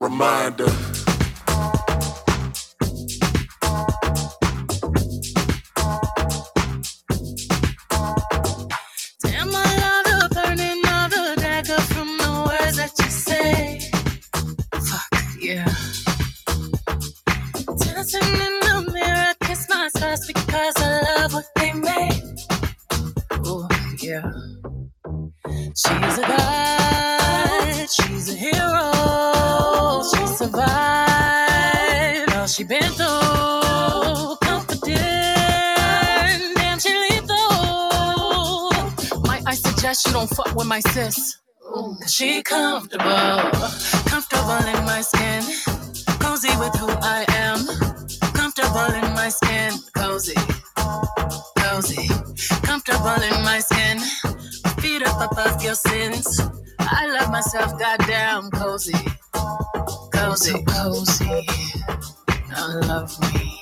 Reminder. She's a god, I you don't fuck with my sis? Ooh, she comfortable, comfortable in my skin, cozy with who I am, comfortable in my skin, cozy, cozy, comfortable in my skin, feet up above your sins. I love myself, goddamn cozy, cozy, cozy. Now love me,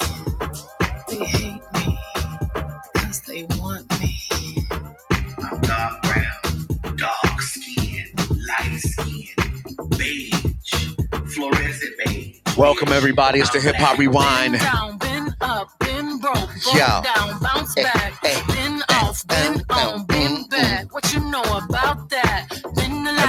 light skin, beige, fluorescent beige. Welcome everybody. It's the Hip Hop Rewind. Down, been up, been broke, broke Yo. down, bounce Eh, back, eh, been off, been on,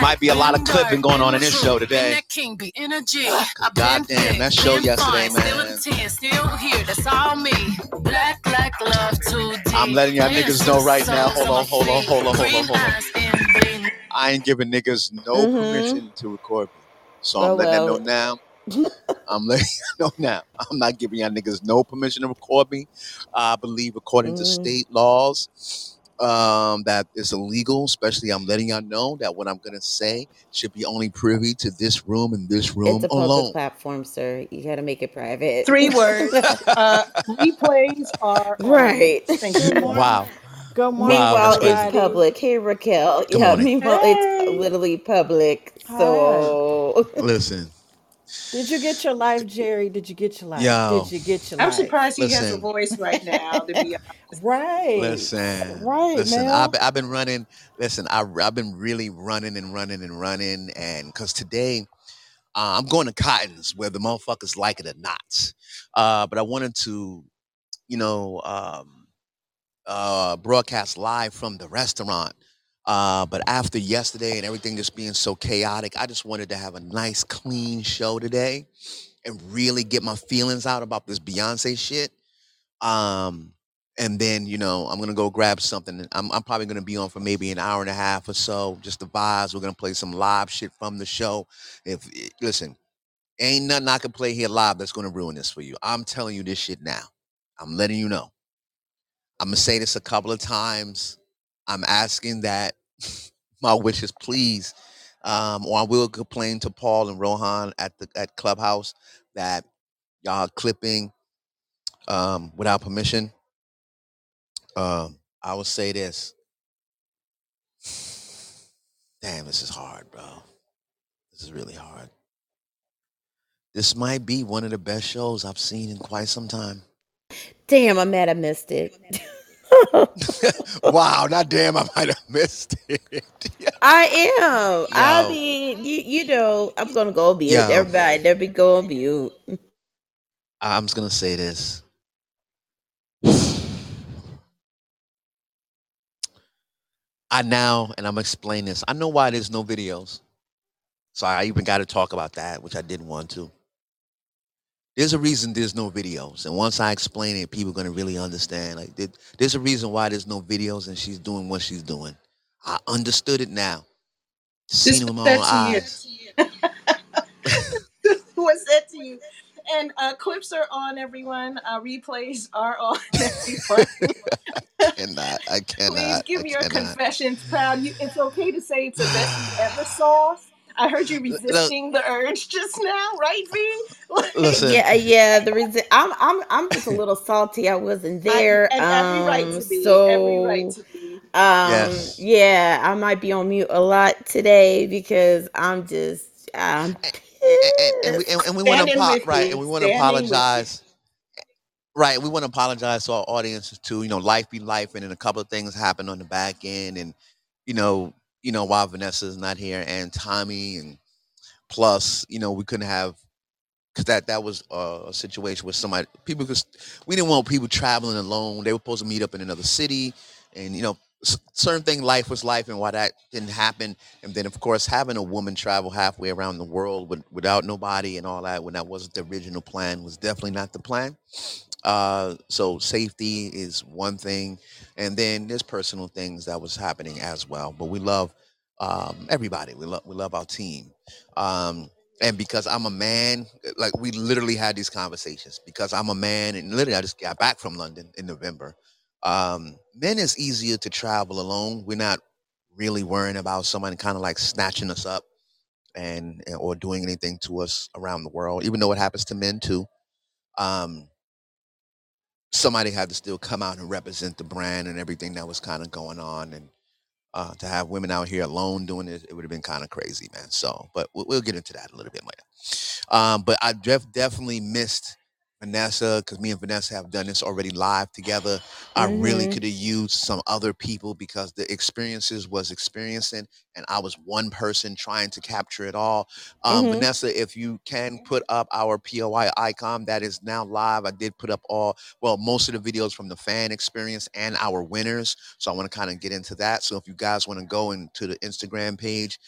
might be a lot of been clipping going on in this show today. that king, be energy. I been goddamn, thick, that show been yesterday, fine, Still man. a 10, still here, that's all me. Black, black love too deep. I'm letting y'all niggas know right now. Hold on, hold on, hold on, hold on, hold on. eyes and green I ain't giving niggas no Mhm. permission to record me. So I'm Oh, letting well. them know now. I'm letting you know now. I'm not giving y'all niggas no permission to record me. I believe according to Mm. state laws, um, that it's illegal. Especially, I'm letting y'all know that what I'm gonna say should be only privy to this room and this room It's a public alone. platform, sir. You got to make it private. Three words. Uh, replays are on. right. Thank you. Wow. Good morning, Wow, Meanwhile, that's it's public. Hey, Raquel. Good yeah, morning. meanwhile, Hey. it's literally public. So, Listen, Did you get your life, Jerry? Did you get your life? Yo. Did you get your life? I'm life? surprised he has a voice right now. To be honest. Right. listen, Right, listen. Mel. I've, I've been running. Listen, I, I've been really running and running and running, and because today uh, I'm going to Cotton's, where the motherfuckers like it or not. Uh, but I wanted to, you know, um, uh, broadcast live from the restaurant. Uh, but after yesterday and everything just being so chaotic, I just wanted to have a nice, clean show today and really get my feelings out about this Beyonce shit. Um, and then, you know, I'm gonna go grab something. I'm, I'm probably gonna be on for maybe an hour and a half or so, just the vibes. We're gonna play some live shit from the show. If eh, listen, ain't nothing I can play here live that's gonna ruin this for you. I'm telling you this shit now. I'm letting you know. I'm gonna say this a couple of times. I'm asking that my wishes, please, um, or I will complain to Paul and Rohan at the at Clubhouse that y'all clipping um, without permission. Um, I will say this. Damn, this is hard, bro. This is really hard. This might be one of the best shows I've seen in quite some time. damn, I'm mad I missed it. wow, not damn, I might have missed it. I am. I Yo. mean, you, you know, I'm going to go mute. Yo. Everybody, let me go mute. I'm just gonna say this. I now, and I'm gonna this. I know why there's no videos. So I even got to talk about that, which I didn't want to. There's a reason there's no videos, and once I explain it, people are gonna really understand. Like, there- there's a reason why there's no videos, and she's doing what she's doing. I understood it now. Seen with my own to eyes. Was said to you. And uh, clips are on, everyone. Uh, replays are on, everyone. I cannot. I Please give I me your cannot. confessions, proud. You, it's okay to say it's the best you ever saw. I heard you resisting the urge just now, right, V? Listen. Yeah, yeah. The reason I'm I'm I'm just a little salty. I wasn't I, there. and every right Um, to be, every right so to be. um, Yes. yeah, I might be on mute a lot today because I'm just I'm And, and, and we and, and we want to Standing with right, and we want to standing with you. apologize. Right, we want to apologize to our audiences too. You know, life be life, and then a couple of things happened on the back end, and you know, you know, while Vanessa's not here and Tommy, and plus, you know, we couldn't have because that that was a situation where somebody people because we didn't want people traveling alone. They were supposed to meet up in another city, and you know, certain thing. Life was life, and why that didn't happen. And then, of course, having a woman travel halfway around the world with, without nobody and all that when that wasn't the original plan was definitely not the plan. Uh, so safety is one thing, and then there's personal things that was happening as well. But we love um, everybody. We love we love our team. Um, and because I'm a man, like we literally had these conversations because I'm a man, and literally I just got back from London in November. Um, men is easier to travel alone. We're not really worrying about somebody kind of like snatching us up and and- or doing anything to us around the world, even though it happens to men too. Um, somebody had to still come out and represent the brand and everything that was kind of going on, and uh, to have women out here alone doing it, it would have been kind of crazy, man. So, but we'll, we'll get into that a little bit later. Um, but I def- definitely missed Vanessa because me and Vanessa have done this already live together. I really hmm could have used some other people because the experiences was experiencing, and I was one person trying to capture it all. Um, hmm Vanessa, if you can put up our POI icon that is now live, I did put up all well most of the videos from the fan experience and our winners. So I want to kind of get into that. So if you guys want to go into the Instagram page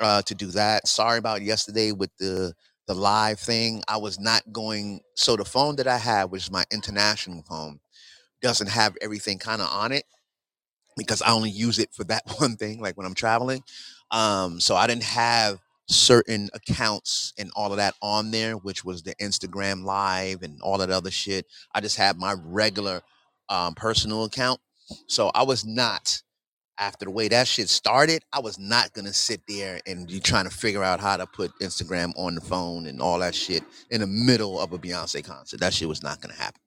uh, to do that. Sorry about yesterday with the the live thing. I was not going. So the phone that I have, which is my international phone, doesn't have everything kind of on it because I only use it for that one thing, like when I'm traveling. Um, so I didn't have certain accounts and all of that on there, which was the Instagram live and all that other shit. I just had my regular um, personal account. So I was not after the way that shit started, I was not gonna sit there and be trying to figure out how to put Instagram on the phone and all that shit in the middle of a Beyonce concert. That shit was not gonna happen.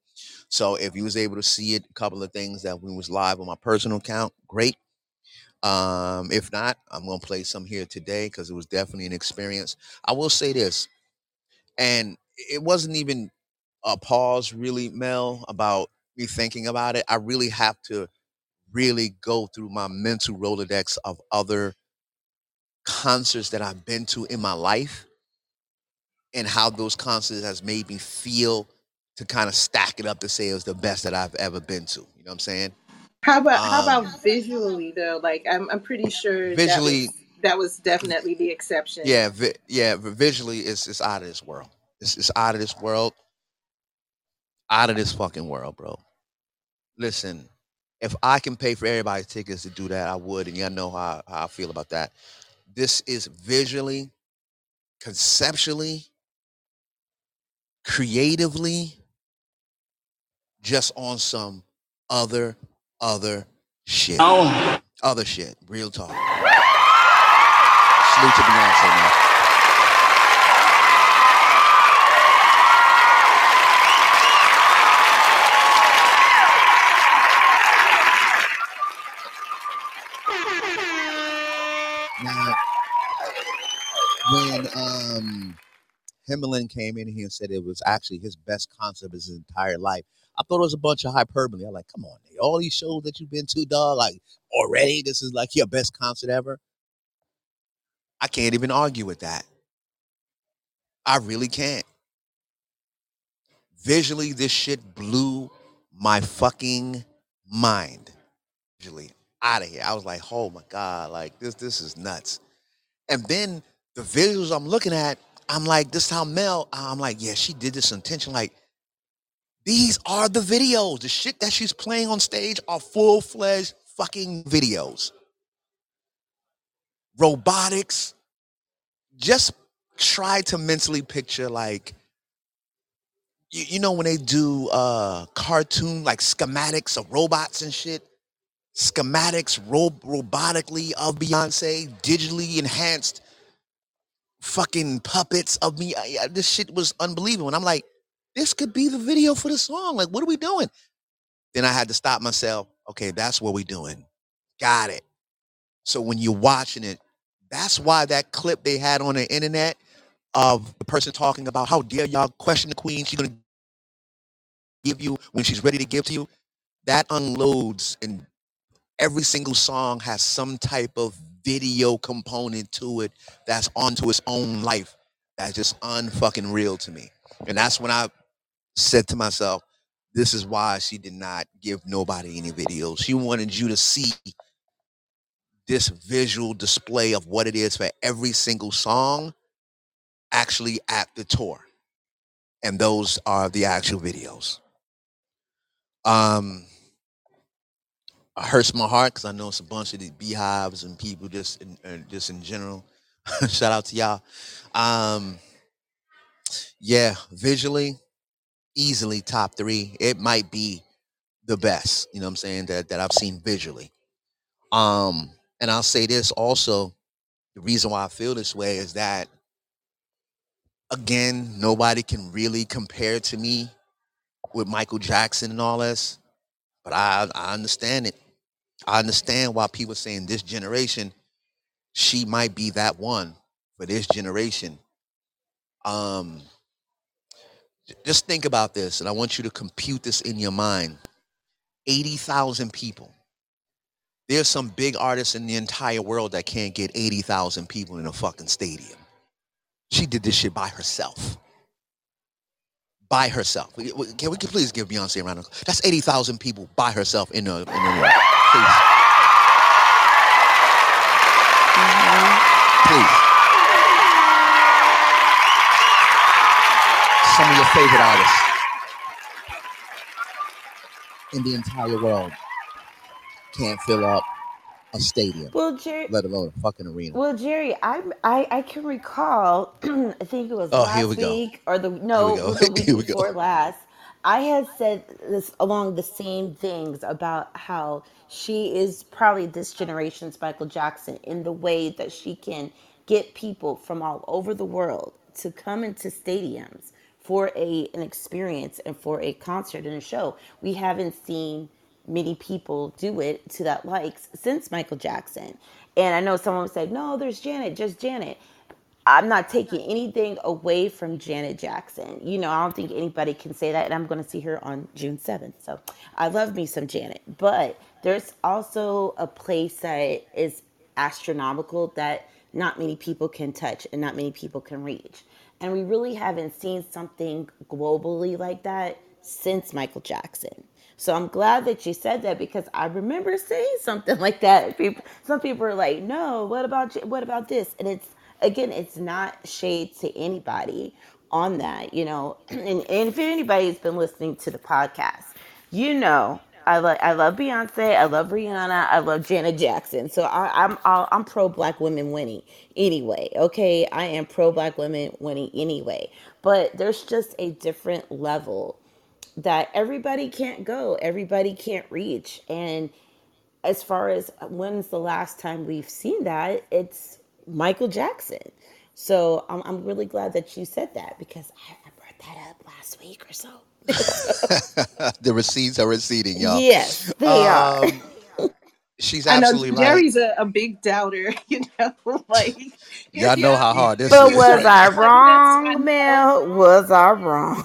So if you was able to see it, a couple of things that we was live on my personal account, great. Um, if not, I'm gonna play some here today because it was definitely an experience. I will say this, and it wasn't even a pause really, Mel, about me thinking about it. I really have to really go through my mental Rolodex of other concerts that I've been to in my life and how those concerts has made me feel to kind of stack it up to say it was the best that I've ever been to. You know what I'm saying? How about how Um, about visually though? Like I'm I'm pretty sure that visually, was that was definitely the exception. yeah, vi- yeah, visually, it's it's out of this world. It's it's out of this world, out of this fucking world, bro. Listen, if I can pay for everybody's tickets to do that, I would, and y'all know how, how I feel about that. This is visually, conceptually, creatively, just on some other other shit. Oh. Other shit. Real talk. Salute to Beyonce, man. Himmelin came in here and said it was actually his best concert of his entire life, I thought it was a bunch of hyperbole. I'm like, come on, nigga, all these shows that you've been to, dog, like already, this is like your best concert ever. I can't even argue with that. I really can't. Visually, this shit blew my fucking mind. Visually, out of here. I was like, oh my God, like this, this is nuts. And then the visuals I'm looking at, I'm like, this how Mel, I'm like, yeah, she did this intention. Like, these are the videos. The shit that she's playing on stage are full fledged fucking videos. Robotics. Just try to mentally picture like you, you know when they do uh cartoon like schematics of robots and shit schematics ro- robotically of beyonce digitally enhanced fucking puppets of me. I, I- this shit was unbelievable. And I'm like, this could be the video for the song. Like, what are we doing? Then I had to stop myself. Okay, that's what we're doing. Got it. So when you're watching it, that's why that clip they had on the internet of the person talking about how dare y'all question the queen, she's gonna give you when she's ready to give to you. That unloads and every single song has some type of video component to it that's onto its own life. That's just unfucking real to me. And that's when I said to myself, this is why she did not give nobody any videos. She wanted you to see this visual display of what it is for every single song actually at the tour. And those are the actual videos. Um, it hurts my heart because I know it's a bunch of these beehives and people just in, uh, just in general. Shout out to y'all. Um, yeah, visually, easily top three. It might be the best. You know what I'm saying that that I've seen visually. Um, and I'll say this also. The reason why I feel this way is that again, nobody can really compare to me with Michael Jackson and all this. But I I understand it. I understand why people saying this generation, she might be that one for this generation. Um, just think about this, and I want you to compute this in your mind. 80,000 people. There's some big artists in the entire world that can't get 80,000 people in a fucking stadium. She did this shit by herself. By herself. Can we please give Beyonce a round of applause? That's 80,000 people by herself in a, in a. Please. Please. Some of your favorite artists in the entire world can't fill up a stadium, Well, Jerry. let alone a fucking arena. Well, Jerry, I I, I can recall. I think it was Oh, last here we go. week or the Here no, we go. the week Here before last. I had said this along the same things about how she is probably this generation's Michael Jackson in the way that she can get people from all over the world to come into stadiums for a an experience and for a concert and a show. We haven't seen many people do it to that likes since Michael Jackson. And I know someone say, no, there's Janet, just Janet. I'm not taking anything away from Janet Jackson. You know, I don't think anybody can say that. And I'm going to see her on June 7th. So I love me some Janet. But there's also a place that is astronomical that not many people can touch and not many people can reach. And we really haven't seen something globally like that since Michael Jackson. So I'm glad that you said that because I remember saying something like that. People, some people are like, "No, what about what about this?" And it's again, it's not shade to anybody on that, you know. And, and if anybody's been listening to the podcast, you know, I love I love Beyonce, I love Rihanna, I love Janet Jackson. So I, I'm I'll, I'm pro Black women winning anyway. Okay, I am pro Black women winning anyway. But there's just a different level that everybody can't go, everybody can't reach, and as far as when's the last time we've seen that, it's Michael Jackson. So I'm, I'm really glad that you said that because I, I brought that up last week or so. the receipts are receding, y'all. Yes, they are. Um, she's I know absolutely right. Jerry's a, a big doubter, you know, like Y'all know how hard this But is. was I I wrong, Mel? Was I wrong?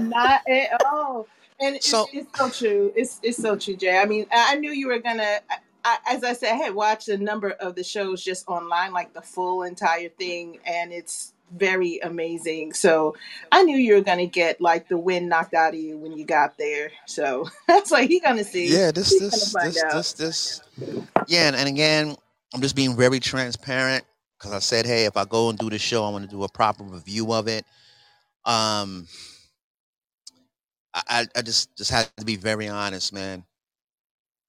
not at all. And it's, So- it's so true. It's it's so true, Jay. I mean, I I knew you were gonna. I, as I said, I had watched a number of the shows just online, like the full entire thing, and it's very amazing. So I knew you were gonna get like the wind knocked out of you when you got there. So that's like he gonna see. Yeah, this, this, this, this, this. Yeah, and, and again, I'm just being very transparent because I said, hey, if I go and do the show, I want to do a proper review of it. Um, I, I I just just had to be very honest, man.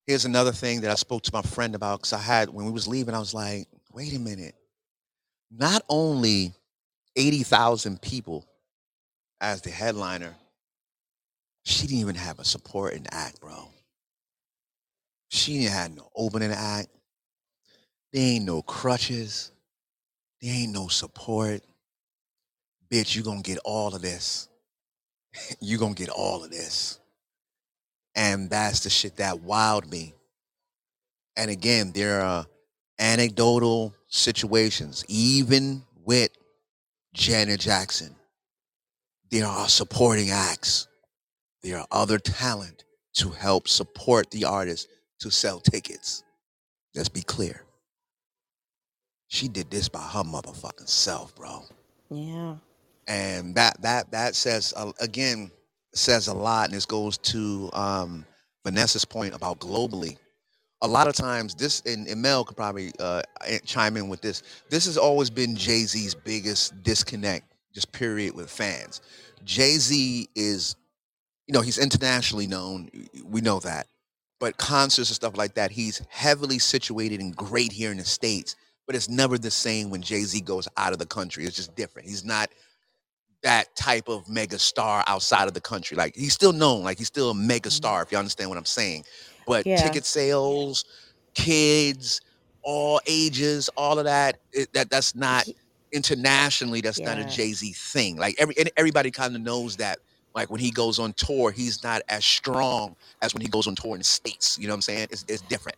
Here's another thing that I spoke to my friend about because I had when we was leaving, I was like, wait a minute. Not only eighty thousand people as the headliner, she didn't even have a supporting act, bro. She didn't have no opening act. There ain't no crutches. there ain't no support. Bitch, you gonna get all of this. you gonna get all of this. And that's the shit that wowed me. And again, there are anecdotal situations, even with Janet Jackson. There are supporting acts. There are other talent to help support the artist to sell tickets. Let's be clear. She did this by her motherfucking self, bro. Yeah. And that that that says uh, again says a lot, and this goes to um, Vanessa's point about globally. A lot of times, this and, and Mel could probably uh, chime in with this. This has always been Jay Z's biggest disconnect, just period, with fans. Jay Z is, you know, he's internationally known. We know that, but concerts and stuff like that, he's heavily situated and great here in the states. But it's never the same when Jay Z goes out of the country. It's just different. He's not that type of mega star outside of the country. Like he's still known, like he's still a mm-hmm. mega star, if you understand what I'm saying. But Yeah. ticket sales, kids, all ages, all of that, it, that that's not internationally. That's not a Jay Z thing. Like every and everybody kind of knows that. Like when he goes on tour, he's not as strong as when he goes on tour in the states. You know what I'm saying? It's it's different.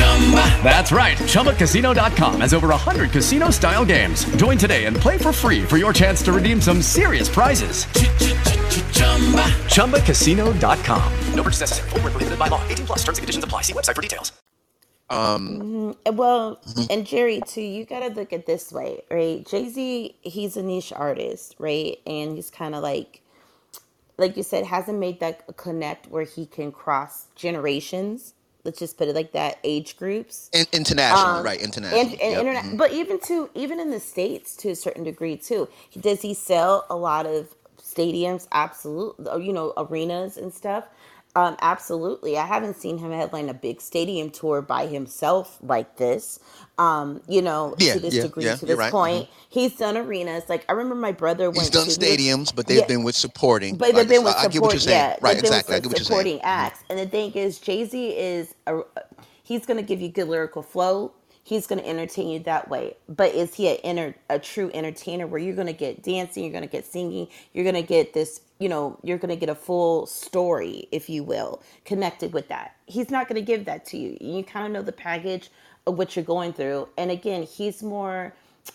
That's right. ChumbaCasino.com has over 100 casino style games. Join today and play for free for your chance to redeem some serious prizes. Chumba. ChumbaCasino.com. No purchase necessary. Void where prohibited by law. 18 plus terms and conditions apply. See website for details. Um, Mhm. Well, and Jerry too, you gotta look at this way, right? Jay Z, he's a niche artist, right? And he's kind of like, like you said, hasn't made that connect where he can cross generations. Let's just put it like that, age groups. in, international, Um, right? International. and, and Yep, internet, mhm. but even to even in the states to a certain degree too. Does he sell a lot of stadiums? Absolutely, you know, arenas and stuff. Um, absolutely. I haven't seen him headline a big stadium tour by himself like this. Um, you know, Yeah, to this yeah, degree, yeah, to this right, point, he's done arenas. Like I remember my brother went He's done to stadiums, but they've been with supporting. but they've been with I, I get what you're saying. Right, exactly. I get what you're saying. supporting acts. And the thing is, Jay Z is a, he's going to give you good lyrical flow. He's going to entertain you that way. But is he a a true entertainer where you're going to get dancing, you're going to get singing, you're going to get this, you know, you're going to get a full story, if you will, connected with that. He's not going to give that to you. You kind of know the package of what you're going through. And again, he's more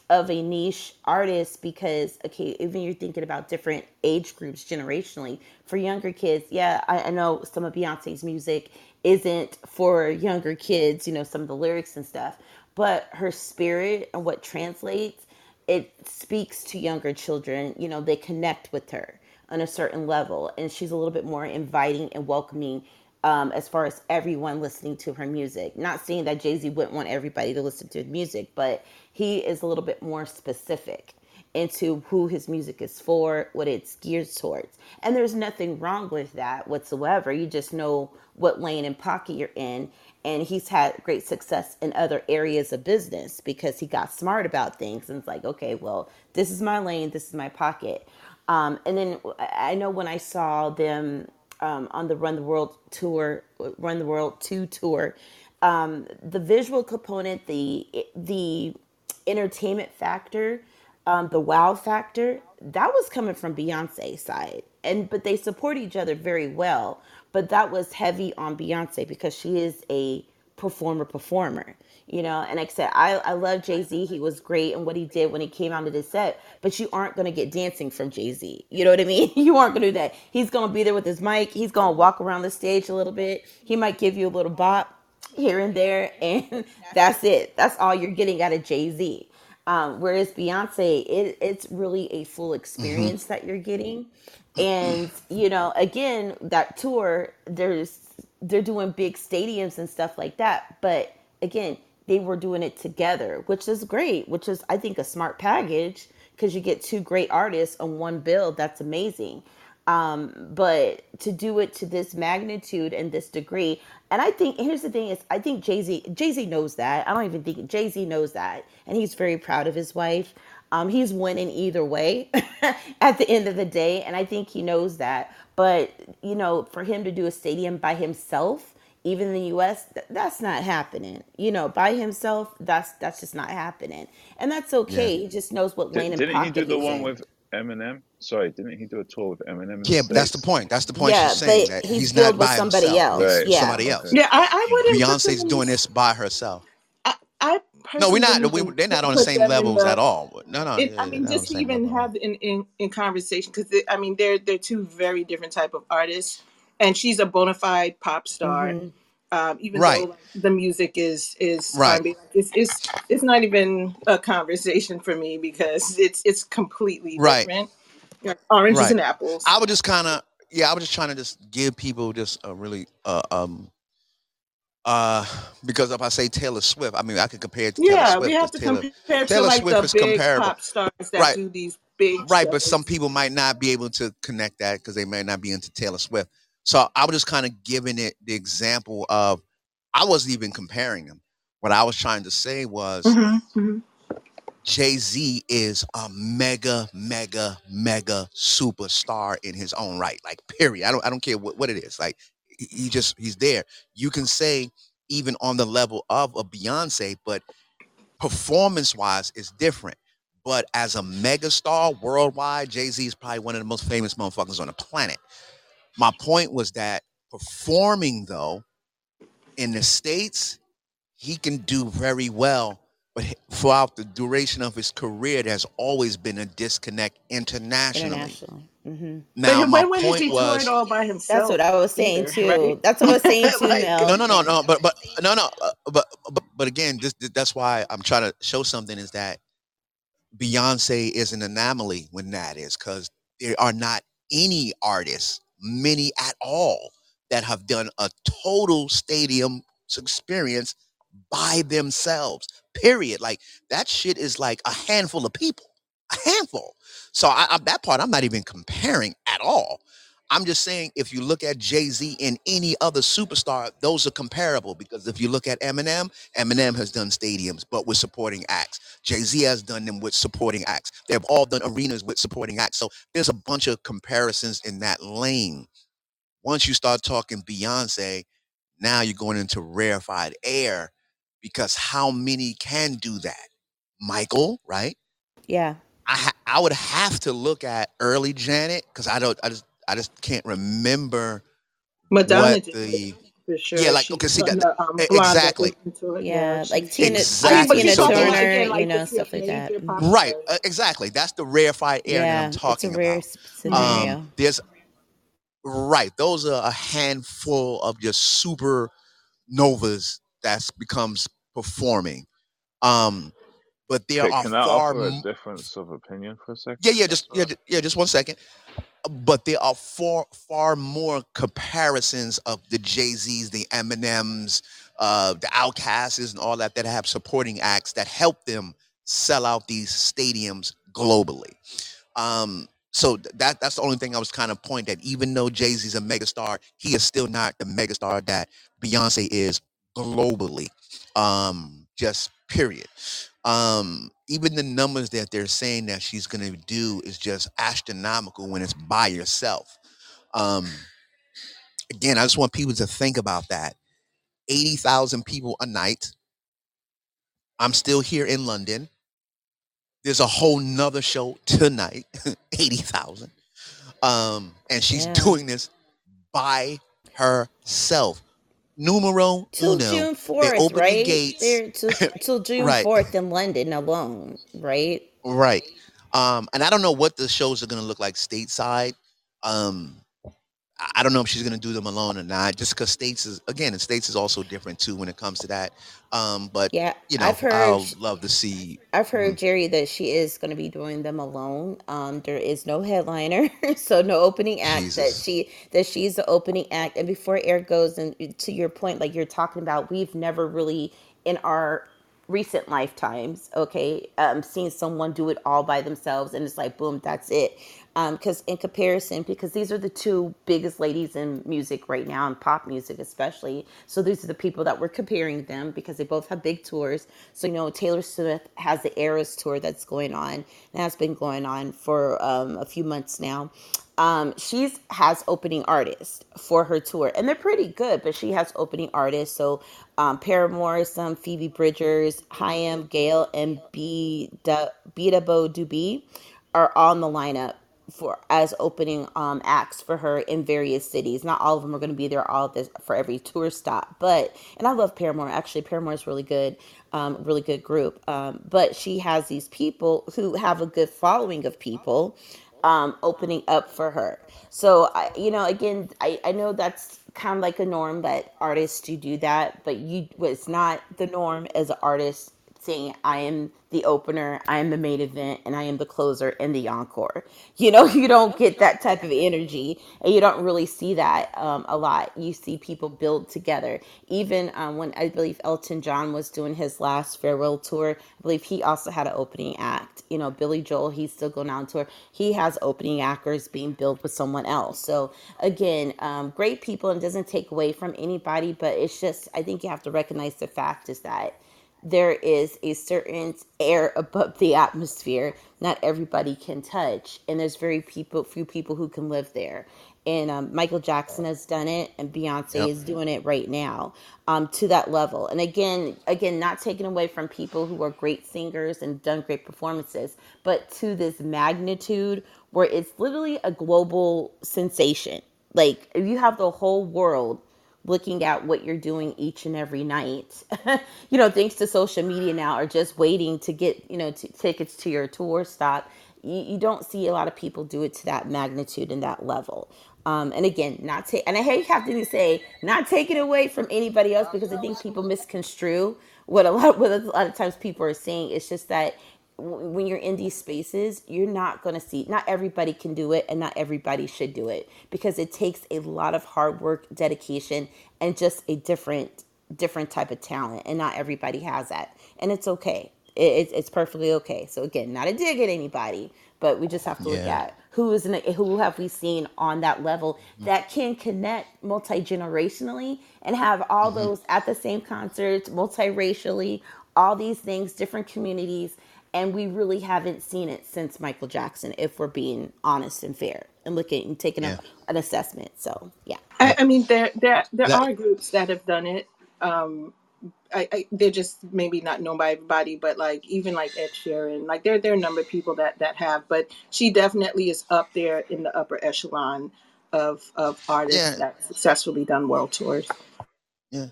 of a niche artist because okay even you're thinking about different age groups generationally for younger kids yeah I, I know some of beyonce's music isn't for younger kids you know some of the lyrics and stuff but her spirit and what translates it speaks to younger children you know they connect with her on a certain level and she's a little bit more inviting and welcoming um, as far as everyone listening to her music. Not saying that Jay Z wouldn't want everybody to listen to his music, but he is a little bit more specific into who his music is for, what it's geared towards. And there's nothing wrong with that whatsoever. You just know what lane and pocket you're in. And he's had great success in other areas of business because he got smart about things and it's like, okay, well, this is my lane, this is my pocket. Um, and then I know when I saw them um, on the Run the World tour, Run the World Two tour, um, the visual component, the the entertainment factor, um, the wow factor, that was coming from Beyonce's side, and but they support each other very well. But that was heavy on Beyonce because she is a performer performer you know? And like i said i, I love jay-z. He was great and what he did when he came out of the set but you aren't going to get dancing from jay-z. You know what i mean? You aren't going to do that. He's going to be there with his mic. He's going to walk around the stage a little bit. He might give you a little bop here and there, and that's it. That's all you're getting out of Jay Z. Um, whereas Beyonce, it, it's really a full hmm experience that you're getting, and you know, again, that tour, there's they're doing big stadiums and stuff like that, but again, they were doing it together, which is great, which is I think a smart package because you get two great artists on one bill. That's amazing. Um, but to do it to this magnitude and this degree, and I think here's the thing is I think Jay Z Jay Z knows that. I don't even think Jay Z knows that, and he's very proud of his wife. Um, he's winning either way at the end of the day, and I think he knows that. But you know, for him to do a stadium by himself, even in the U.S., th- that's not happening. You know, by himself, that's that's just not happening, and that's Yeah. okay. He just knows what lane and didn't he do the one in. with Eminem? Sorry, didn't he do a tour with Eminem Yeah, but that's the point. That's the point Yeah, she's saying that he's he's not with by somebody himself. else. Right. Yeah. Somebody else. Yeah, I, I wouldn't Beyonce's doing this by herself. I, I No, we're not. We, they're not on the same them in levels at all. No, no, It, yeah, I mean, they're just to even level have in in, in conversation because I mean they're they're two very different type of artists, and she's a bona fide pop star. hmm Um, even Right, though like, the music is is right, like, it's it's it's not even a conversation for me because it's it's completely right, different. Like oranges right. and apples. I was just kind of, yeah, I was just trying to just give people just a really, uh, um, uh, because if I say Taylor Swift, I mean I could compare it to Taylor Yeah, we Swift have to Taylor compare to Taylor like Swift the is big comparable, pop stars that right, do these big right. But some people might not be able to connect that because they may not be into Taylor Swift. So I was just kind of giving it the example of I wasn't even comparing them. What I was trying to say was hmm hmm Jay Z is a mega, mega, mega superstar in his own right. Like, period. I don't, I don't care what, what it is. Like, he just, he's there. You can say even on the level of a Beyonce, but performance wise, is different. But as a megastar worldwide, Jay Z is probably one of the most famous motherfuckers on the planet. My point was that performing though in the states, he can do very well. But throughout the duration of his career, there's always been a disconnect internationally. Internationally. Hmm Now, But my when when has point he toured was all by himself? That's what I was saying either, too. right? That's what I was saying too, like, no, no, no, no. But but no, no. uh, But but but again, this, this that's why I'm trying to show something is that Beyonce is an anomaly when that is because there are not any artists, many at all, that have done a total stadium experience by themselves. Period. Like that shit is like a handful of people, a handful. So I, I, that part I'm not even comparing at all. I'm just saying if you look at Jay Z and any other superstar, those are comparable because if you look at Eminem, Eminem has done stadiums but with supporting acts. Jay Z has done them with supporting acts. They've all done arenas with supporting acts. So there's a bunch of comparisons in that lane. Once you start talking Beyonce, now you're going into rarefied air because how many can do that? Michael, right? Yeah. I ha- I would have to look at early Janet because I don't I just I just can't remember Madonna what the it for sure. yeah like She okay see that the um, blonde that exactly it. Yeah, Yeah, like Tina, exactly I mean, but Tina you're so talking those like Turner, you know, stuff like that. major pop right uh, exactly that's the rarefied air that I'm Yeah, it's a talking rare about s- um there's right those are a handful of just super novas that's becomes performing um but there are can I far offer a difference of opinion for a second? yeah yeah just yeah yeah just one second but there are far far more comparisons of the Jay Z's, the Eminems, uh, the OutKasts, and all that that have supporting acts that help them sell out these stadiums globally. Um, so that that's the only thing I was kind of point that even though Jay Z's a megastar, he is still not the megastar that Beyonce is globally. Um, just period. Um, even the numbers that they're saying that she's gonna do is just astronomical when it's by yourself. Um, again, I just want people to think about that. 80,000 people a night. I'm still here in London. There's a whole nother show tonight, 80,000. Um, and she's Yeah. doing this by herself. Numero Till uno. June They 4th, open the right? gates. There till, till June right, 4th in London alone, right? right. Um, and I don't know what the shows are gonna look like stateside. Um, I- don't know if she's gonna do them alone or not. Just because states is again, and states is also different too when it comes to that. Um, but Yeah, you know, I've heard I'll love to see. I've heard Jerry that she is going to be doing them alone. Um, there is no headliner, so no opening act. That she that she's the opening act. And before air goes, and to your point, like you're talking about, we've never really in our recent lifetimes, okay, um, seen someone do it all by themselves, and it's like boom, that's it. Because in comparison, because these are the two biggest ladies in music right now, in pop music especially. So these are the people that we're comparing them because they both have big tours. So you know, Taylor Swift has the Eras tour that's going on, and that's been going on for um, a few months now. Um, she's has opening artists for her tour, and they're pretty good. But she has opening artists, so um, Paramore, some Phoebe Bridgers, HAIM, Gayle, and B. Beta Bo Dubi are on the lineup for as opening um, acts for her in various cities. Not all of them are going to be there all this for every tour stop, but and I love Paramore. Actually, Paramore is really good, um, really good group. Um, but she has these people who have a good following of people um, opening up for her. So I, you know, again, I, I know that's kind of like a norm that artists do do that, but you, it's not the norm as an artist saying I am the opener, I am the main event, and I am the closer and the encore. You know, you don't get that type of energy, and you don't really see that um, a lot. You see people build together. Even um, when I believe Elton John was doing his last farewell tour, I believe he also had an opening act. You know, Billy Joel, he's still going on tour. He has opening actors being built with someone else. So again, um, great people, and doesn't take away from anybody, but it's just I think you have to recognize the fact is that there is a certain air above the atmosphere not everybody can touch and there's very people few people who can live there. And um, michael jackson has done it and beyonce Yep. is doing it right now um, to that level. And again again not taken away from people who are great singers and done great performances but to this magnitude where it's literally a global sensation. Like if you have the whole world looking at what you're doing each and every night. You know thanks to social media now are just waiting to get you know t- tickets to your tour stop. You, you don't see a lot of people do it to that magnitude and that level. Um, and again not take and i hate having to say not taking away from anybody else because i think people misconstrue what a lot what a lot of times people are saying. It's just that when you're in these spaces, you're not going to see, not everybody can do it and not everybody should do it because it takes a lot of hard work, dedication, and just a different, different type of talent. And not everybody has that. And it's okay. It, it's, it's perfectly okay. So again, not a dig at anybody, but we just have to look at who is in a, who have we seen on that level that can connect multi-generationally and have all Mhm. those at the same concerts multiracially all these things different communities and we really haven't seen it since michael jackson if we're being honest and fair and looking and taking Yeah. a, an assessment so yeah I, I mean, there there there That are groups that have done it. Um, I, I they're just maybe not known by everybody, but like even like Ed Sheeran, like there there are a number of people that that have, but she definitely is up there in the upper echelon of of artists yeah, that successfully done world tours. yeah.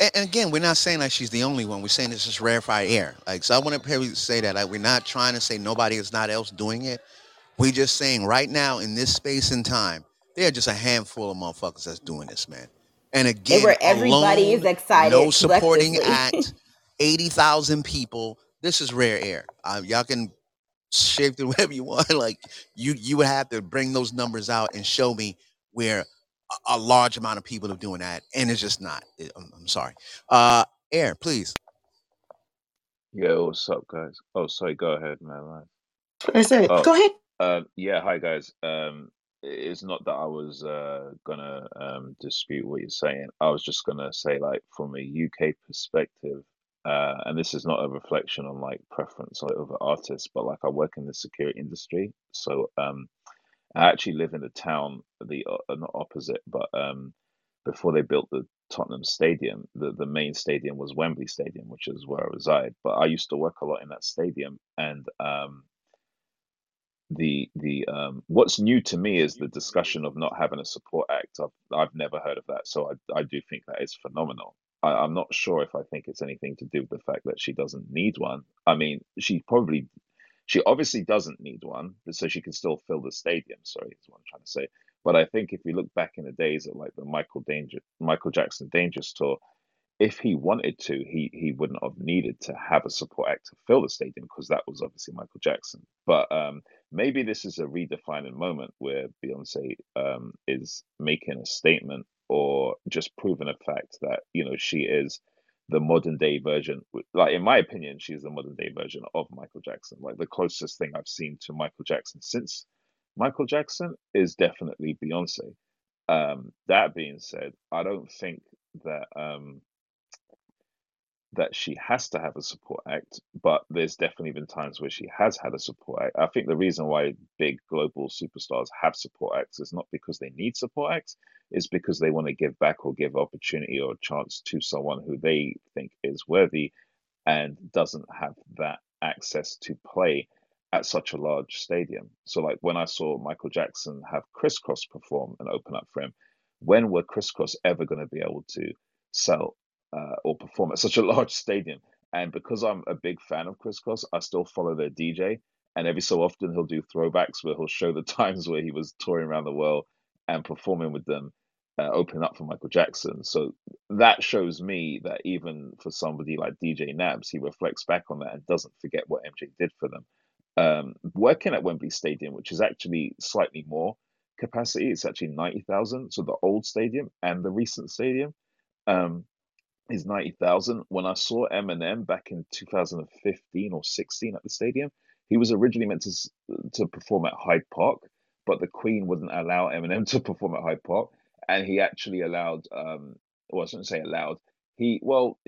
And, and again, we're not saying that she's the only one. We're saying it's just rarefied air. Like, so I want to say that. Like, we're not trying to say nobody is not else doing it. We're just saying right now in this space and time, there are just a handful of motherfuckers that's doing this, man. And again, where everybody is excited, no supporting act, eighty thousand people. This is rare air. Uh, y'all can shape it whatever you want. Like you, you would have to bring those numbers out and show me where a, a large amount of people are doing that, and it's just not. It- I'm, I'm sorry. Uh, air, please. Yeah, what's up, guys? Oh, sorry, go ahead, man. I said, Oh, go ahead. um, yeah, hi guys. Um, it's not that I was uh gonna um dispute what you're saying. I was just gonna say, like, from a UK perspective, uh, and this is not a reflection on like preference like other artists, but like I work in the security industry, so um, I actually live in the town, the uh, not opposite, but um, before they built the Tottenham Stadium, the the main stadium was Wembley Stadium, which is where I reside. But I used to work a lot in that stadium, and um the the um what's new to me is the discussion of not having a support act. I've I've never heard of that, so I I do think that is phenomenal. I, I'm not sure if I think it's anything to do with the fact that she doesn't need one. I mean, she probably She obviously doesn't need one, so she can still fill the stadium. Sorry, is what I'm trying to say. But I think if you look back in the days of like the Michael Danger, Michael Jackson Dangerous tour, if he wanted to, he he wouldn't have needed to have a support act to fill the stadium because that was obviously Michael Jackson. But um, maybe this is a redefining moment where Beyonce um, is making a statement or just proving a fact that you know she is the modern day version. Like in my opinion, she's the modern day version of Michael Jackson. Like the closest thing I've seen to Michael Jackson since Michael Jackson is definitely Beyonce. Um, that being said, I don't think that um, that she has to have a support act, but there's definitely been times where she has had a support act. I think the reason why big global superstars have support acts is not because they need support acts, it's because they want to give back or give opportunity or chance to someone who they think is worthy and doesn't have that access to play at such a large stadium. So, like when I saw Michael Jackson have Kris Kross perform and open up for him, when were Kris Kross ever going to be able to sell uh, or perform at such a large stadium. And because I'm a big fan of Kris Kross, I still follow their DJ. And every so often he'll do throwbacks where he'll show the times where he was touring around the world and performing with them, uh, opening up for Michael Jackson. So that shows me that even for somebody like DJ Nabs, he reflects back on that and doesn't forget what MJ did for them. Um, working at Wembley Stadium, which is actually slightly more capacity, it's actually 90,000. So the old stadium and the recent stadium. Um, is 90,000. When I saw Eminem back in 2015 or 16 at the stadium, he was originally meant to to perform at Hyde Park, but the Queen wouldn't allow Eminem to perform at Hyde Park, and he actually allowed, um, well, I shouldn't say allowed. He, well,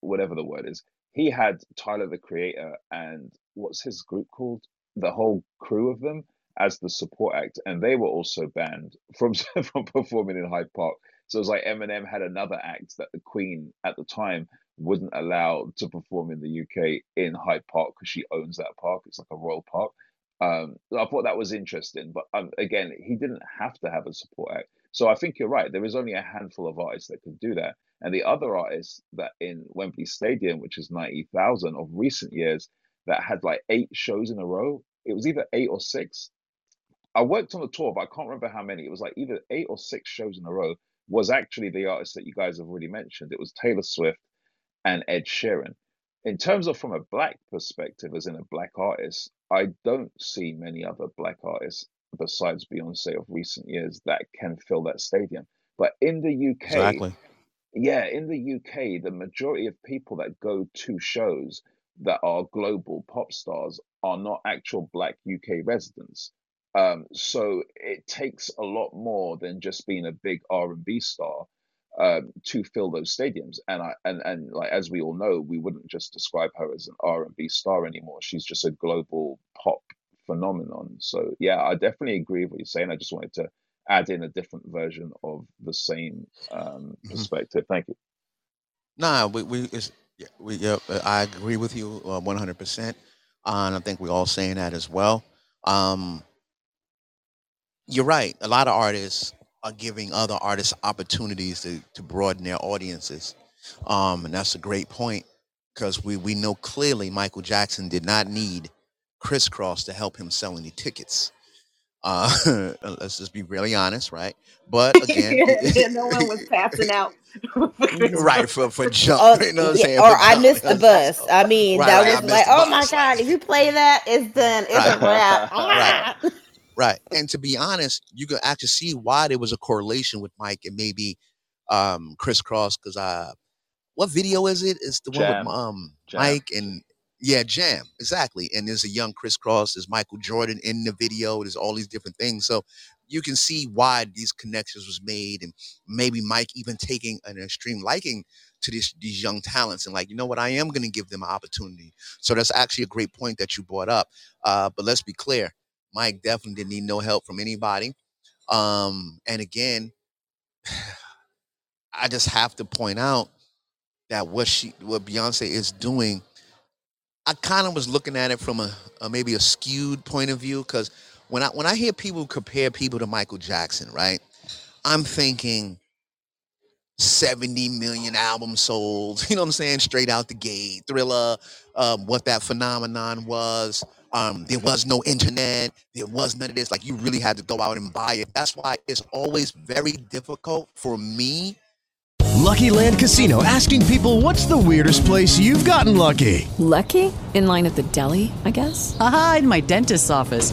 whatever the word is, he had Tyler the Creator and what's his group called? The whole crew of them as the support act, and they were also banned from from performing in Hyde Park so it was like Eminem had another act that the Queen at the time wouldn't allow to perform in the UK in Hyde Park because she owns that park. It's like a royal park. Um, I thought that was interesting, but um, again, he didn't have to have a support act. So I think you're right. There is only a handful of artists that could do that, and the other artists that in Wembley Stadium, which is ninety thousand of recent years, that had like eight shows in a row. It was either eight or six. I worked on the tour, but I can't remember how many. It was like either eight or six shows in a row was actually the artist that you guys have already mentioned. It was Taylor Swift and Ed Sheeran. In terms of from a black perspective, as in a black artist, I don't see many other black artists besides Beyonce of recent years that can fill that stadium. But in the UK, Exactly. yeah, in the UK, the majority of people that go to shows that are global pop stars are not actual black UK residents. Um, so it takes a lot more than just being a big R and B star um, to fill those stadiums. And I and and like as we all know, we wouldn't just describe her as an R and B star anymore. She's just a global pop phenomenon. So yeah, I definitely agree with what you're saying. I just wanted to add in a different version of the same um, Mhm. perspective. Thank you. Nah, we we we yeah, uh, I agree with you uh, one hundred percent, and I think we're all saying that as well. Um, you're right. A lot of artists are giving other artists opportunities to to broaden their audiences, um, and that's a great point because we we know clearly Michael Jackson did not need Kris Kross to help him sell any tickets. Uh, let's just be really honest, right? But again, no one was passing out. right for for jump. Oh, you know what I'm saying? or For I jump. missed the bus. I mean, Right, that right, I was like, oh my god, if you play that, it's done. It's a Right. wrap. Right. And to be honest, you can actually see why there was a correlation with Mike and maybe um Kris Kross because uh, what video is it? It's the one with um Jam. Mike and yeah, Jam exactly. And there's a young Kris Kross, There's Michael Jordan in the video. There's all these different things. So you can see why these connections was made, and maybe Mike even taking an extreme liking to this, these young talents and like, you know what, I am going to give them an opportunity. So that's actually a great point that you brought up. Uh, but let's be clear, Mike definitely didn't need no help from anybody. Um, and again, I just have to point out that what she, what Beyonce is doing, I kind of was looking at it from a, a maybe a skewed point of view because when I when I hear people compare people to Michael Jackson, right, I'm thinking 70 million albums sold, you know what I'm saying, straight out the gate, thriller, um, what that phenomenon was, Um, there was no internet. There was none of this. Like you really had to go out and buy it. That's why it's always very difficult for me. Lucky Land Casino asking people what's the weirdest place you've gotten lucky? Lucky? In line at the deli, I guess? Aha, in my dentist's office.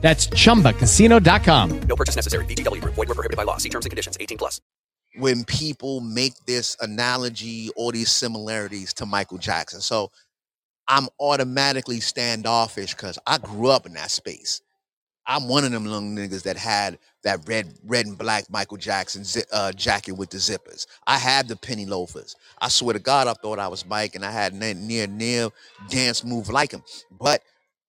That's chumbacasino.com. No purchase necessary. VGW Group. Void were prohibited by law. See terms and conditions. 18 plus. when people make this analogy or these similarities to Michael Jackson. So I'm automatically standoffish because I grew up in that space. I'm one of them young niggas that had that red, red and black Michael Jackson zi- uh, jacket with the zippers. I had the penny loafers. I swear to God, I thought I was Mike, and I had na- near near dance move like him. But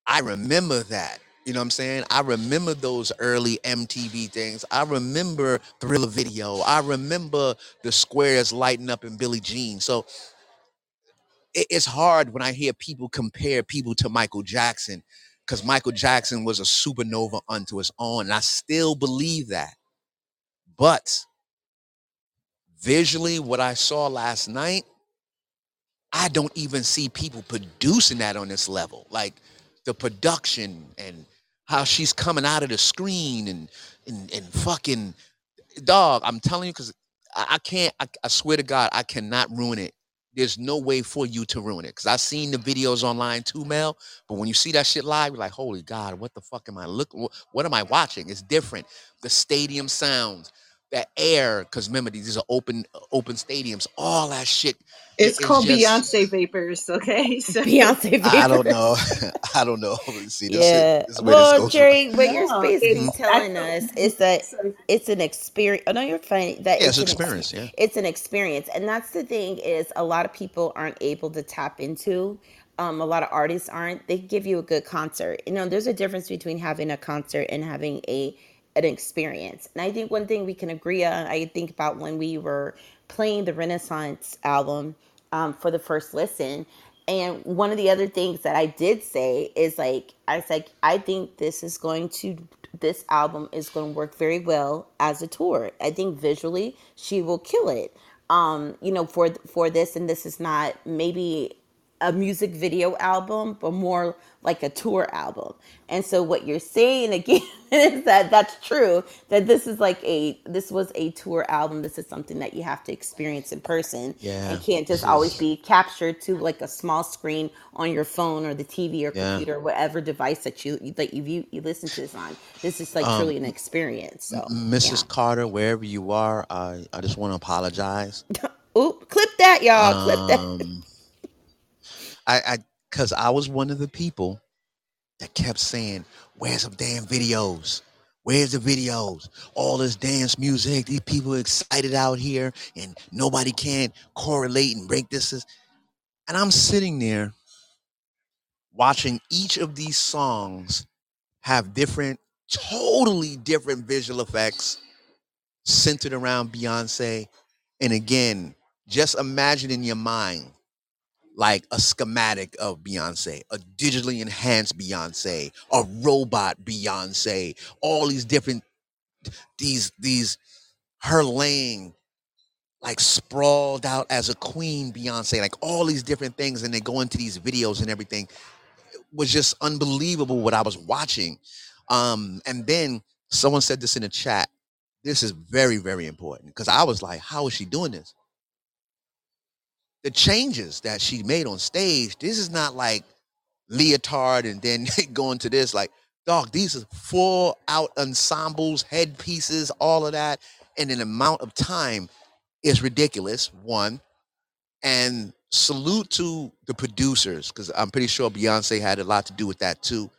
I remember that. You know what I'm saying? I remember those early MTV things. I remember Thriller Video. I remember the squares lighting up in Billie Jean. So it- it's hard when I hear people compare people to Michael Jackson because Michael Jackson was a supernova unto his own. And I still believe that. But visually, what I saw last night, I don't even see people producing that on this level. Like the production and how she's coming out of the screen and and, and fucking dog. I'm telling you, because I, I can't. I, I swear to God, I cannot ruin it. There's no way for you to ruin it because I've seen the videos online too, Mel. But when you see that shit live, you're like, "Holy God, what the fuck am I looking? What am I watching?" It's different. The stadium sounds, the air. Because remember, these are open, open stadiums. All that shit. It- It's called just- Beyonce Vapors, okay? So Beyonce vapors. I don't know. I don't know. See, this Yeah. is, this is Well, goes. Jerry, what you're basically it's telling us is that it's an experience. Oh no, you're fine. That Yeah, it's it's an ex- experience. Yeah. it's an experience, and that's the thing is a lot of people aren't able to tap into. Um, a lot of artists aren't. They give you a good concert. You know, there's a difference between having a concert and having a an experience. And I think one thing we can agree on. I think about when we were playing the Renaissance album um, for the first listen. And one of the other things that I did say is like, I said, I think this is going to, this album is going to work very well as a tour. I think visually she will kill it. Um, you know, for for this, and this is not maybe a music video album, but more like a tour album. And so what you're saying again is that that's true. That this is like a this was a tour album. This is something that you have to experience in person. Yeah, and can't just always be captured to like a small screen on your phone or the TV or Yeah. computer, whatever device that you that you view, you listen to this on. This is like Um, truly an experience. So Mrs. Carter, wherever you are, I, I just want to apologize. Ooh, clip that, y'all. clip that. I, I, cause I was one of the people that kept saying, "Where's some damn videos? Where's the videos? All this dance music. These people excited out here, and nobody can correlate and break this." And I'm sitting there watching each of these songs have different, totally different visual effects centered around Beyonce. And again, just imagine in your mind like a schematic of Beyonce, a digitally enhanced Beyonce, a robot Beyonce, all these different these these her laying like sprawled out as a queen Beyonce, like all these different things, and they go into these videos and everything. It was just unbelievable what I was watching. Um, and then someone said this in the chat. This is very, very important because I was like, how is she doing this? The changes that she made on stage, this is not like leotard and then going to this. Like, dog, these are full out ensembles, headpieces, all of that. And an amount of time is ridiculous, one. And salute to the producers because I'm pretty sure Beyonce had a lot to do with that too.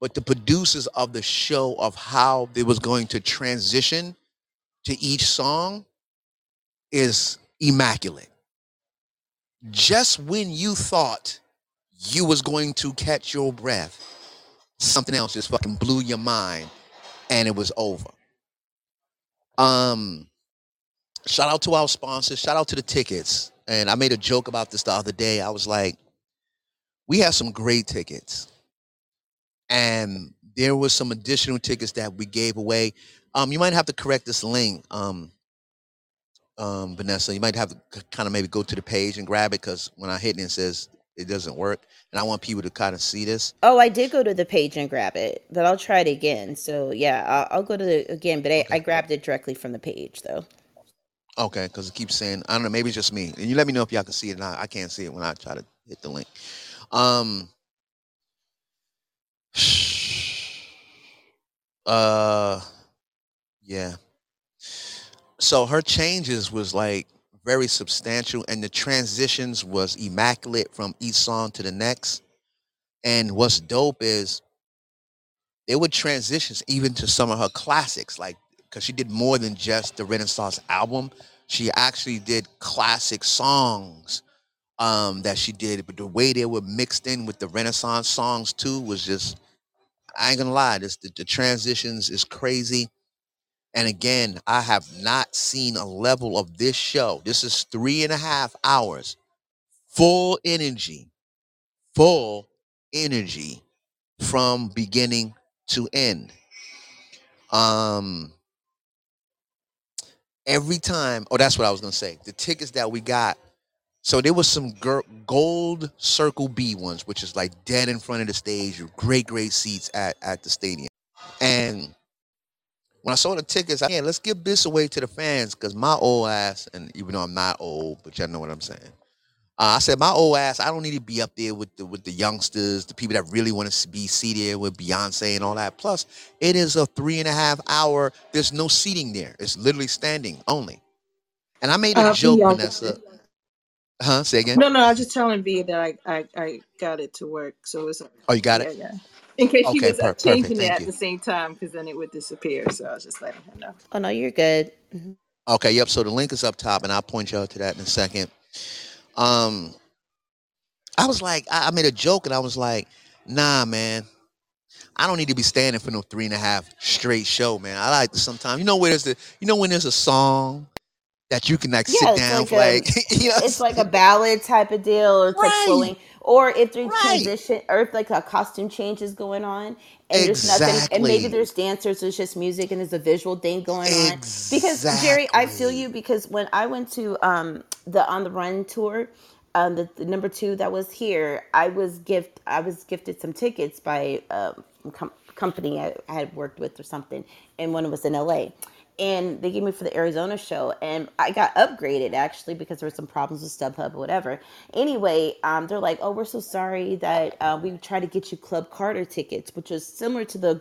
But the producers of the show of how they was going to transition to each song is immaculate. Just when you thought you was going to catch your breath, something else just fucking blew your mind and it was over. Um shout out to our sponsors, shout out to the tickets. And I made a joke about this the other day. I was like, we have some great tickets. And there was some additional tickets that we gave away. Um, you might have to correct this link, um, um, Vanessa. You might have to kind of maybe go to the page and grab it because when I hit it, it says it doesn't work, and I want people to kind of see this. Oh, I did go to the page and grab it, but I'll try it again. So yeah, I'll, I'll go to the again, but I, I grabbed it directly from the page though. Okay, because it keeps saying I don't know. Maybe it's just me. And you let me know if y'all can see it. I, I can't see it when I try to hit the link. Um. Uh. Yeah. So her changes was like very substantial, and the transitions was immaculate from each song to the next. And what's dope is they would transitions even to some of her classics, like because she did more than just the Renaissance album. She actually did classic songs um, that she did, but the way they were mixed in with the Renaissance songs too was just I ain't gonna lie, this the, the transitions is crazy. And again, I have not seen a level of this show. This is three and a half hours, full energy, full energy from beginning to end. Um, every time, oh, that's what I was gonna say. The tickets that we got, so there was some gold circle B ones, which is like dead in front of the stage, great, great seats at at the stadium. And when I saw the tickets, I yeah, let's give this away to the fans because my old ass, and even though I'm not old, but y'all know what I'm saying. Uh, I said my old ass, I don't need to be up there with the with the youngsters, the people that really want to be seated with Beyonce and all that. Plus, it is a three and a half hour. There's no seating there. It's literally standing only. And I made a Uh, joke, B, I'll- Vanessa. Huh? Say again. No, no, I was just telling V that I, I, I got it to work. So it's Oh, you got yeah, it. yeah. In case she Okay, was per- uh, perfect. changing it Thank at you. the same time, because then it would disappear. So I was just letting her know. Oh no, you're good. Mhm. Okay, yep. So the link is up top, and I'll point y'all to that in a second. Um, I was like, I, I made a joke, and I was like, Nah, man, I don't need to be standing for no three and a half straight show, man. I like to sometimes, you know, where there's the, you know, when there's a song that you can like Yeah, sit it's down like for a like, you know, it's like a ballad type of deal, or it's like Right. flowing, or if there's Right. transition, or if like a costume change is going on, and there's nothing, and maybe there's dancers, there's just music, and there's a visual thing going on. Because Jerry, I feel you because when I went to um the on the run tour, um the, the number two that was here, I was gift I was gifted some tickets by um com- company I, I had worked with or something, and one was in LA and they gave me for the Arizona show, and I got upgraded actually because there were some problems with StubHub or whatever. Anyway, um, they're like, "Oh, we're so sorry that uh, we tried to get you Club Carter tickets, which is similar to the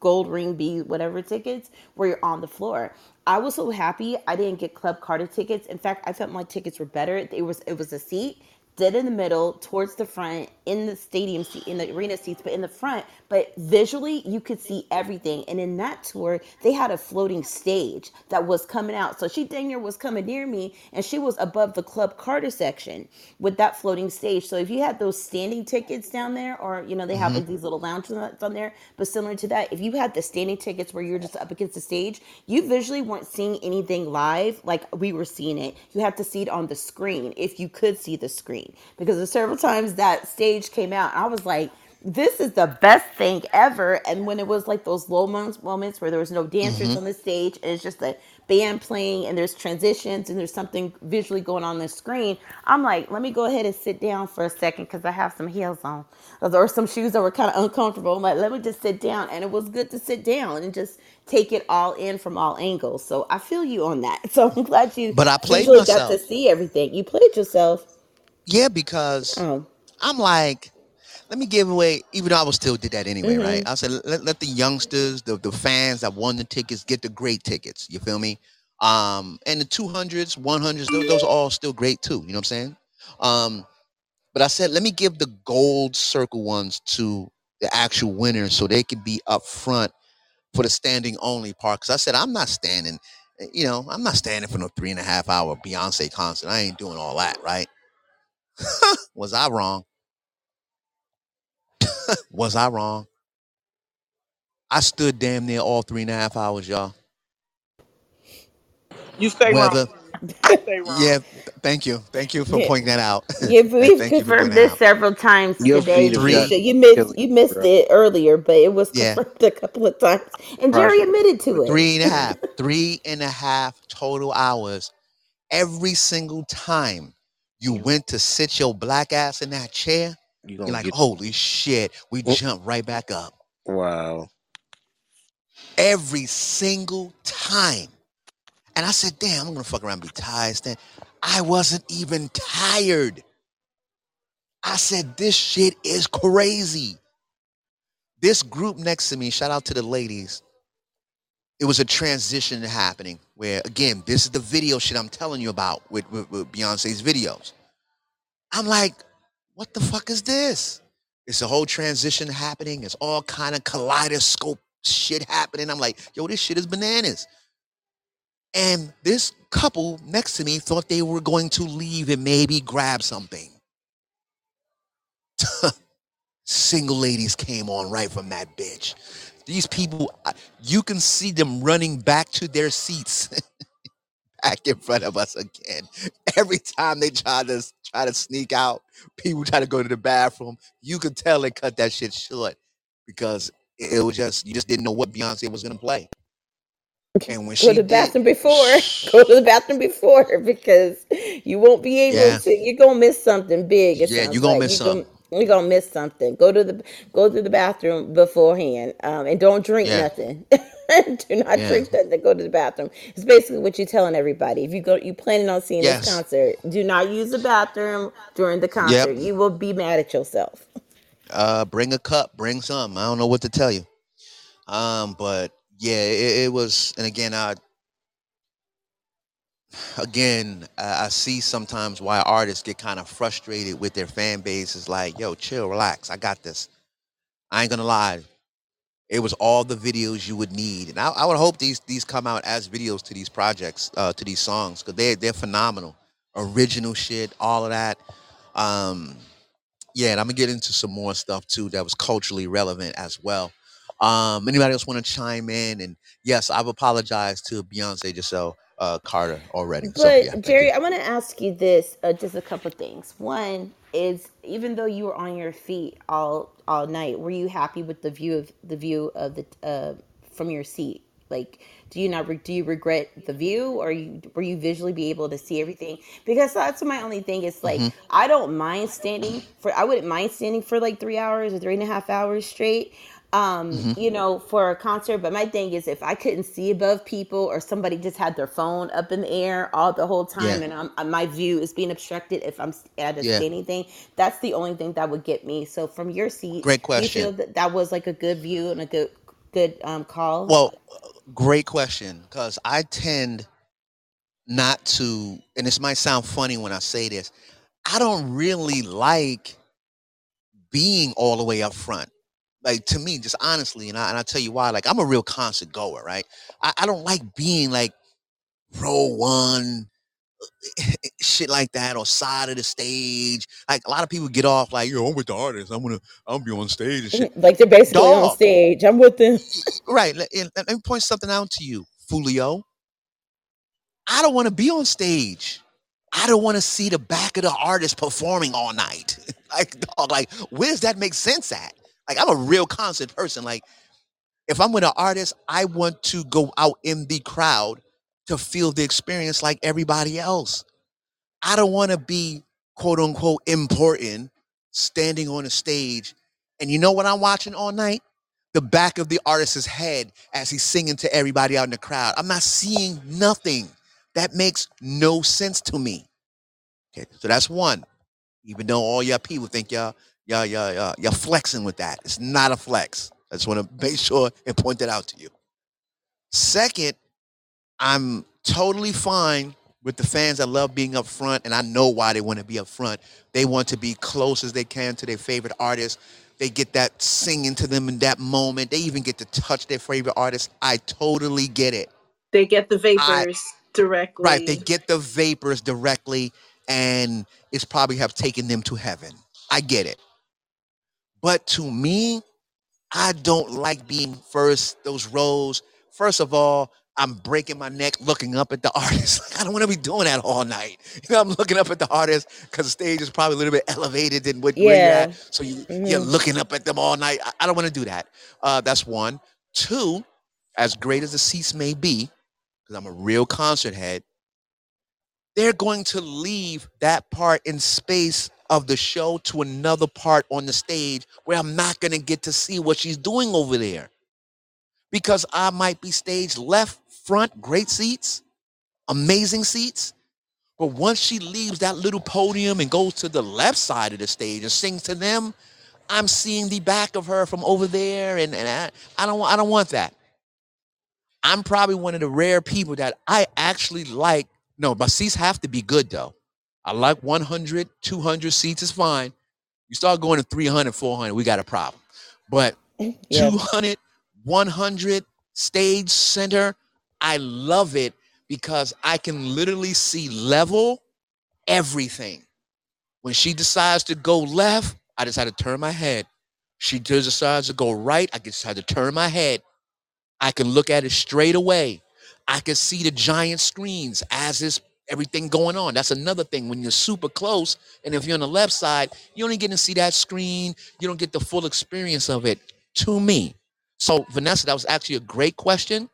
Gold Ring B whatever tickets, where you're on the floor." I was so happy I didn't get Club Carter tickets. In fact, I felt my tickets were better. It was it was a seat dead in the middle towards the front in the stadium seat in the arena seats but in the front. But visually you could see everything. And in that tour they had a floating stage that was coming out. So she dang near was coming near me and she was above the club carter section with that floating stage. So if you had those standing tickets down there or you know they have Mhm. like these little lounges on on there. But similar to that if you had the standing tickets where you're just up against the stage you visually weren't seeing anything live like we were seeing it. You had to see it on the screen if you could see the screen because there's several times that stage came out i was like this is the best thing ever. And when it was like those low moments, moments where there was no dancers Mhm. on the stage and it's just the band playing and there's transitions and there's something visually going on the screen i'm like let me go ahead and sit down for a second because i have some heels on. Or some shoes that were kind of uncomfortable. I'm like let me just sit down. And it was good to sit down and just take it all in from all angles. So i feel you on that. So i'm glad you but I played got to see everything. You played yourself Yeah, because Oh. I'm like, let me give away, even though I would still did that anyway, Mhm. right? I said, let, let the youngsters, the, the fans that won the tickets get the great tickets. You feel me? Um, and the 200s, 100s, those, those are all still great too. You know what I'm saying? Um, but I said, let me give the gold circle ones to the actual winners so they can be up front for the standing only part. Because I said, I'm not standing, eh, you know, I'm not standing for no three and a half hour Beyonce concert. I ain't doing all that, right? Was I wrong? Was I wrong? I stood damn near all three and a half hours, y'all. You stay Whether, wrong. You stay wrong. yeah, thank you. Thank you for Yeah. pointing that out. Yeah, we've thank you for confirmed this out. several times Your today. feet Three. You missed you you, missed it earlier, but it was Yeah. a couple of times, and Jerry me. admitted to it. Three and a half. Three and a half total hours. Every single time you went to sit your black ass in that chair, You you're like, get holy shit. We Oh. jump right back up. wow. Every single time. And I said, damn, I'm gonna fuck around and be tired. Stan. I wasn't even tired. I said, this shit is crazy. This group next to me, shout out to the ladies. It was a transition happening where, again, this is the video shit I'm telling you about with, with, with Beyonce's videos. I'm like, what the fuck is this? It's a whole transition happening. It's all kind of kaleidoscope shit happening. I'm like, yo, this shit is bananas. And this couple next to me thought they were going to leave and maybe grab something. Single ladies came on right from that bitch. These people, you can see them running back to their seats, back in front of us again. Every time they try to try to sneak out, people try to go to the bathroom. You could tell they cut that shit short because it was just you just didn't know what Beyonce was gonna play. And when Go she to the did, bathroom before. Go to the bathroom before because you won't be able yeah, to. You're gonna miss something big. Yeah, sounds you gonna like miss you gonna something. You're gonna miss something. Go to the go to the bathroom beforehand, um, and don't drink Yeah, nothing. Do not yeah, drink nothing. Go to the bathroom. It's basically what you're telling everybody. If you go, you planning on seeing this concert. Do not use the bathroom during the yep. concert. You will be mad at yourself. Uh, bring a cup, bring some. I don't know what to tell you. Um, but yeah, it, it was. And again, I again I, I see sometimes why artists get kind of frustrated with their fan base. Is like, yo, chill, relax. I got this. I ain't gonna lie. It was all the videos you would need, and I, I would hope these these come out as videos to these projects, uh, to these songs, because they they're phenomenal, original shit, all of that. Um, yeah, and I'm gonna get into some more stuff too that was culturally relevant as well. Um, anybody else want to chime in? And yes, I've apologized to Beyonce Giselle uh, Carter already. So yeah, But Jerry. I want to ask you this, uh, just a couple things. One is, even though you were on your feet all all night, were you happy with the view of the view of the uh, from your seat? Like, do you not re- do you regret the view, or you were you visually be able to see everything? Because that's my only thing. Is like hmm I don't mind standing for. I wouldn't mind standing for like three hours or three and a half hours straight um hmm you know for a concert but my thing is if i couldn't see above people or somebody just had their phone up in the air all the whole Yeah, time and I'm, uh, my view is being obstructed if i'm at a yeah. standing thing that's the only thing that would get me so from your seat Great do you feel question. that that was like a good view and a good good um call Well, great question. Because I tend not to, and this might sound funny when I say this. I don't really like being all the way up front. Like to me, just honestly, and I and I tell you why. Like I'm a real concert goer, right? I, I don't like being like row one, shit like that, or side of the stage. Like a lot of people get off like, yo, I'm with the artist. I'm gonna I'm be on stage and shit. like they're basically on stage i'm with them right? Let, let me point something out to you, Fulio. I don't want to be on stage. I don't want to see the back of the artist performing all night. like, dog, like, where does that make sense at? Like, I'm a real concert person. Like, if I'm with an artist, I want to go out in the crowd to feel the experience like everybody else. I don't want to be quote unquote important standing on a stage. And you know what I'm watching all night? The back of the artist's head as he's singing to everybody out in the crowd. I'm not seeing nothing. That makes no sense to me. Okay, so that's one. Even though all y'all people think y'all y'all y'all y'all, y'all flexing with that, it's not a flex. I just want to make sure and point that out to you. Second, I'm totally fine with the fans that love being up front, and I know why they want to be up front. They want to be close as they can to their favorite artist. They get that singing to them in that moment. They even get to touch their favorite artist. I totally get it. They get the I vapors directly. right, they get the vapors directly, and it's probably have taken them to heaven. I get it. But to me, I don't like being first, those rows. First of all, I'm breaking my neck looking up at the artist. I don't want to be doing that all night. You know, I'm looking up at the artist because the stage is probably a little bit elevated than what, where you're at. So you, you're Mhm. looking up at them all night. I, I don't want to do that. Uh, that's one. Two, as great as the seats may be, because I'm a real concert head, they're going to leave that part in space of the show to another part on the stage where I'm not going to get to see what she's doing over there because I might be stage left, front, great seats, amazing seats. But once she leaves that little podium and goes to the left side of the stage and sings to them, I'm seeing the back of her from over there, and, and I, I don't I don't want that. I'm probably one of the rare people that I actually like. No, my seats have to be good though. I like 100, 200 seats is fine. You start going to 300, 400, we got a problem. But Yeah. 200, 100 stage center, I love it because I can literally see level everything. When she decides to go left, I decide to turn my head. She decides to go right, I decide to turn my head. I can look at it straight away. I can see the giant screens as is everything going on. That's another thing. When you're super close, and if you're on the left side, you only get to see that screen. You don't get the full experience of it. To me, so Vanessa, that was actually a great question.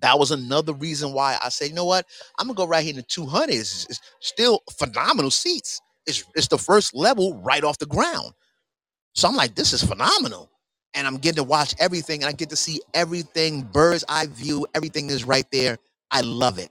That was another reason why I say, you know what, I'm gonna go right here in the 200. It's, it's still phenomenal seats. It's it's the first level right off the ground. So I'm like, this is phenomenal. And I'm getting to watch everything and I get to see everything, bird's eye view, everything is right there. I love it.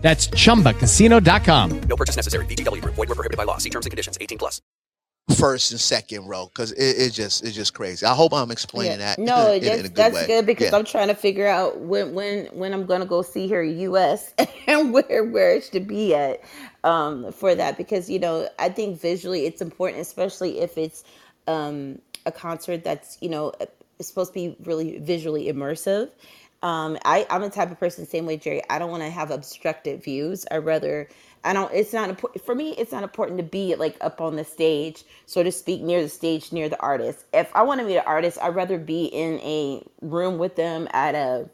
That's chumbacasino.com. No purchase necessary. VGW Group. Void were prohibited by law. See terms and conditions. 18 plus. first and second row because it, it's just it's just crazy. I hope I'm explaining that No, in, in that's a good that's way. good because Yeah. I'm trying to figure out when when when I'm gonna go see her U.S. and where where it should be at um, for that because you know I think visually it's important, especially if it's um, a concert that's you know it's supposed to be really visually immersive. Um, I, I'm a type of person, same way, Jerry. I don't want to have obstructed views. I rather, I don't. It's not important for me. It's not important to be like up on the stage, so to speak, near the stage, near the artist. If I want to meet an artist, I'd rather be in a room with them at a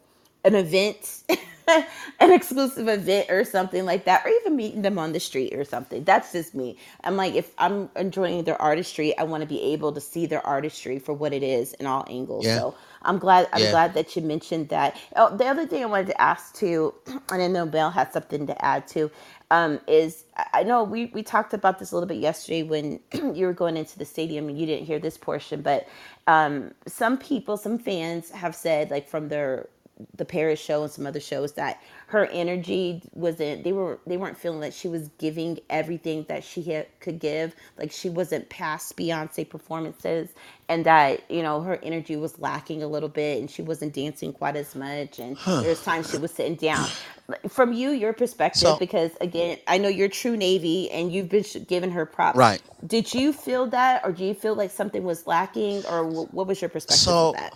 an event, an exclusive event or something like that, or even meeting them on the street or something. That's just me. I'm like, if I'm enjoying their artistry, I want to be able to see their artistry for what it is in all angles. Yeah. So I'm glad. I'm Yeah. glad that you mentioned that. Oh, the other thing I wanted to ask too, and I know Belle had something to add too, um, is I I know we we talked about this a little bit yesterday when you were going into the stadium and you didn't hear this portion, but um, some people, some fans have said like from their the Paris show and some other shows that her energy wasn't they were they weren't feeling that she was giving everything that she had, could give like she wasn't past Beyonce performances and that you know her energy was lacking a little bit and she wasn't dancing quite as much and Huh. there's times she was sitting down from you your perspective So- because again I know you're true Navy and you've been sh- giving her props Right. did you feel that or do you feel like something was lacking or wh- what was your perspective So- of that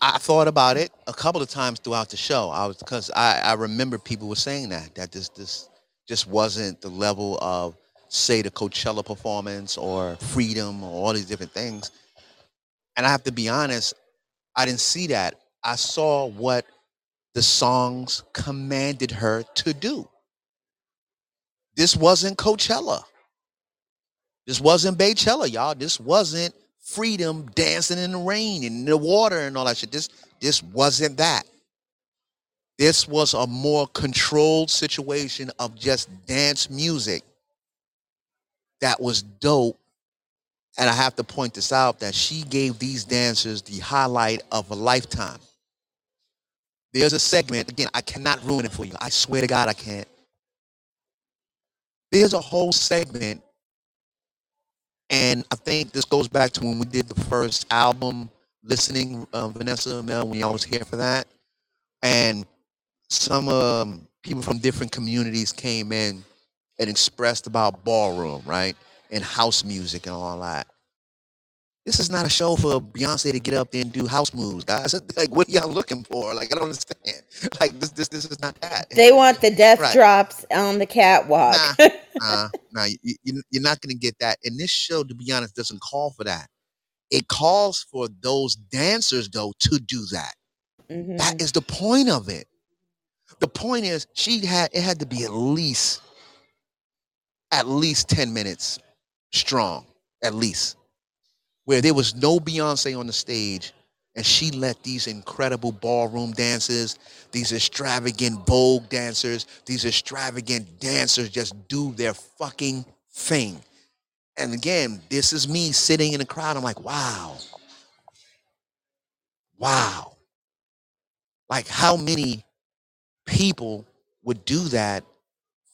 I thought about it a couple of times throughout the show. I was because I, I remember people were saying that that this this just wasn't the level of say the Coachella performance or Freedom or all these different things. And I have to be honest, I didn't see that. I saw what the songs commanded her to do. This wasn't Coachella. This wasn't Beychella, y'all. This wasn't freedom dancing in the rain and in the water and all that shit. This this wasn't that. This was a more controlled situation of just dance music that was dope. And I have to point this out that she gave these dancers the highlight of a lifetime. There's a segment, again, I cannot ruin it for you. I swear to God, I can't. There's a whole segment, and I think this goes back to when we did the first album, listening, uh, Vanessa Mel, when y'all was here for that. And some um, people from different communities came in and expressed about ballroom, right? And house music and all that. This is not a show for Beyonce to get up there and do house moves, guys. Like, what are y'all looking for? Like, I don't understand. Like, this, this, this is not that. They want the death Right. drops on the catwalk. Nah, nah, you, you, you're not going to get that. And this show, to be honest, doesn't call for that. It calls for those dancers, though, to do that. Mm-hmm. That is the point of it. The point is, she had it had to be at least, at least 10 minutes strong, at least, where there was no Beyonce on the stage and she let these incredible ballroom dancers, these extravagant Vogue dancers, these extravagant dancers just do their fucking thing. And again, this is me sitting in the crowd. I'm like, wow. Wow. Like how many people would do that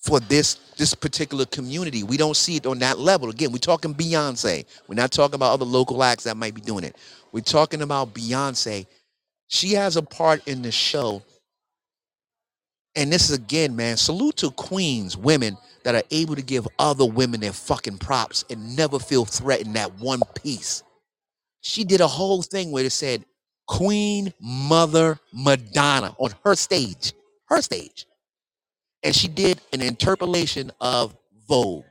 for this this particular community. We don't see it on that level. Again, we're talking Beyonce. We're not talking about other local acts that might be doing it. We're talking about Beyonce. She has a part in the show. And this is again, man, salute to queens, women that are able to give other women their fucking props and never feel threatened at one piece. She did a whole thing where it said Queen Mother Madonna on her stage, her stage. And she did an interpolation of Vogue.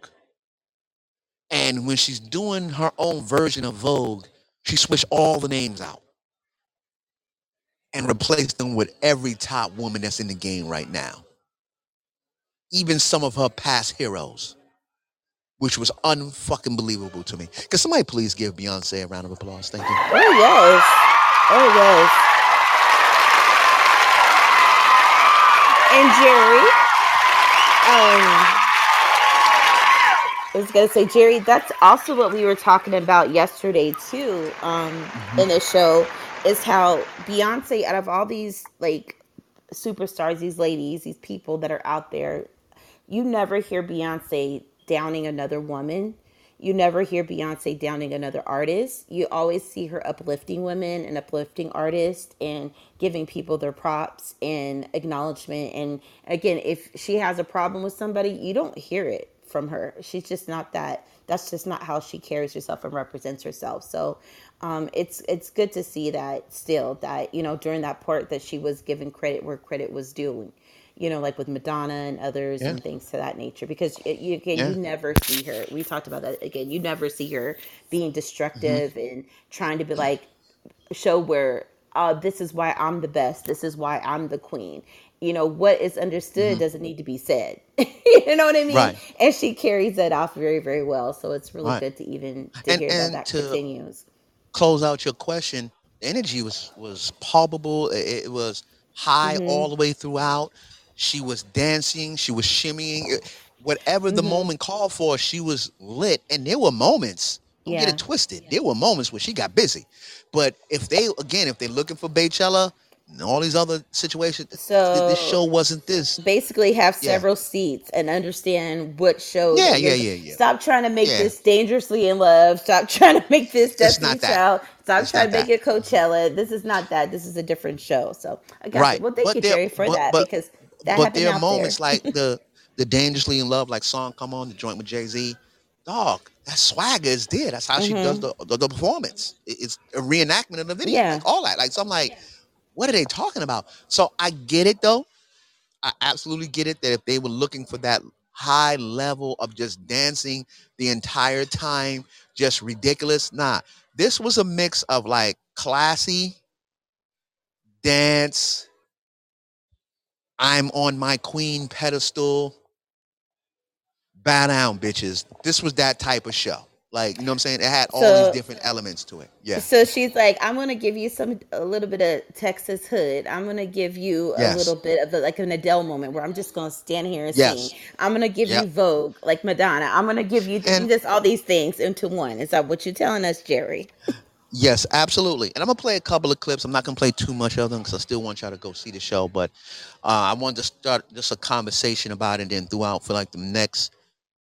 And when she's doing her own version of Vogue, she switched all the names out and replaced them with every top woman that's in the game right now. Even some of her past heroes, which was unfucking believable to me. Can somebody please give Beyonce a round of applause? Thank you. Oh yes. Oh yes. And Jerry, um, I was gonna say, Jerry, that's also what we were talking about yesterday too, um, in the show, is how Beyonce, out of all these like superstars, these ladies, these people that are out there, you never hear Beyonce downing another woman. You never hear Beyonce downing another artist. You always see her uplifting women and uplifting artists and giving people their props and acknowledgement. And again, if she has a problem with somebody, you don't hear it from her. She's just not that. That's just not how she carries herself and represents herself. So um, it's it's good to see that still that you know during that part that she was given credit where credit was due. You know, like with Madonna and others Yeah. and things to that nature. Because it, you again, Yeah. you never see her. We talked about that again. You never see her being Mm-hmm. destructive and trying to be like show where uh, this is why I'm the best. This is why I'm the queen. You know, what is understood doesn't need to be said. you know what I mean? Mm-hmm. Right. And she carries that off very, very well. So it's really Right. good to even to And- hear that and that to- continues. close out your question, energy was was palpable. It, was high Mhm. all the way throughout. She was dancing. She was shimmying. eh, Whatever the Mhm. moment called for, she was lit. And there were moments. Don't get it twisted. There were moments where she got busy. But if they again, if they're looking for Beychella and all these other situations, So this show wasn't this. basically have Yeah. several seats and understand what show. Yeah, yeah, yeah, yeah. Stop trying to make Yeah. this dangerously in love. Stop trying to make this It's Destiny not that. Child. Stop It's trying to make it Coachella. This is not that. This is a different show. So I got Right. you. Well, thank But you, Jerry, for but- that but- because that but there are moments there. like the the dangerously in love like song come on the joint with jay-z dog that swagger is there that's how she does the, the, the performance it's a reenactment of the video Mm-hmm. Yeah. like all that like so i'm like what are they talking about so i get it though i absolutely get it that if they were looking for that high level of just dancing the entire time, just ridiculous. Nah, this was a mix of like classy dance. I'm on my queen pedestal. Bow down, bitches. This was that type of show. Like, you know what I'm saying? It had all So- these different elements to it. Yeah. So she's like, I'm gonna give you some a little bit of Texas hood. I'm gonna give you a Yes. little bit of the, like an Adele moment where I'm just gonna stand here and Yes. sing. I'm gonna give Yep. you Vogue, like Madonna. I'm gonna give you just all these things into one. Is that what you're telling us, Jerry? Yes, absolutely. And I'm gonna play a couple of clips. I'm not gonna play too much of them because I still want y'all to go see the show. But uh, I wanted to start just a conversation about it, and then throughout for like the next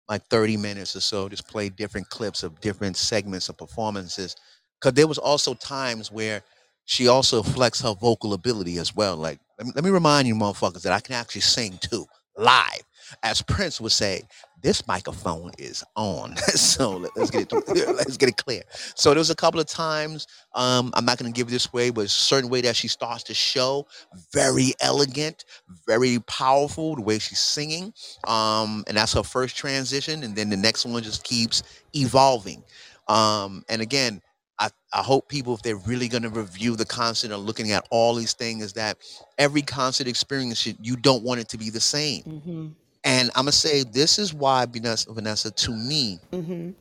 like 30 minutes or so, just play different clips of different segments of performances. Because there was also times where she also flexed her vocal ability as well. Like, let me, let me remind you, motherfuckers, that I can actually sing too, live. As Prince would say, this microphone is on. so let, us get it let's get it clear. So there was a couple of times, um, I'm not gonna give this way, but a certain way that she starts to show, very elegant, very powerful, the way she's singing. Um, and that's her first transition, and then the next one just keeps evolving. Um, and again, I, I hope people, if they're really going to review the concert or looking at all these things, is that every concert experience, you you don't want it to be the same. Mm-hmm. And I'm gonna say this is why Vanessa, Vanessa to me, Mm-hmm.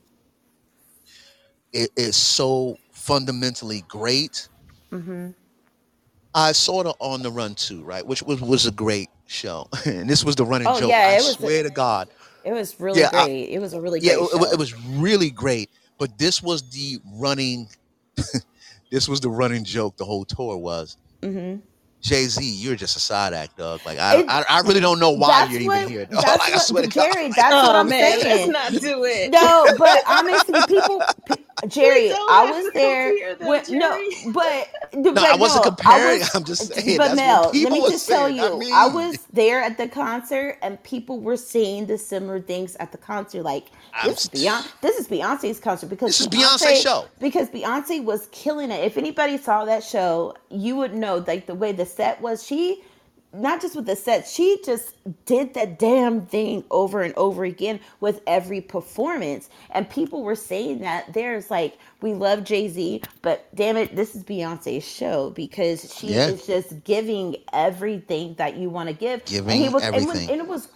it is so fundamentally great. Mm-hmm. I saw the On the Run too, right? Which was was a great show, and this was the running Oh joke. yeah, I it was. swear to God, It was really Yeah, I- great. it was a really yeah, it, it it was really great. But this was the running, this was the running joke. The whole tour was mm-hmm. Jay Z. You're just a side act, dog. Like I, I, I really don't know why you're what- even here. Dog. that's Like, I what- swear to God. Jerry, that's what Oh, I'm man, saying. let's not do it. No, but honestly, people, Jerry, I was there. here, though, when, no, but No, but I wasn't no, comparing. was- I'm just saying. But that's Mel, let me were just tell you, not me. I was there at the concert, and people were saying the similar things at the concert. Like I'm this is Beyonce. This is Beyonce's concert because This is Beyonce's show. because Beyonce was killing it. If anybody saw that show, you would know like the way the set was. She not just with the set, she just did that damn thing over and over again with every performance. And people were saying that there's like, we love Jay Z, but damn it, this is Beyonce's show because she Yeah. is just giving everything that you want to give. Giving and was, and, everything. and it was,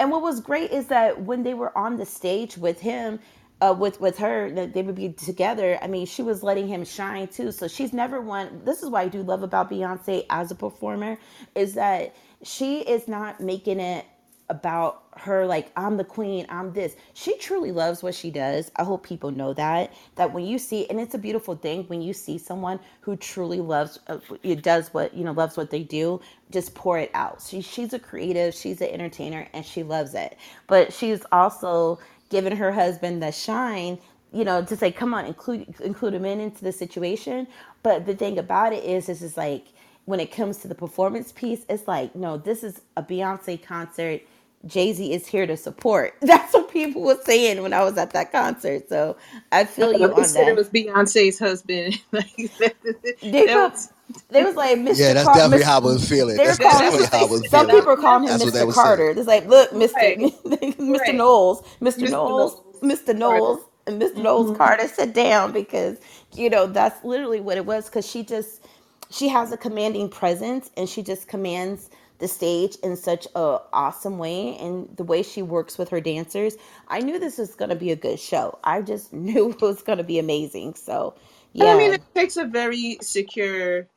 and what was great is that when they were on the stage with him, uh, with with her, that they would be together. I mean, she was letting him shine too. So she's never one. This is why I do love about Beyonce as a performer is that she is not making it about her like I'm the queen, I'm this. She truly loves what she does. I hope people know that. That when you see, and it's a beautiful thing when you see someone who truly loves, uh, it does what you know, loves what they do. Just pour it out. She she's a creative, she's an entertainer, and she loves it. But she's also given her husband the shine you know, to say, come on, include include him in into the situation. But the thing about it is, this is like when it comes to the performance piece, it's like, no, this is a Beyonce concert. Jay Z is here to support. That's what people were saying when I was at that concert. So I feel you They on that. it was Beyonce's husband. Like, that- They, that called, was- they was like Mr. Yeah, that's Car- definitely Mr. how I was feeling. They That's calling definitely how I was some feeling. people are calling him That's Mr. was saying. Carter. It's like, look, Mr. Right. Mr. Right. Knowles, Mr. Mr. Knowles, Mr. Knowles, and mister mm-hmm. Knowles Carter sit down because you know that's literally what it was. Because she just she has a commanding presence and she just commands the stage in such a awesome way and the way she works with her dancers i knew this was going to be a good show i just knew it was going to be amazing so yeah I mean, it takes a very secure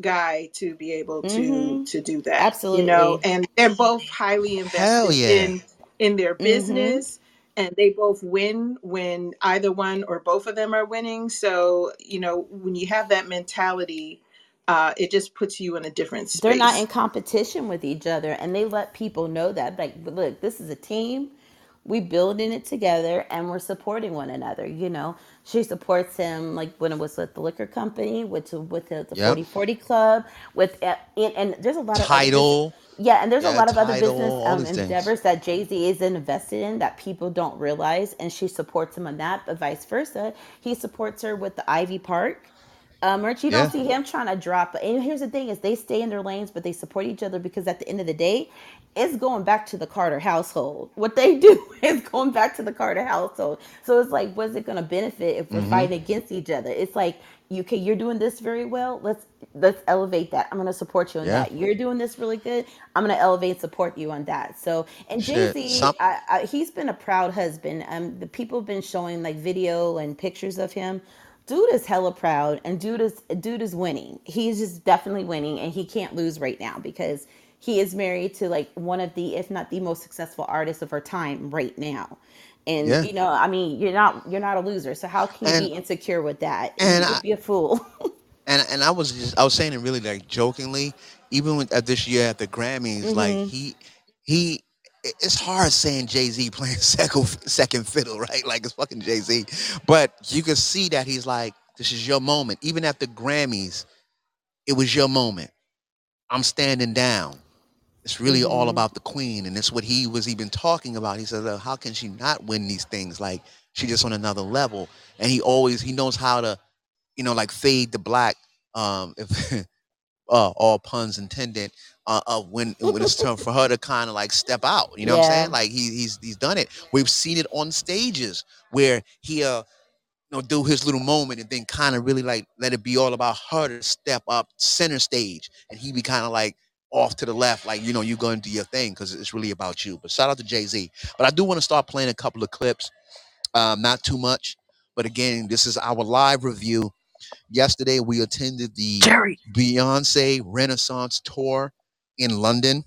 guy to be able to Mhm. to do that. Absolutely. you know. And they're both highly invested yeah. in in their Mm-hmm. business, and they both win when either one or both of them are winning. So you know, when you have that mentality, uh, it just puts you in a different space. they're not in competition with each other and they let people know that like look this is a team we building it together and we're supporting one another you know she supports him like when it was with the liquor company with with the, the Yep. 40/40 club with uh, and, and there's a lot of other Tidal. yeah and there's a Yeah, lot of other business um, these things. endeavors that jay-z is invested in that people don't realize and she supports him on that but vice versa he supports her with the ivy park Uh, Merch, you Yeah. don't see him trying to drop. And here's the thing: is they stay in their lanes, but they support each other because at the end of the day, it's going back to the Carter household. What they do is going back to the Carter household. So it's like, what's it going to benefit if we're Mhm. fighting against each other? It's like, you okay, you're doing this very well. Let's let's elevate that. I'm going to support you on Yeah. that. You're doing this really good. I'm going to elevate and support you on that. So and Jay Z, Some, he's been a proud husband. Um, the people have been showing like video and pictures of him. Dude is hella proud, and dude is dude is winning. He's just definitely winning, and he can't lose right now because he is married to like one of the, if not the most successful artists of her time right now. And Yeah. you know, I mean, you're not you're not a loser. So how can you And- be insecure with that? and you I- would be a fool. and and I was just I was saying it really like jokingly, even with at this year at the Grammys, like Mhm. he he it's hard saying Jay Z playing second second fiddle, right? Like it's fucking Jay Z, but you can see that he's like, this is your moment. Even at the Grammys, it was your moment. I'm standing down. It's really all Mhm. about the queen, and it's what he was even talking about. He said, "Uh, "How can she not win these things? Like she's just on another level." And he always he knows how to, you know, like fade the black. Um, if uh, all puns intended. Uh, uh, when when it's time for her to kind of like step out, you know what I'm saying? Like he, he's he's done it. We've seen it on stages where he uh you know do his little moment and then kind of really like let it be all about her to step up center stage and he be kind of like off to the left like you know you go and do your thing because it's really about you but shout out to jay-z but i do want to start playing a couple of clips um not too much but again this is our live review yesterday we attended the Jerry. beyonce renaissance tour in london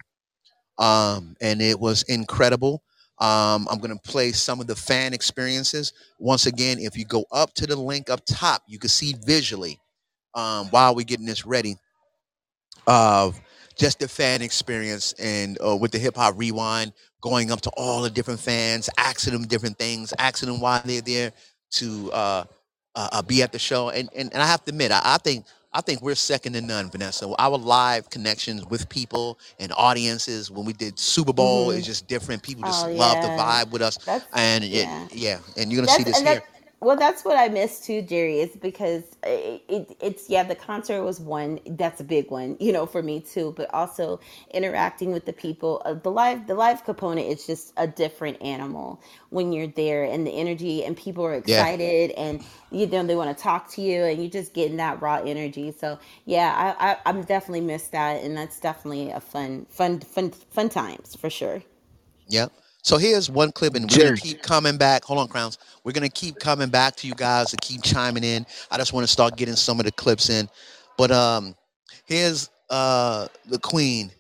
um, and it was incredible. Um, I'm going to play some of the fan experiences. Once again, if you go up to the link up top, you can see visually um, while we're getting this ready of just the fan experience and uh, with the hip hop rewind, going up to all the different fans, asking them different things, asking them why they're there to uh, uh, uh, be at the show. And, and and I have to admit, I, I think I think we're second to none, Vanessa. Our live connections with people and audiences when we did Super Bowl Mhm. is just different. People just Oh, love the vibe with us, That's- and it, yeah. yeah. And you're gonna see this here. that, well, that's what I miss too, Jerry. Is because it, it, it's yeah, the concert was one. That's a big one, you know, for me too. But also interacting with the people. Uh, the live, the live component is just a different animal when you're there, and the energy, and people are Yeah. excited, and you know they want to talk to you, and you're just getting that raw energy. So yeah, I, I I'm definitely missed that, and that's definitely a fun, fun, fun, fun times for sure. Yeah. So here's one clip, and we're gonna keep coming back. Hold on, Crowns. We're gonna keep coming back to you guys to keep chiming in. I just want to start getting some of the clips in. But um, here's uh the Queen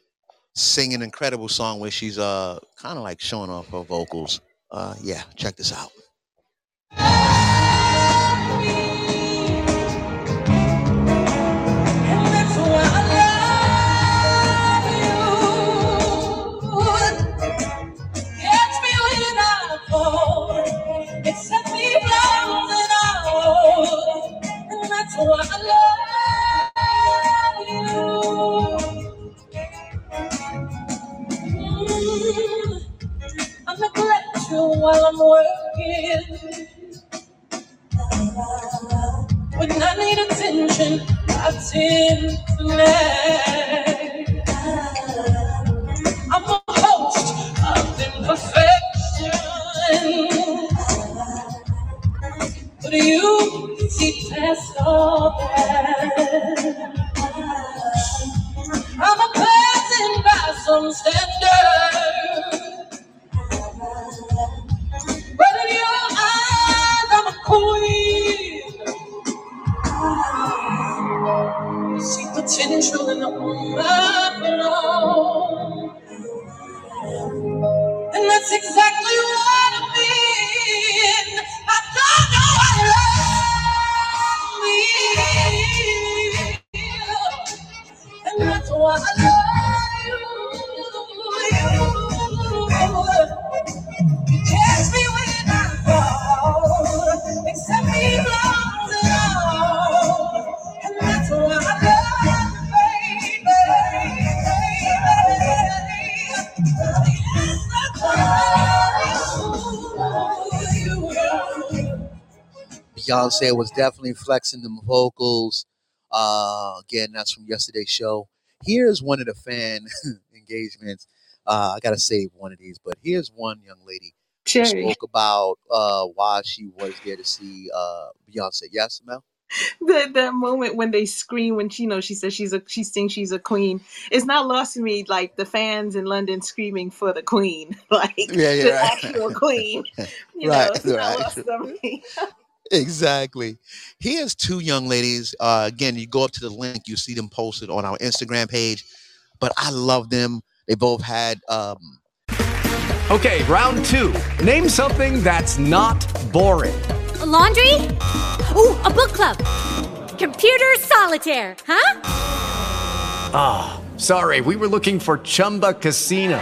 singing an incredible song where she's uh kind of like showing off her vocals. Uh, yeah, check this out. Neglect you while I'm working. When I need attention, I tend to nag. I'm a host of imperfection. But you see past all that. I'm a person by some standard. Queen. You see potential in a woman alone. And that's exactly what I mean. I don't know what love means. And that's why I love you. Beyonce was definitely flexing them vocals. Uh, again, that's from yesterday's show. Here's one of the fan engagements. Uh, I gotta save one of these, but here's one young lady who Cherry. spoke about uh, why she was there to see uh, Beyonce. Yes, Mel. that that moment when they scream when she you know she says she's a she thinks she's a queen it's not lost to me like the fans in london screaming for the queen like Yeah, yeah, the right. actual queen you Right, know it's not lost on me Exactly. Here's two young ladies. Uh, again, you go up to the link, you see them posted on our Instagram page. But I love them. They both had um, Okay, round two. Name something that's not boring. A laundry? Ooh, a book club. Computer solitaire, huh? Ah, sorry, we were looking for Chumba Casino.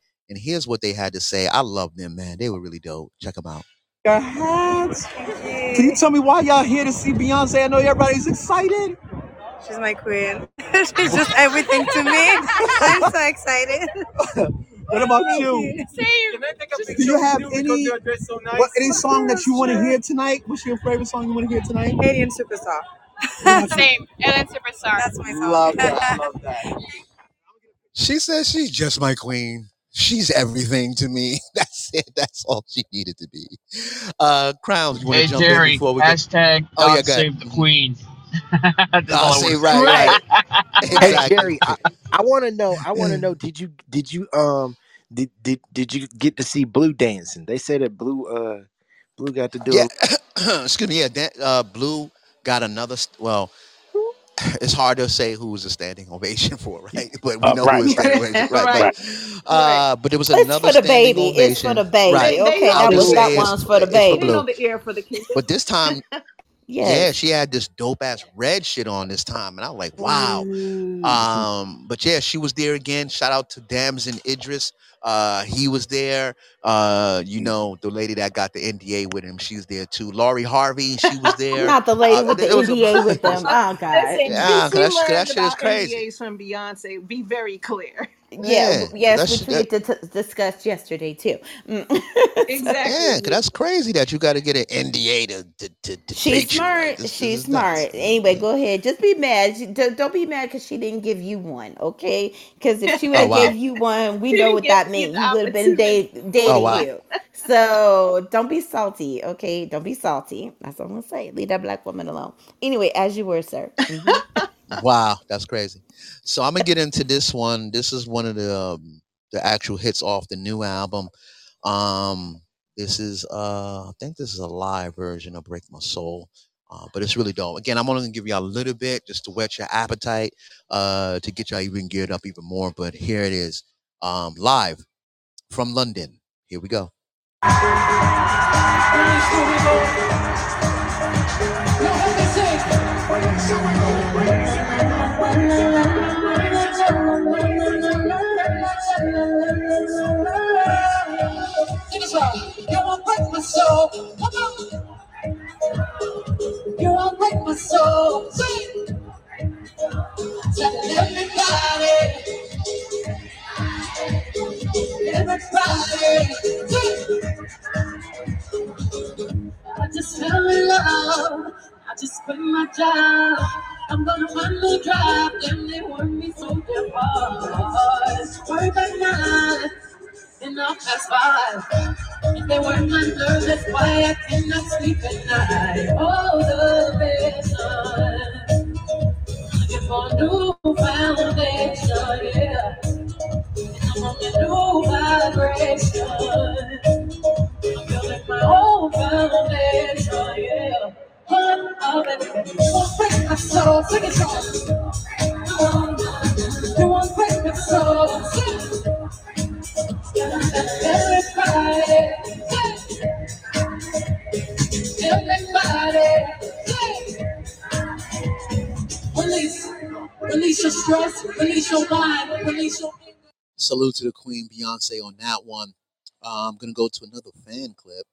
And here's what they had to say. I love them, man. They were really dope. Check them out. Your hats. Can you tell me why y'all here to see Beyonce? I know everybody's excited. She's my queen. She's just everything to me. I'm so excited. What about you? Same. Do you have any what, any song that you want to hear tonight? What's your favorite song you want to hear tonight? Alien Superstar. Same. Alien Superstar. That's my song. Love that. Love that. She says she's just my queen. She's everything to me. That's it. That's all she needed to be. Uh, Crowns, you want to Hey jump Jerry, in before we hashtag Oh, yeah, God go save the Queen. That's I'll say right, say. right. Hey Exactly. Jerry, I, I want to know. I want to know. Did you did you um did did did you get to see Blue dancing? They say that Blue uh Blue got to do Yeah. a Excuse me. Yeah. Dan, uh, Blue got another. St- well, it's hard to say who was a standing ovation for, right? But we Uh, know right. who was standing ovation, right? Right. But, uh, but there was It's another for the standing baby. It's for the baby. Right. They- Okay, they I'll that was that say one's for the baby. for They baby. know Blue. the air for the kids. But this time, yeah, she had this dope ass red shit on this time, and I was like, wow. Um, but yeah, she was there again. Shout out to Damson Idris. Uh, he was there. Uh, you know, the lady that got the NDA with him, she's there too. Lori Harvey, she was there. Not the lady Uh, with the it was a- NDA with them. Oh God. Listen, Yeah, 'cause DC that that learned shit is about crazy. NDAs from Beyonce. Be very clear. Yeah, Yeah, yes, which we that, had to discussed yesterday too. Mm. Exactly. yeah, 'cause that's crazy that you got to get an NDA to to, to, to She's date you. smart. Like, this, this She's nuts. smart. Anyway, go ahead. Just be mad. She- Don't don't be mad because she didn't give you one, okay? Because if she would Oh have wow. gave you one, we know what that means. You would have been opportunity. da- dating Oh wow. you. So don't be salty, okay? Don't be salty. That's what I'm gonna say. Leave that black woman alone. Anyway, as you were, sir. Mhm. Wow, that's crazy. So I'm gonna get into this one. This is one of the um, the actual hits off the new album. Um, this is uh, I think this is a live version of "Break My Soul," uh, but it's really dope. Again, I'm only gonna give you a little bit just to whet your appetite, uh, to get y'all even geared up even more. But here it is, um, live from London. Here we go. You won't break my soul. Come on. You won't break my soul. Sing. Tell everybody. Everybody. Sing. I just fell in love. I just quit my job. I'm gonna run the drive. Damn, they work me so damn hard. Work at night and I'll pass by. If they weren't my nerves, that's why I cannot sleep at night. Oh, the best Looking for a new foundation, yeah. And I'm on the new vibration. I'm building my own foundation, yeah. One of it. Quick, I saw, take it off. One quick, I saw, Salute to the Queen Beyonce on that one. Uh, I'm gonna go to another fan clip.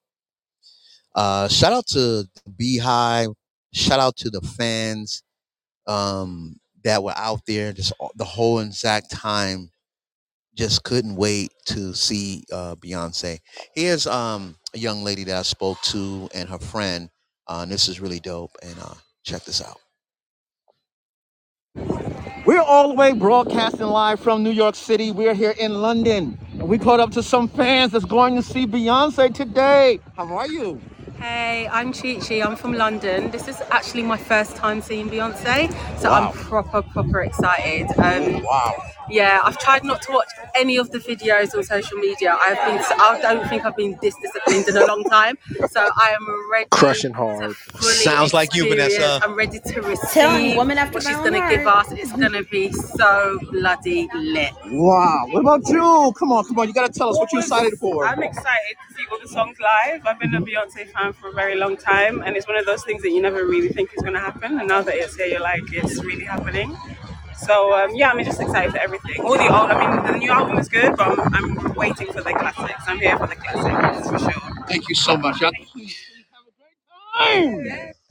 Uh, shout out to Beehive. Shout out to the fans um, that were out there just the whole exact time. Just couldn't wait to see uh, Beyonce. Here's um, a young lady that I spoke to and her friend. Uh, and this is really dope. And uh, check this out. We're all the way broadcasting live from New York City. We're here in London. And we caught up to some fans that's going to see Beyonce today. How are you? Hey, I'm Chi Chi. I'm from London. This is actually my first time seeing Beyonce, so Wow. I'm proper, proper excited. Um, Wow. Yeah, I've tried not to watch any of the videos on social media. I've been, I don't think I've been this disciplined in a long time, so I am ready. Crushing hard. Sounds like you, experience. Vanessa. I'm ready to receive Tell woman after what she's going to give us. It's going to be so bloody lit. Wow. What about you? Come on, come on. You got to tell us what you're excited for. I'm excited to see all the songs live. I've been a Beyonce fan for a very long time, and it's one of those things that you never really think is going to happen. And now that it's here, you're like, it's really happening. So um, yeah, I'm just excited for everything. All the old, I mean, the new album is good, but I'm, I'm waiting for the classics. I'm here for the classics for sure. Thank you so much. Y'all-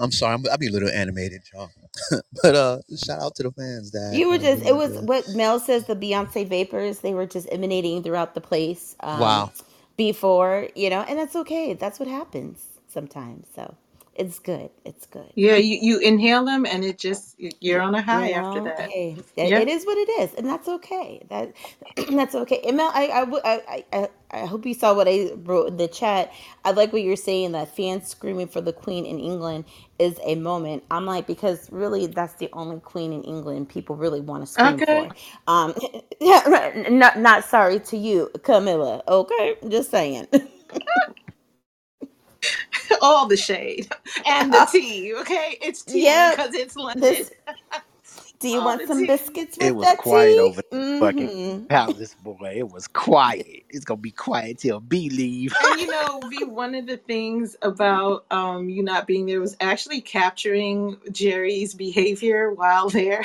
I'm sorry, I'm, I'll be a little animated, y'all. but uh, shout out to the fans that You were just, you it was the- what Mel says the Beyonce vapors, they were just emanating throughout the place. Um, Wow. Before, you know, and that's okay. That's what happens sometimes. So it's good. It's good. Yeah, you, you inhale them and it just you're on a high You after know, that. hey, it, Yeah. it is what it is, and that's okay. That that's okay. And I- I hope you saw what I wrote in the chat. I like what you're saying that fans screaming for the Queen in England is a moment. I'm like because really that's the only Queen in England people really want to scream Okay. for. Um, yeah, right, not not sorry to you, Camilla. Okay, just saying. All the shade and the tea. Okay, it's tea Yeah, because it's London. this. Do you All want the some tea. biscuits with It was that quiet tea? over the fucking palace, boy. It was quiet. It's gonna be quiet till B leave. And you know, V, one of the things about um you not being there was actually capturing Jerry's behavior while there.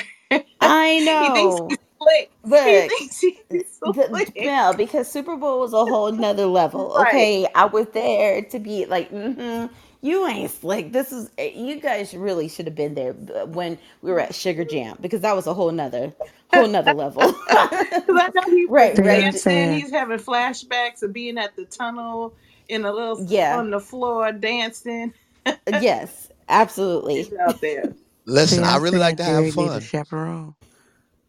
I He thinks know. He's slick. He Look, thinks he's the, slick. Mel, because Super Bowl was a whole nother level. Right. Okay, I was there to be like, mm-hmm, you ain't slick. This is eh, you guys really should have been there uh, when we were at Sugar Jam because that was a whole nother, whole nother level. 'Cause I know he's right, right. dancing. He's having flashbacks of being at the tunnel in a little Yeah. on the floor dancing. Yes, absolutely. He's out there. Listen, I really like to have need a fun. chaperone.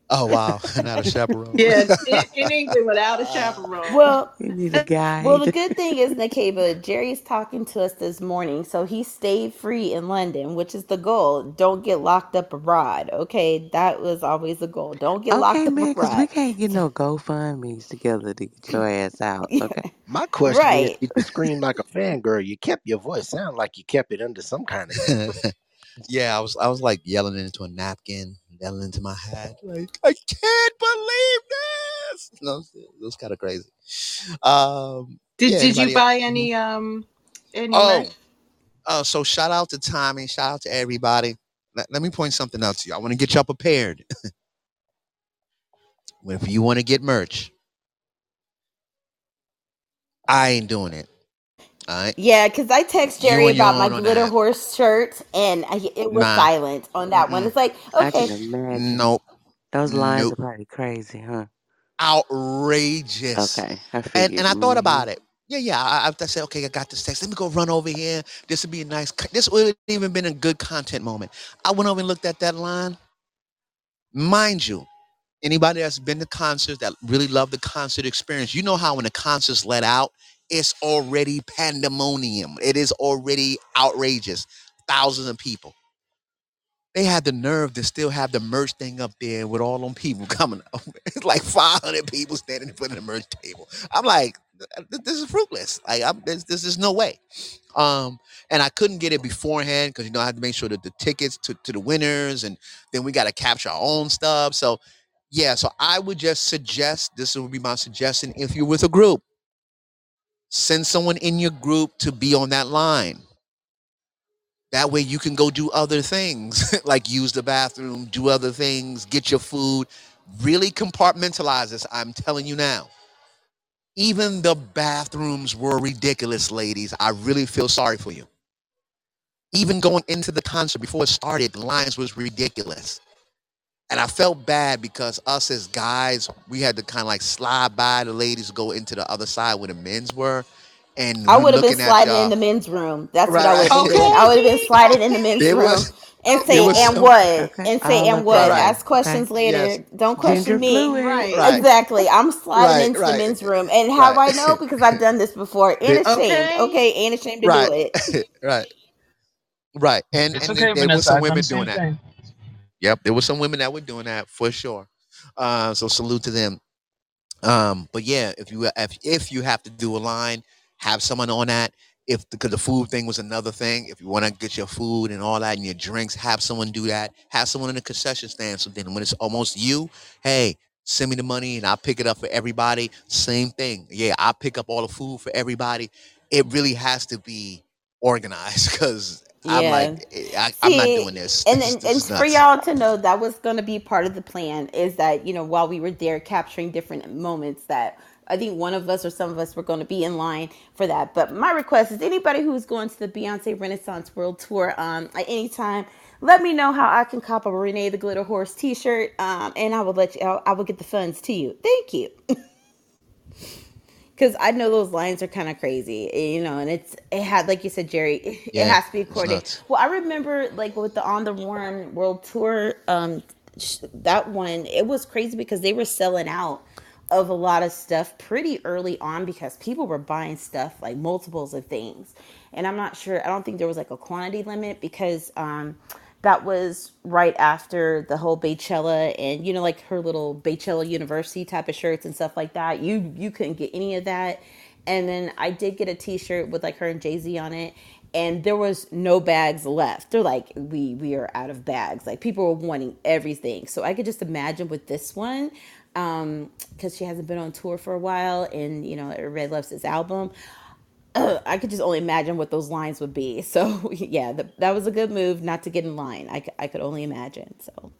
Oh wow, not a chaperone. Yeah, in, in England without a chaperone. Well, You need a guide. Well, the good thing is, Nakeba, Jerry's talking to us this morning, so he stayed free in London, which is the goal. Don't get locked up abroad, okay? That was always the goal. Don't get locked okay, up man, because we can't get no GoFundMe's together to get your ass out. Okay. My question is, Right. did you scream like a fangirl? You kept your voice sound like you kept it under some kind of. yeah, I was I was like yelling into a napkin, yelling into my hat, like I can't believe this. No, it was kind of crazy. Um, Did yeah, did you buy any um any Oh, merch? uh, so shout out to Tommy, shout out to everybody. Let, let me point something out to you. I want to get y'all prepared. if you want to get merch, I ain't doing it. All right. Yeah, because I text Jerry about my own glitter that. horse shirt, and I, it was Nah. silent on that one. Mm-mm. It's like, I can okay, imagine. Nope. Those lines Nope. are probably crazy, huh? Outrageous. Okay, I And figured. and I thought mhm. about it. Yeah, yeah. I, I I said, okay, I got this text. Let me go run over here. This would be a nice. co- This would have even been a good content moment. I went over and looked at that line. Mind you, anybody that's been to concerts that really love the concert experience, you know how when the concert's let out, it's already pandemonium. It is already outrageous. Thousands of people. They had the nerve to still have the merch thing up there with all them people coming up. It's like 500 people standing in front of the merch table. I'm like, th- this is fruitless. Like I'm, this, this is no way. Um, and I couldn't get it beforehand because you know I had to make sure that the tickets to, to the winners, and then we got to capture our own stuff. So yeah, so I would just suggest this would be my suggestion if you're with a group, send someone in your group to be on that line. That way you can go do other things like use the bathroom, do other things, get your food. Really compartmentalize this. I'm telling you now. Even the bathrooms were ridiculous, ladies. I really feel sorry for you. Even going into the concert before it started, the lines was ridiculous. And I felt bad because us as guys, we had to kind of like slide by the ladies, go into the other side where the men's were. And I would have been sliding in the men's room. That's what I would have right. been doing. I would have been sliding in the men's There room was and say, was and some what? And say, All and what? right. Ask questions Okay. later. Yes. Don't Ginger question me. Right. Right. Exactly. I'm sliding Right. into the men's room. And how do I know? Because I've done this before. Ain't The- ashamed. Okay. Okay, ain't ashamed to right. do it. right. Right. And It's and okay, there were some women the same doing that. Yep, there were some women that were doing that for sure. Uh, so salute to them. Um, but yeah, if you if if you have to do a line, have someone on that. If because the food thing was another thing, if you want to get your food and all that and your drinks, have someone do that. Have someone in the concession stand. So then when it's almost you, hey, send me the money and I'll pick it up for everybody. Same thing. Yeah, I'll pick up all the food for everybody. It really has to be organized because I'm Yeah. like, eh, I, I'm not doing this. and This, and, this and for y'all to know that was going to be part of the plan is that you know while we were there capturing different moments that I think one of us or some of us were going to be in line for that. But my request is anybody who's going to the Beyonce Renaissance World Tour um, at any time, let me know how I can cop a Reneigh the Glitter Horse T-shirt, um, and I will let you. I will get the funds to you. Thank you. because I know those lines are kind of crazy, eh, you know, and it's it had like you said, Jerry, it Yeah, has to be coordinated. Well, I remember like with the On the Run World Tour, um, that one it was crazy because they were selling out of a lot of stuff pretty early on because people were buying stuff like multiples of things, and I'm not sure. I don't think there was like a quantity limit because um, that was right after the whole Beychella and you know like her little Beychella University type of shirts and stuff like that. You you couldn't get any of that. And then I did get a T-shirt with like her and Jay Z on it, and there was no bags left. They're like, we we are out of bags. Like people were wanting everything. So I could just imagine with this one, um, because she hasn't been on tour for a while, and you know, Red loves this album. I could just only imagine what those lines would be. So yeah, th- that was a good move not to get in line. I, I could only imagine. So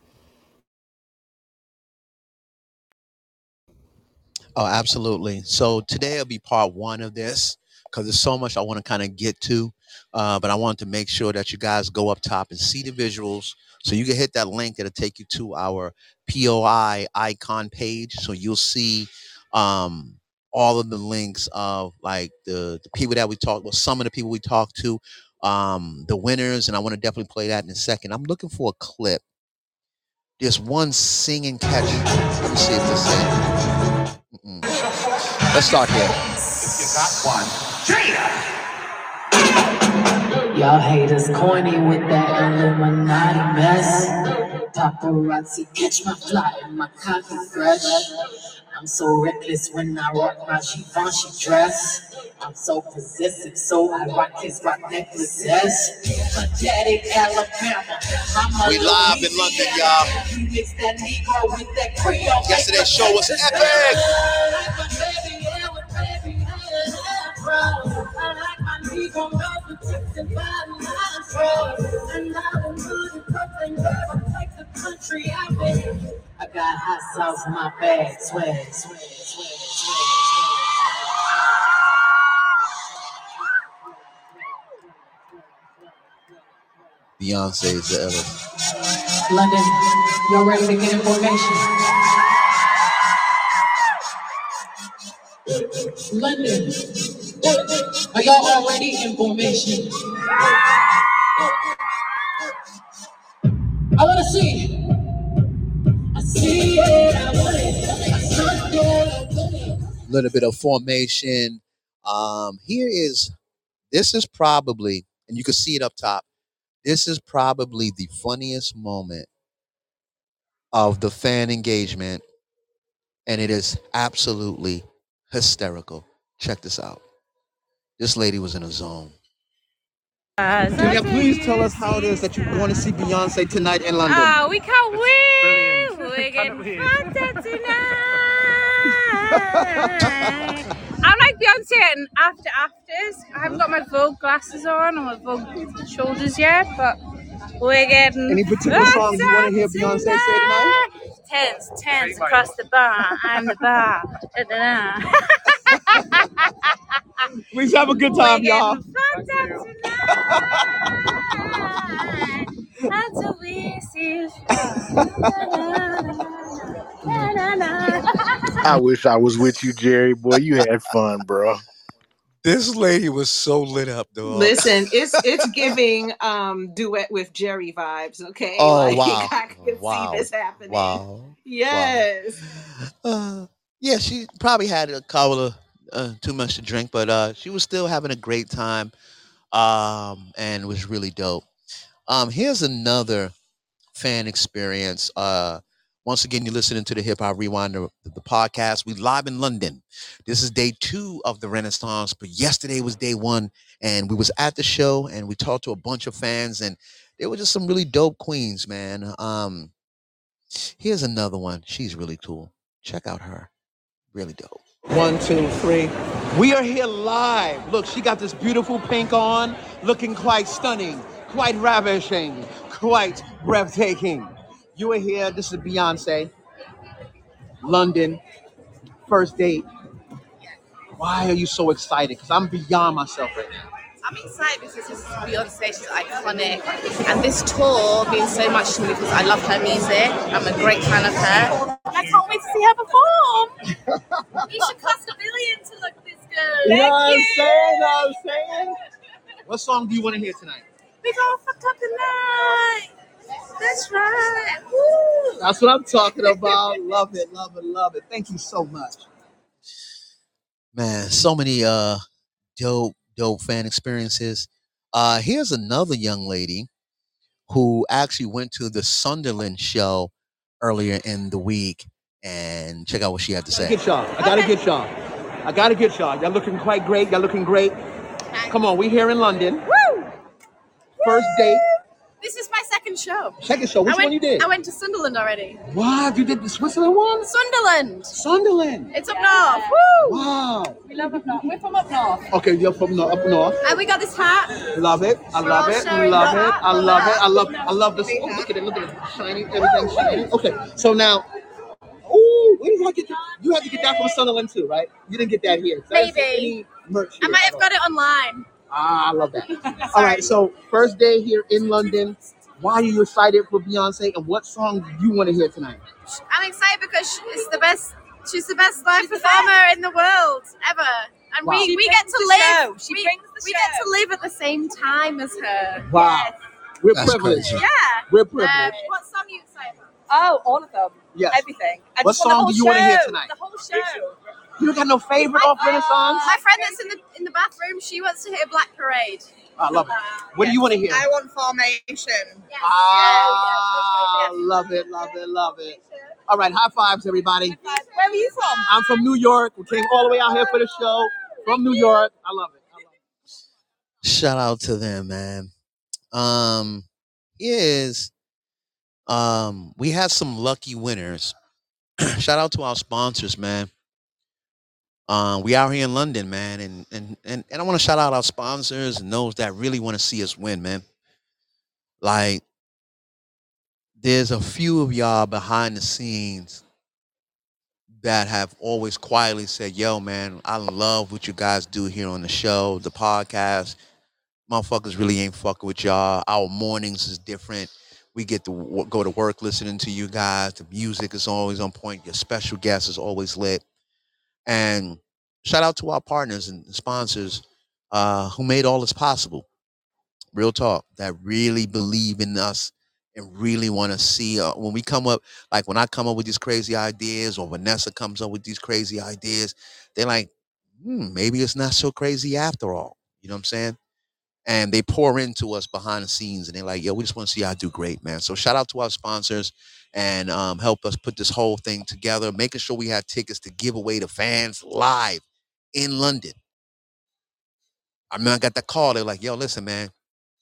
Oh, absolutely. So today will be part one of this because there's so much I want to kind of get to. Uh, but I want to make sure that you guys go up top and see the visuals. So you can hit that link that'll take you to our POI icon page. So you'll see um, all of the links of like the, the people that we talked, well, some of the people we talked to, um, the winners, and I want to definitely play that in a second. I'm looking for a clip. There's one singing catch. Let me see if this is. Let's start here. If You got one. Y'all haters corny with that Illuminati mess. Paparazzi catch my fly and my coffee fresh. I'm so reckless when I rock my Givenchy dress. I'm so possessive, so I rock his rock necklaces. Pathetic Alabama. I'm a We live in London, y'all. You mix that Negro with that Creole. Yesterday's show was epic. I got hot sauce in my bag, swag, swag, swag, swag, Beyonce is the swag. London, y'all ready to get in formation? London, are y'all already in formation? I it. I see little bit of formation. Um, here is this is probably, and you can see it up top. This is probably the funniest moment of the fan engagement, and it is absolutely hysterical. Check this out. This lady was in a zone. Uh, Julia, please tell us how it is that you're going to see Beyonce tonight in London. Oh, we can't wait! We're getting content tonight. I'm like Beyonce and after afters. I haven't got my Vogue glasses on or my Vogue shoulders yet, but we're getting. Any particular song you want to hear Beyonce say tonight? Tens, tens across the bar. I'm the bar. Da-da-da. Please have a good time, y'all. Until we see you. I wish I was with you, Jerry. Boy, you had fun, bro. This lady was so lit up, though. Listen, it's it's giving um duet with Jerry vibes. Okay, Oh like wow! I can Wow! see this happening. Wow! Yes. Uh, yeah, she probably had a couple of uh, too much to drink, but uh, she was still having a great time, um, and was really dope. Um, here's another fan experience. Uh, once again, you're listening to the Hip Hop Rewind, the, the podcast. We live in London. This is day two of the Renaissance, but yesterday was day one, and we was at the show and we talked to a bunch of fans, and there were just some really dope queens, man. Um, here's another one. She's really cool. Check out her. Really dope. One, two, three. We are here live. Look, she got this beautiful pink on, looking quite stunning, quite ravishing, quite breathtaking. You are here. This is Beyonce. London. First date. Why are you so excited? Because I'm beyond myself right now. I'm excited because this is Beyonce, she's iconic. And this tour means so much to me because I love her music. I'm a great fan of her. I can't wait to see her perform. you should cost a billion to look this good. You know what I'm Thank saying? You know what I'm saying? What song do you want to hear tonight? We gonna fuck up tonight. That's right. Woo. That's what I'm talking about. love it, love it, love it. Thank you so much. Man, so many uh dope, dope fan experiences. Uh here's another young lady who actually went to the Sunderland show earlier in the week and check out what she had to I gotta say. get y'all. I gotta get y'all. I gotta get y'all. Y'all looking quite great. Y'all looking great. Come on, we here in London. Woo! First date, This is my second show. second show. Which I went, one you did? I went to Sunderland already. What? You did the Switzerland one? Sunderland. Sunderland. It's up north. Woo! Wow. We love up north. We're from up north. Okay, you're from no, up north. And we got this hat. Love it. I love it. showing Love it. I love it. I love I love this. Oh, look at it. Look at it. Shiny. Everything shiny. Okay. So now Ooh, where did you get that? You had to get that from Sunderland too, right? You didn't get that here. So I Maybe. any merch I might have got it online. Ah, I love that. All right, so first day here in London. Why are you excited for Beyonce, and what song do you want to hear tonight? I'm excited because she's the best. She's the best live performer in the world ever, and Wow. we, She we get brings to the live. show. She we, brings the we get to live at the same time as her. Wow, we're That's privileged. crazy. Yeah. We're Um, privileged. what song are you excited about? Oh, all of them. Yes. Everything. I What just want the song whole do you wanna hear show. tonight? The whole show. You don't got no favorite off Renaissance? My friend that's in the in the bathroom, she wants to hear Black Parade. I love it. What do you want to hear? I want formation. Ah, love it, love it, love it. All right, high fives, everybody. Where are you from? I'm from New York. We came all the way out here for the show. From New York. I love it. I love it. Shout out to them, man. Um is um we had some lucky winners. Shout out to our sponsors, man. Um, we out here in London, man, and and and, and I want to shout out our sponsors and those that really want to see us win, man. Like, there's a few of y'all behind the scenes that have always quietly said, "Yo, man, I love what you guys do here on the show, the podcast. Motherfuckers really ain't fucking with y'all. Our mornings is different. We get to go to work listening to you guys. The music is always on point. Your special guest is always lit." And shout out to our partners and sponsors uh, who made all this possible. Real talk, that really believe in us and really want to see uh, when we come up, like when I come up with these crazy ideas or Vanessa comes up with these crazy ideas, they're like, hmm, maybe it's not so crazy after all. You know what I'm saying? And they pour into us behind the scenes and they're like, yo, we just want to see y'all do great, man. So shout out to our sponsors and um, help us put this whole thing together, making sure we have tickets to give away to fans live in London. I mean, I got that call. They're like, "Yo, listen, man,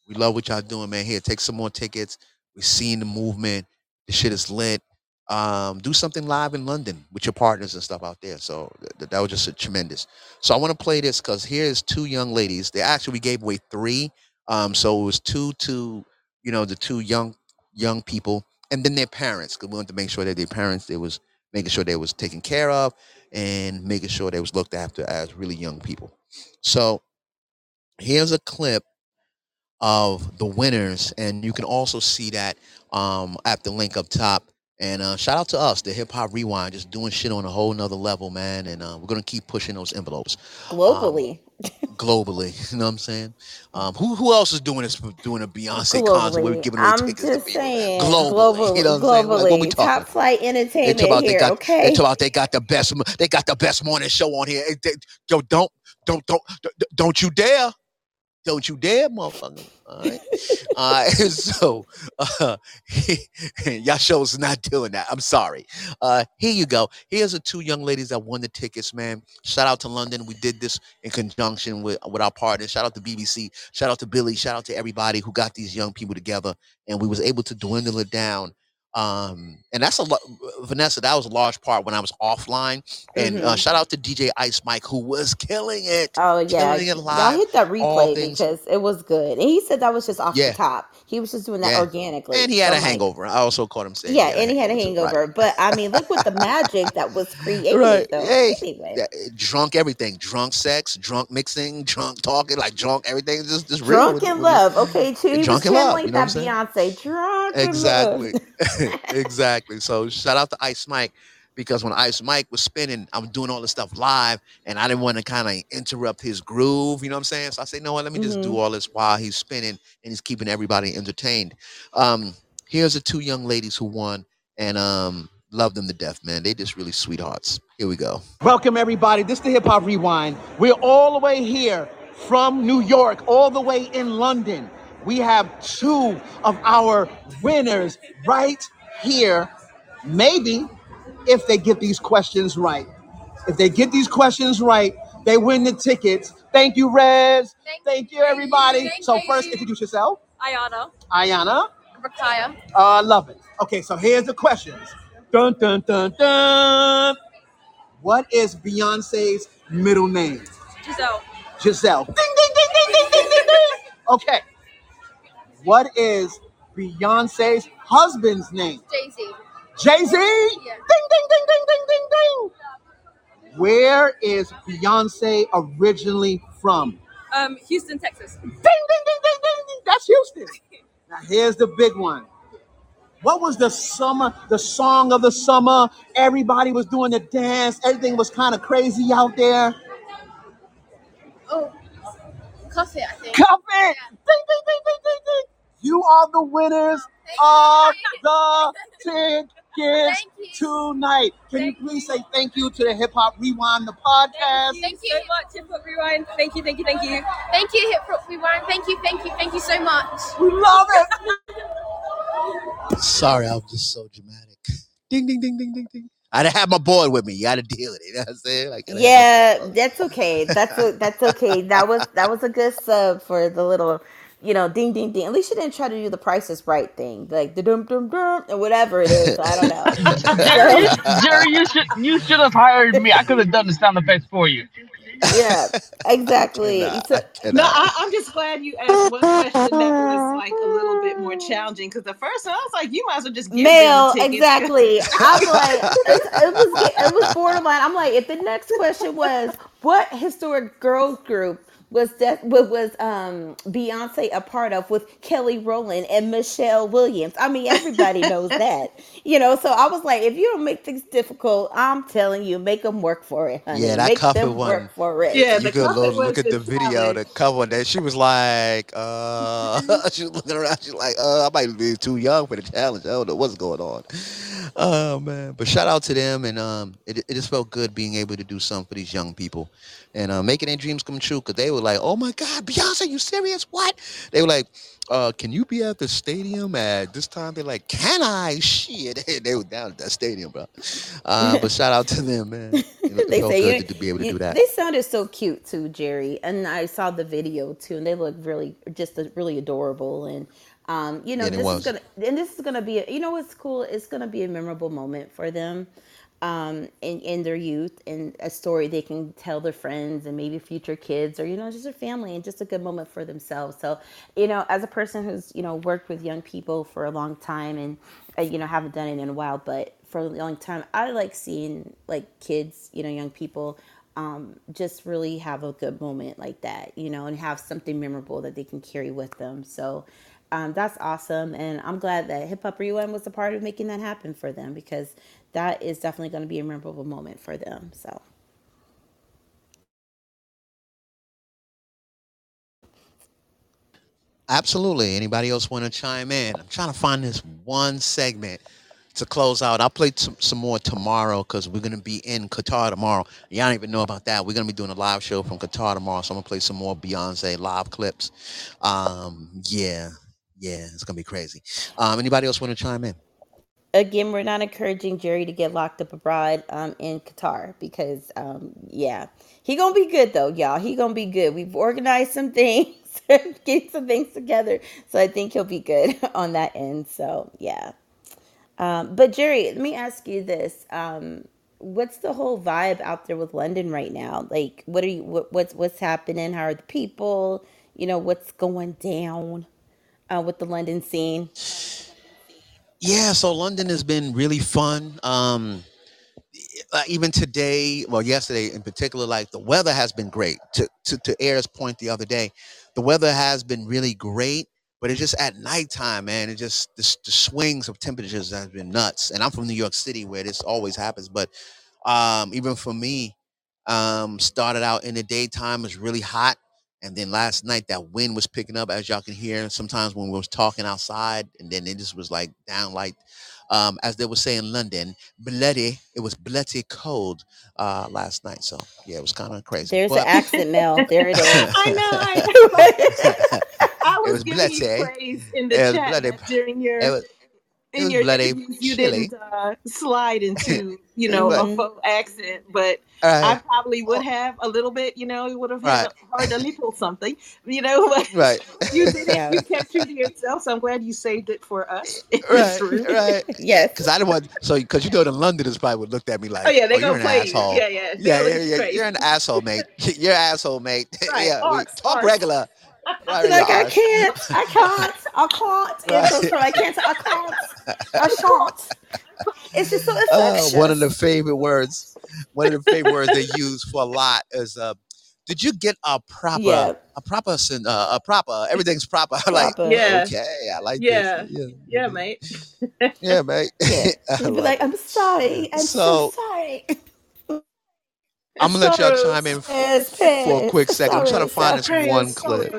we love what y'all doing, man. Here, take some more tickets. We seen the movement. The shit is lit. Um, do something live in London with your partners and stuff out there." So th- that was just a tremendous. So I want to play this because here's two young ladies. They actually we gave away three. Um, so it was two to you know the two young young people and then their parents because we wanted to make sure that their parents they was making sure they was taken care of and making sure they was looked after as really young people. So here's a clip of the winners, and you can also see that um, at the link up top. And uh, shout out to us, the Hip Hop Rewind, just doing shit on a whole nother level, man. And uh, we're gonna keep pushing those envelopes um, Globally. globally. You know what I'm saying? Um, who who else is doing this? Doing a Beyonce concert? We're Globally. giving away I'm tickets just saying. globally. Globally. You know what saying? Like, what we globally. talking? Top flight entertainment talk about they here. got they Okay. talk about they got the best they got the best morning show on here. Eh, they- Yo, don't don't don't don't you dare. Don't you dare, motherfucker. All right. Right. So uh y'all show's not doing that. I'm sorry. Uh here you go. Here's the two young ladies that won the tickets, man. Shout out to London. We did this in conjunction with, with our partners. Shout out to BBC. Shout out to Billy. Shout out to everybody who got these young people together and we was able to dwindle it down um and that's a lot vanessa that was a large part when i was offline and uh Mhm. shout out to dj ice mike who was killing it Oh yeah, killing it y'all hit that replay things because it was good, and he said that was just off the top. He was just doing that yeah organically. and he had So a like, hangover i also caught him saying yeah, he and he had a hangover right. But I mean, look what the magic that was created, right though. hey Anyway, yeah, eh, drunk everything drunk sex drunk mixing drunk talking like drunk everything just just real drunk with love. Okay, too. Drunk in love you know what that Beyonce. Drunk in love. Exactly. exactly. So shout out to Ice Mike because when Ice Mike was spinning, I'm doing all this stuff live and I didn't want to kind of interrupt his groove. You know what I'm saying? So I said, no what, let me just do hmm all this while he's spinning and he's keeping everybody entertained. Um, here's the two young ladies who won and um love them to death, man. They just really sweethearts. Here we go. Welcome, everybody. This is the Hip Hop Rewind. We're all the way here from New York, all the way in London. We have two of our winners right here. Maybe if they get these questions right. If they get these questions right, they win the tickets. Thank you, Rez. Thank you, everybody. So, first, introduce yourself. Ayana. Ayana. Rakaya. Uh, love it. Okay, so here's the questions. Dun dun dun dun. What is Beyonce's middle name? Giselle. Giselle. Ding ding ding ding ding ding ding ding. Okay. What is Beyonce's husband's name? Jay Z. Jay Z. Ding ding ding ding ding ding ding. Where is Beyonce originally from? Um, Houston, Texas. Ding ding ding ding ding ding. That's Houston. Now here's the big one. What was the summer, the song of the summer? Everybody was doing the dance. Everything was kind of crazy out there. Oh, coffee, I think. Cuff It! Ding, ding, ding, ding, ding, ding. You are the winners of the tickets tonight. Can you please say thank you to the Hip Hop Rewind, the podcast? Thank you so much, Hip Hop Rewind. Thank you, thank you, thank you. Thank you, Hip Hop Rewind. Thank you, thank you, thank you so much. We love it. Sorry, I was just so dramatic. Ding ding ding ding ding ding. I didn't have my boy with me. You gotta deal with it. You know what I'm saying? Like, I gotta have my Yeah, that's okay. That's a, that's okay. That was that was a good sub for the little, you know, ding ding ding. At least you didn't try to do the Price is Right thing, like the dum dum dum or whatever it is. I don't know. Jerry, you, Jerry, you should you should have hired me. I could have done the sound effects for you. yeah, exactly. cannot. So, I No. I, I'm just glad you asked one question that was like a little bit more challenging because the first one I was like, you might as well just give them Male, the tickets. exactly. I'm like, it, it was it was borderline. I'm like, if the next question was what historic girls group was that was was um Beyonce a part of with Kelly Rowland and Michelle Williams? I mean, everybody knows that, you know. So I was like, if you don't make things difficult, I'm telling you, make them work for it, honey. Yeah, that make cover them one. work for it. yeah, You the could cover look, look at the the video, the cover that she was like, uh, she was looking around. She's like, uh, I might be too young for the challenge. I don't know what's going on. Oh man! But shout out to them, and um, it it just felt good being able to do something for these young people, and uh, making their dreams come true. Cause they were like, "Oh my God, Beyonce, you serious? What?" They were like, uh, "Can you be at the stadium at this time?" They're like, "Can I?" Shit, they were down at that stadium, bro. Uh, but shout out to them, man. It, they say good to be able to you do that. they sounded so cute too jerry and i saw the video too and they look really just uh, really adorable and um, you know Yeah, this is gonna and this is gonna be a, you know what's cool? It's gonna be a memorable moment for them um, in, in their youth and a story they can tell their friends and maybe future kids or you know just their family and just a good moment for themselves. So you know as a person who's you know worked with young people for a long time and uh, you know haven't done it in a while but for a long time i like seeing like kids you know young people um, just really have a good moment like that you know and have something memorable that they can carry with them. So um, that's awesome and i'm glad that hip hop rewind was a part of making that happen for them because that is definitely going to be a memorable moment for them so Absolutely. Anybody else want to chime in? I'm trying to find this one segment to close out. I'll play some, some more tomorrow because we're going to be in Qatar tomorrow. Y'all don't even know about that. We're going to be doing a live show from Qatar tomorrow. So I'm going to play some more Beyonce live clips. Um, yeah. Yeah, it's to be crazy. Um, anybody else want to chime in? again we're not encouraging jerry to get locked up abroad um, in qatar because um, yeah he gonna be good though y'all he gonna be good we've organized some things get some things together so i think he'll be good on that end so yeah Um, but Jerry, let me ask you this: um, What's the whole vibe out there with London right now? Like, what are you? What, what's what's happening? How are the people? You know, what's going down uh, with the London scene? Yeah, so London has been really fun. Um, uh, even today, well, yesterday in particular, like the weather has been great. To to to Air's point the other day, the weather has been really great, but it's just at nighttime, man. It just the, the swings of temperatures has been nuts. And I'm from New York City, where this always happens. But um, even for me, um, started out in the daytime was really hot, and then last night that wind was picking up, as y'all can hear. Sometimes when we was talking outside, and then it just was like down like um, as they would say in London, bloody. It was bloody cold uh, last night. So yeah, it was kind of crazy. There's the But accent, Mel. There it is. I know. I, I it was was giving you praise in the It was chat bloody. during your It was, it in your bloody interviews you chilly. didn't uh, slide into you know a faux accent, but all I probably would have a little bit. You know, it would have had right, a, heard a little something. You know, but right, you did it. Yeah. You kept true to yourself. So I'm glad you saved it for us right, right. yes. Because I don't want so because you know the Londoners probably would looked at me like, Oh yeah, oh, they you're gonna an play you. asshole. Yeah, yeah. Yeah, yeah, yeah. You're an asshole, mate. You're an asshole, mate. Right. yeah, we talk arts. regular. Right, She's like, I can't, I can't, I can't. It goes Right. I can't I can't, I shan't. It's just so Uh, one of the favorite words, one of the favorite words they use for a lot is uh, did you get a proper Yeah, a proper syn- uh, a proper everything's proper like. Yeah, okay i like this yeah, yeah yeah, mate. yeah mate yeah. You'd be like like, I'm sorry, I'm so so sorry. I'm gonna let y'all chime in Sorrows, f- for a quick second i'm trying to find this one clip.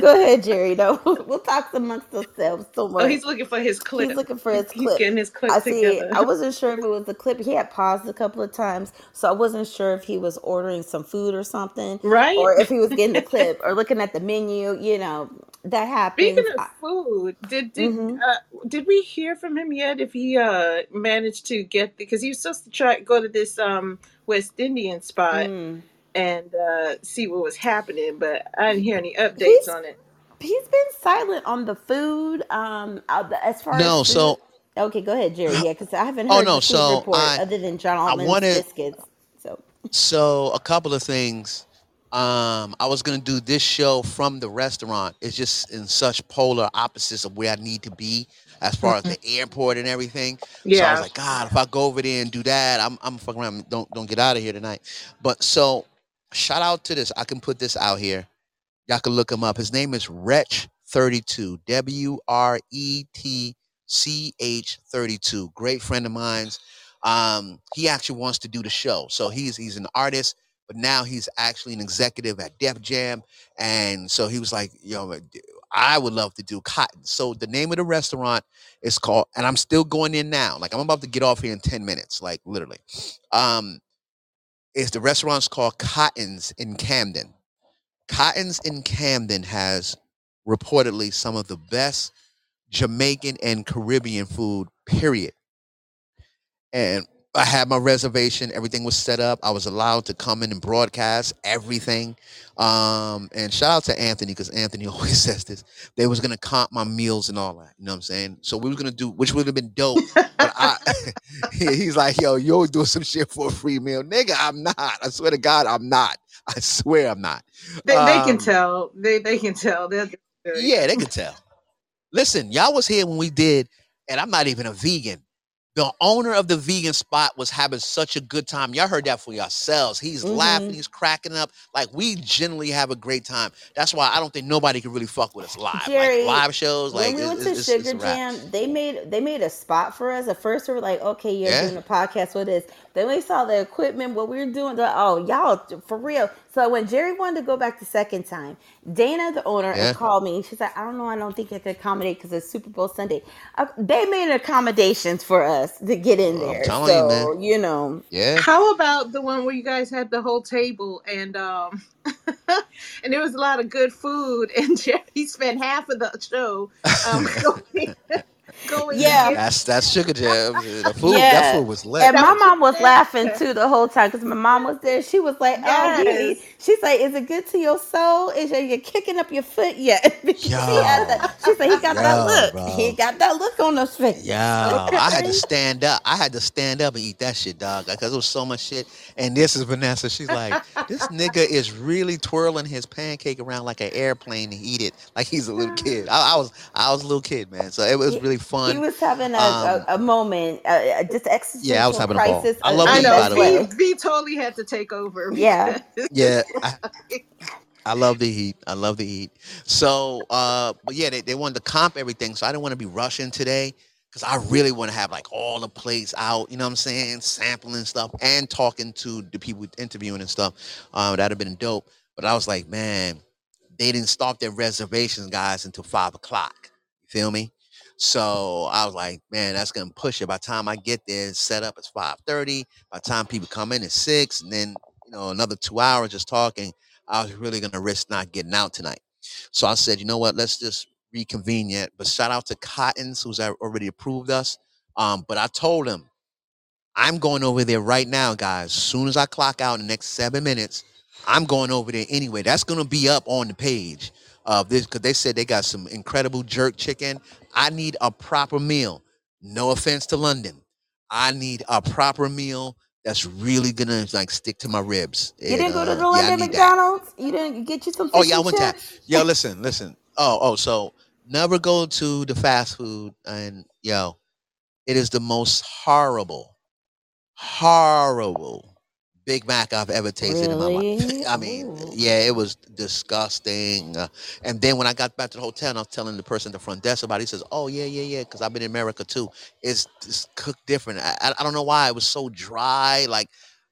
Go ahead, Jerry. No, we'll talk amongst ourselves. Don't Oh, he's looking for his clip. He's clip. looking for He's, his he's getting his clip I see. I wasn't sure if it was the clip. He had paused a couple of times, so I wasn't sure if he was ordering some food or something, Right? or if he was getting the clip or looking at the menu. You know, that happened. Speaking of food, did did hmm uh, did we hear from him yet? If he uh managed to get because he was supposed to try go to this um West Indian spot mm. and uh see what was happening, but I didn't hear any updates He's on it. he's been silent on the food. Um, as far as no food. so Okay, go ahead, Jerry. Yeah, because I haven't oh heard no the food so report i other than John i Altman's wanted biscuits. So So a couple of things. Um, I was gonna do this show from the restaurant. It's just in such polar opposites of where I need to be as far as the airport and everything. Yeah. So I was like, God, if I go over there and do that, I'm I'm fucking around. Don't don't get out of here tonight. But so shout out to this. I can put this out here. Y'all can look him up. His name is Wretch32. W R E T C H 32. Great friend of mine's. Um, he actually wants to do the show. So he's he's an artist, but now he's actually an executive at Def Jam. And so he was like, yo, I would love to do cotton. So the name of the restaurant is called, and I'm still going in now. Like I'm about to get off here in 10 minutes, like literally. Um, is the restaurant's called Cottons in Camden. Cottons in Camden has reportedly some of the best Jamaican and Caribbean food, period. And I had my reservation. Everything was set up. I was allowed to come in and broadcast everything. Um, and shout out to Anthony because Anthony always says this. They was gonna comp my meals and all that. You know what I'm saying? So we was gonna do, which would have been dope. But I, he's like, yo, you're doing some shit for a free meal, nigga. I'm not. I swear to God, I'm not. I swear I'm not. They, they can Um, tell. They they can tell. Get it. yeah, they can tell. Listen, y'all was here when we did, and I'm not even a vegan. The owner of the vegan spot was having such a good time. Y'all heard that for yourselves. He's laughing, Mhm. he's cracking up. Like we generally have a great time. That's why I don't think nobody can really fuck with us live. Jerry, like live shows, like when we went it's, to it's, it's Sugar wrap. Jam, they made they made a spot for us. At first, we were like, "Okay, you're Yeah. doing a podcast with us." Then we saw the equipment, what we were doing. They're like, oh, y'all for real. So when Jerry wanted to go back the second time, Dana, the owner, Yeah. called me. She's like, "I don't know, I don't think I can accommodate because it's Super Bowl Sunday." Uh, they made accommodations for us to get in I'm there. telling you, So man. you know, Yeah. How about the one where you guys had the whole table and um and there was a lot of good food and Jerry spent half of the show um going, going Yeah. to That's that's sugar jam. The food, that Yeah. food was lit. And my mom was laughing too the whole time because my mom was there. She was like, "Oh, Yes. Dee. she's like, is it good to your soul? Is you you kicking up your foot yet?" Because she had that. She said, "He got that look. bro. He got that look on his face." Yeah, I had to stand up. I had to stand up and eat that shit, dog, because there was so much shit. And this is Vanessa. She's like, this nigga is really twirling his pancake around like an airplane to eat it, like he's a little kid. I, I was, I was a little kid, man. So it was He- really fun. He was having a, Um, a, a moment, uh, just existential Yeah, I was having a ball. crisis. I love I to know by the way. B, B totally had to take over. Yeah. Yeah, I, I love the heat. I love the heat. So, uh, but yeah, they, they wanted to comp everything. So I didn't want to be rushing today because I really want to have like all the plates out. You know what I'm saying? Sampling stuff and talking to the people interviewing and stuff. Um, that'd have been dope. But I was like, man, they didn't start their reservations, guys, until five o'clock. You feel me? So I was like, man, that's gonna push it. By the time I get there, set up it's five thirty. By the time people come in, it's six, and then you know another two hours just talking. I was really gonna risk not getting out tonight. So I said, you know what? Let's just reconvene yet. But shout out to Cottons, who's already approved us. Um, but I told him I'm going over there right now, guys. As soon as I clock out in the next seven minutes, I'm going over there anyway. That's gonna be up on the page of this because they said they got some incredible jerk chicken. I need a proper meal. No offense to London. I need a proper meal that's really gonna like stick to my ribs. You didn't go to uh, the yeah, I London that. McDonald's. You didn't get you some. Oh yeah, I and went chips? Yo, listen, listen. Oh, oh, so never go to the fast food and yo, it is the most horrible, horrible Big Mac I've ever tasted in my life. Really? I mean, Ooh. yeah, it was disgusting. Uh, and then when I got back to the hotel and I was telling the person at the front desk about it, he says, Oh, yeah, yeah, yeah, because I've been in America too. It's just cooked different. I, I, I don't know why it was so dry. Like,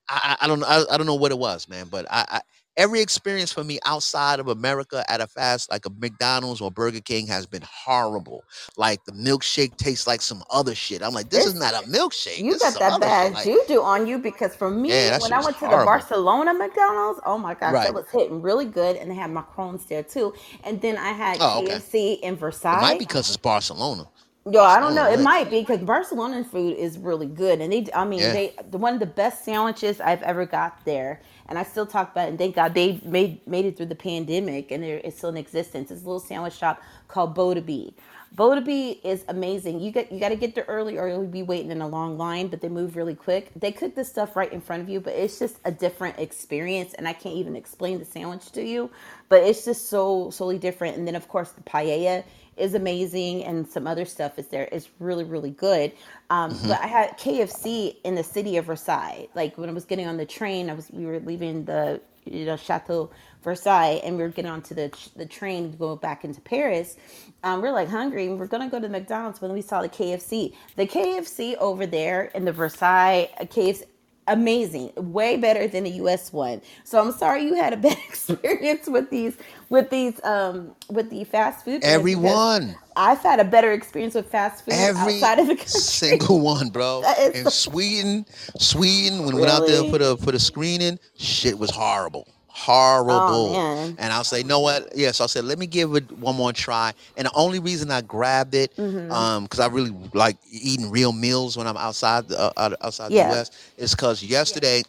I, I I don't I, I don't know what it was, man. But I, I every experience for me outside of America at a fast like a McDonald's or Burger King has been horrible. Like the milkshake tastes like some other shit. I'm like, this is not a milkshake. You this got that bad. Like, juju on you because for me, Yeah, when I went to the. Barcelona McDonald's, oh my gosh, Right. that was hitting really good, and they had macarons there too. And then I had Oh, okay. KFC in it Versailles. might be because it's Barcelona. Yo, I don't oh, know. It might be because Barcelona food is really good, and they, I mean, Yeah. they the one of the best sandwiches I've ever got there, and I still talk about it. And thank God they made made it through the pandemic, and it's still in existence. It's a little sandwich shop called Bo de B. Bodeby is amazing. You get you got to get there early, or you'll be waiting in a long line. But they move really quick. They cook this stuff right in front of you, but it's just a different experience, and I can't even explain the sandwich to you. But it's just so solely different. And then of course the paella is amazing and some other stuff is there. It's really, really good. Um, Mm-hmm. But I had KFC in the city of Versailles. Like when I was getting on the train, I was we were leaving the you know Chateau Versailles, and we were getting onto the the train to go back into Paris. Um, we're like hungry, and we're gonna go to McDonald's when we saw the KFC. The KFC over there in the Versailles uh, KFC amazing, way better than the US one. So I'm sorry you had a bad experience with these with these um with the fast food Everyone. I've had a better experience with fast food Every outside of the country. single one, bro. And so- Sweden, Sweden, when we went out there for the for the screening, shit was horrible. Horrible. Oh. And I'll say, you know what? Yes, I said, let me give it one more try. And the only reason I grabbed it, Mhm. um, because I really like eating real meals when I'm outside the uh, outside Yeah. the U.S. is because yesterday,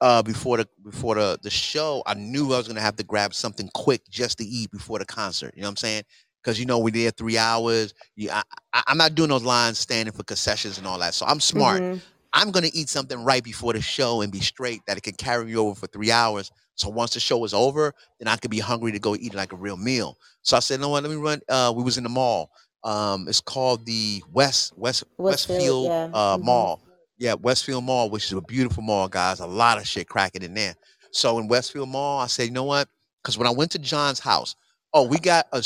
uh, before the before the the show, I knew I was gonna have to grab something quick just to eat before the concert. You know what I'm saying? Because you know we there three hours. You, I, I, I'm not doing those lines standing for concessions and all that. So I'm smart. Mhm. I'm gonna eat something right before the show and be straight that it can carry me over for three hours. So once the show is over, then I could be hungry to go eat like a real meal. So I said, you know what? Let me run. Uh, we was in the mall. Um, it's called the West West Westfield, Westfield yeah. uh, Mhm. Mall. Yeah, Westfield Mall, which is a beautiful mall, guys. A lot of shit cracking in there. So in Westfield Mall, I said, you know what? Because when I went to John's house, oh, we got a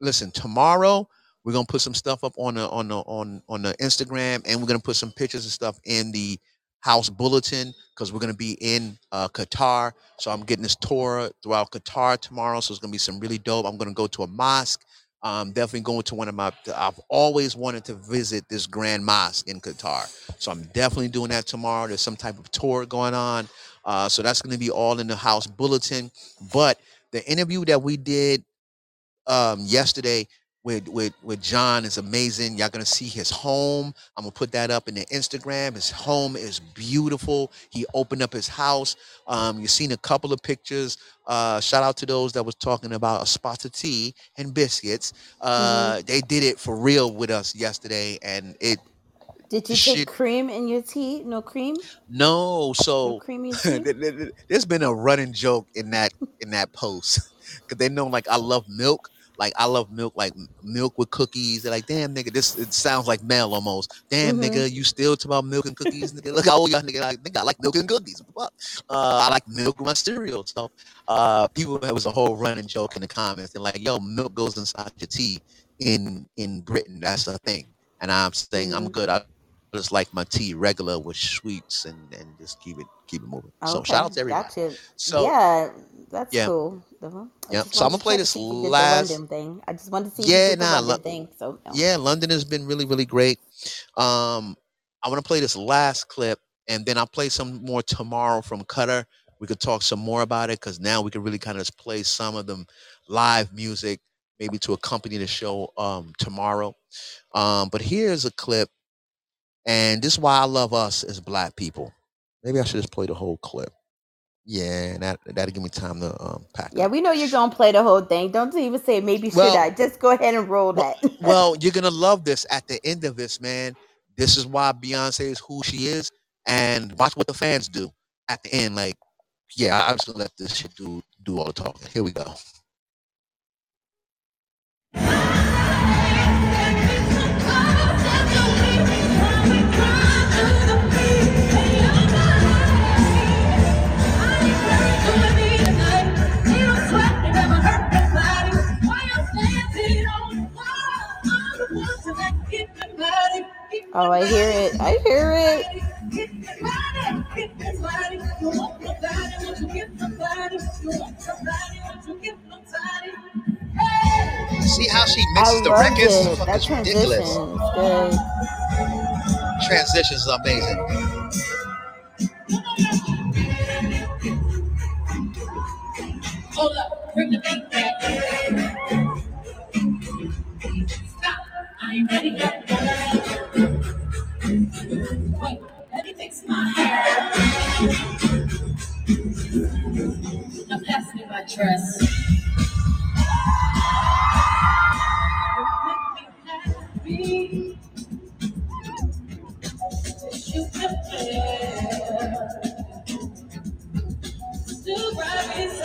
listen. Tomorrow we're gonna put some stuff up on the on the on on the Instagram, and we're gonna put some pictures and stuff in the house bulletin because we're gonna be in uh, Qatar. So I'm getting this tour throughout Qatar tomorrow. So it's gonna be some really dope. I'm gonna go to a mosque. Um, definitely going to one of my. I've always wanted to visit this grand mosque in Qatar, so I'm definitely doing that tomorrow. There's some type of tour going on, uh, so that's going to be all in the house bulletin. But the interview that we did um, yesterday with with with John is amazing. Y'all gonna see his home. I'm gonna put that up in the Instagram. His home is beautiful. He opened up his house. Um, you've seen a couple of pictures. Uh, shout out to those that was talking about a spot of tea and biscuits. Uh, They did it for real with us yesterday, and it Did you shit take cream in your tea? No cream? no, No so cream in tea? th- th- th- there's been a running joke in that in that post because they know like I love milk. Like I love milk, like milk with cookies. They're like, damn nigga, this it sounds like Mel almost. Damn Mhm. nigga, you still talk about milk and cookies, nigga. Look how old y'all nigga like. Nigga, I like milk and cookies. Fuck? Uh, I like milk with my cereal. So, uh, people it was a whole running joke in the comments. They're like, yo, milk goes inside your tea in in Britain. That's a thing. And I'm saying I'm Mhm. good. I just like my tea regular with sweets and and just keep it keep it moving. So shout out to everybody. gotcha. So yeah, that's yeah, cool. Uh-huh. Yeah. So I'm gonna play this see if you did the last. London thing. I just wanted to see Yeah, nah, London Lo- thing. So no. yeah. London has been really really great. Um, I want to play this last clip, and then I'll play some more tomorrow from Qatar. We could talk some more about it because now we can really kind of just play some of them live music, maybe to accompany the show um tomorrow. Um, but here's a clip, and this is why I love us as black people. Maybe I should just play the whole clip. Yeah, and that that'll give me time to um pack Yeah, up. we know you're gonna play the whole thing. Don't even say maybe should I. Just go ahead and roll well, that. well, you're gonna love this at the end of this, man. This is why Beyonce is who she is, and watch what the fans do at the end. Like, yeah, I'm just gonna let this shit do do all the talking. Here we go. Oh, I hear it. I hear it. See how she I mixes the love records? it. That It's transition ridiculous. is good. Transitions is amazing. Hold up, bring the beat back. Stop, I ain't ready yet. Let me fix my hair. Now pass me my dress. Happy. You can feel. Still right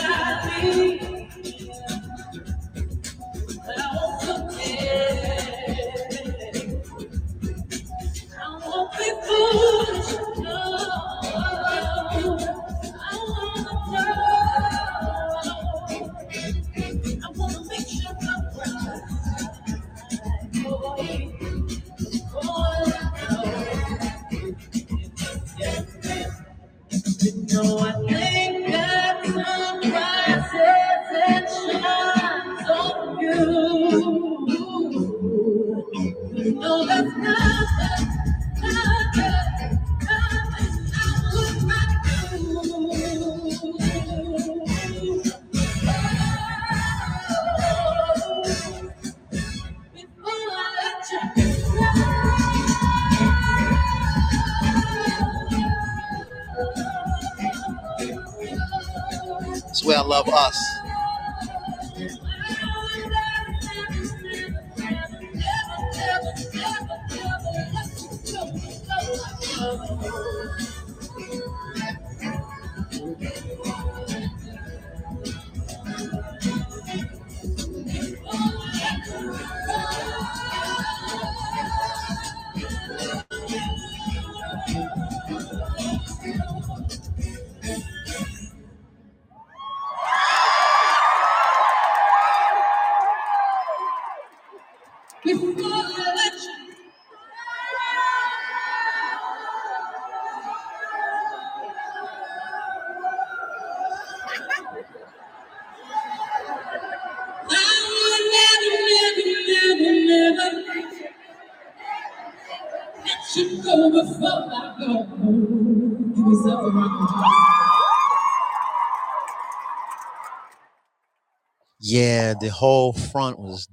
the whole front was,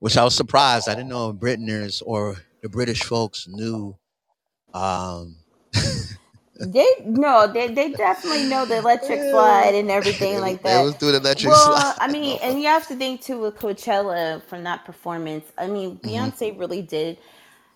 which I was surprised. I didn't know Britners or the British folks knew. Um, They no, they they definitely know the electric slide and everything like they that. was doing electric Well, slide. I mean, and you have to think too with Coachella from that performance. I mean, hmm Beyonce really did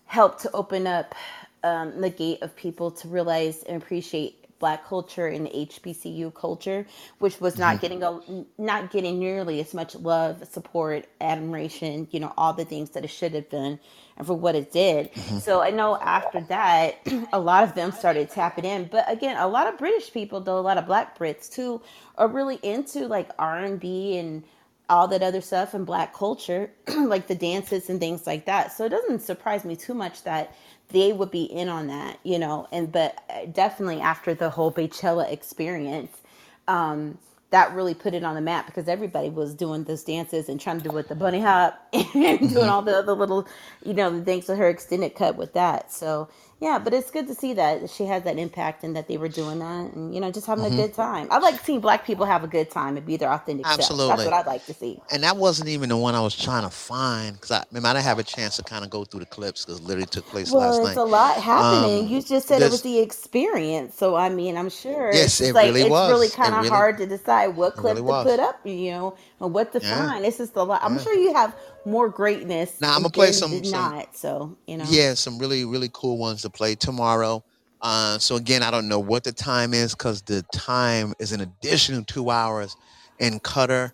help to open up um, the gate of people to realize and appreciate Black culture and HBCU culture, which was not getting a not getting nearly as much love, support, admiration, you know, all the things that it should have been, and for what it did. hmm So I know after that, a lot of them started tapping in. But again, a lot of British people, though a lot of Black Brits too, are really into like R and B and all that other stuff and black culture, like the dances and things like that. So it doesn't surprise me too much that they would be in on that, you know. And but uh, definitely after the whole Beychella experience, um, that really put it on the map because everybody was doing those dances and trying to do with the bunny hop and doing hmm all the other little, you know, the things with her extended cut with that. So yeah, but it's good to see that she has that impact and that they were doing that and you know just having a hmm good time. I like seeing black people have a good time and be their authentic self. That's what I'd like to see. And that wasn't even the one I was trying to find because I, mean, I didn't have a chance to kind of go through the clips because literally took place last night. Well, it's a lot happening. Um, You just said it was the experience, so I mean, I'm sure yes, it's it like really it's really was. It kind of really, hard to decide what it really clip to was. put up, you know, and what to Yeah, find. It's just a lot. I'm yeah. sure you have more greatness Now I'm gonna play some some not. So you know, yeah some really really cool ones to play tomorrow. Uh, so again, I don't know what the time is because the time is an additional two hours in Qatar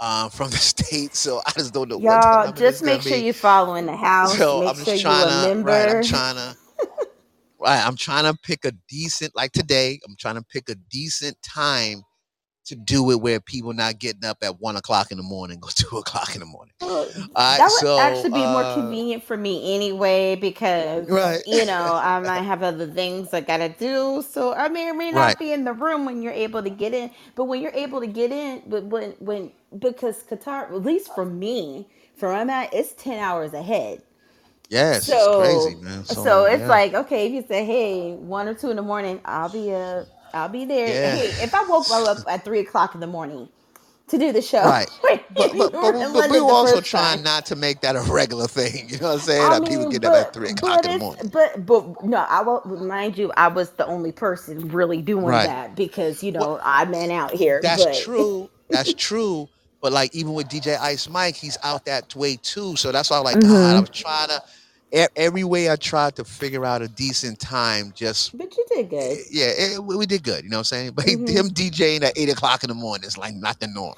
uh, from the state. So I just don't know y'all just make sure be. you're following the house. So Make I'm sure trying to right. I'm trying to right. I'm trying to pick a decent like today. I'm trying to pick a decent time to do it where people not getting up at one o'clock in the morning or two o'clock in the morning. Well, All right. that would So actually be more uh, convenient for me anyway because right. you know I might have other things I gotta do. So I may or may right. not be in the room when you're able to get in. But when you're able to get in, but when when because Qatar, at least for me, for where I'm at, it's ten hours ahead. Yes, it's crazy, So man. so So it's yeah. like okay, if you say hey one or two in the morning, I'll be up. I'll be there. Yeah. Hey, if I woke up at three o'clock in the morning to do the show, Right. But we but were but, but we were also trying time. not to make that a regular thing. You know what I'm saying? I That people mean, get up at three o'clock in the morning. but but no, I will mind you, I was the only person really doing Right. that because you Well, know I'm man out here. that's But true. That's true. But like even with DJ Ice Mike, he's out that way too. So that's why I'm like, God, I hmm was trying to e- every way I tried to figure out a decent time. Just but you did eh, good. yeah, it, we we did good. You know what I'm saying? But hmm him DJing at eight o'clock in the morning is like not the norm.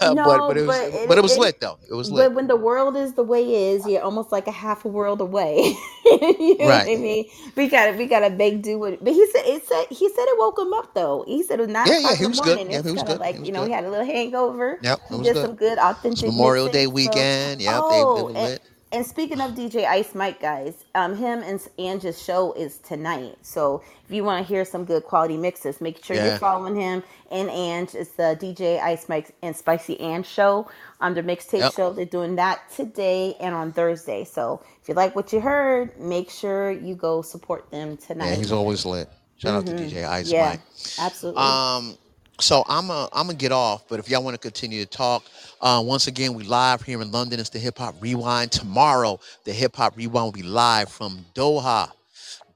but No, but it was but it but it was it lit though. It was lit. but when the world is the way it is, you're almost like a half a world away. you know what I mean? We gotta we gotta make do with but he said it said he said it woke him up though. He said it was nine Yeah, yeah, o'clock he in the was good. morning. Yeah, It's he was good. He like, was you know, he had a little hangover. Yep, He did good. some good authentic Memorial Day mixing. So weekend. Yep, they they oh were lit. and speaking of DJ Ice Mike guys, um him and Ange's show is tonight. So if you want to hear some good quality mixes, make sure you're following him and Ange. It's the DJ Ice Mike and Spicy Ange show on their mixtape Yep. show. They're doing that today and on Thursday. So if you like what you heard, make sure you go support them tonight. Yeah, he's always lit. Shout out to DJ Ice Yeah, Mike. absolutely. Um, so I'm a I'm gonna get off, but if y'all want to continue to talk, uh, once again we live here in London. It's the Hip Hop Rewind tomorrow. The Hip Hop Rewind will be live from Doha,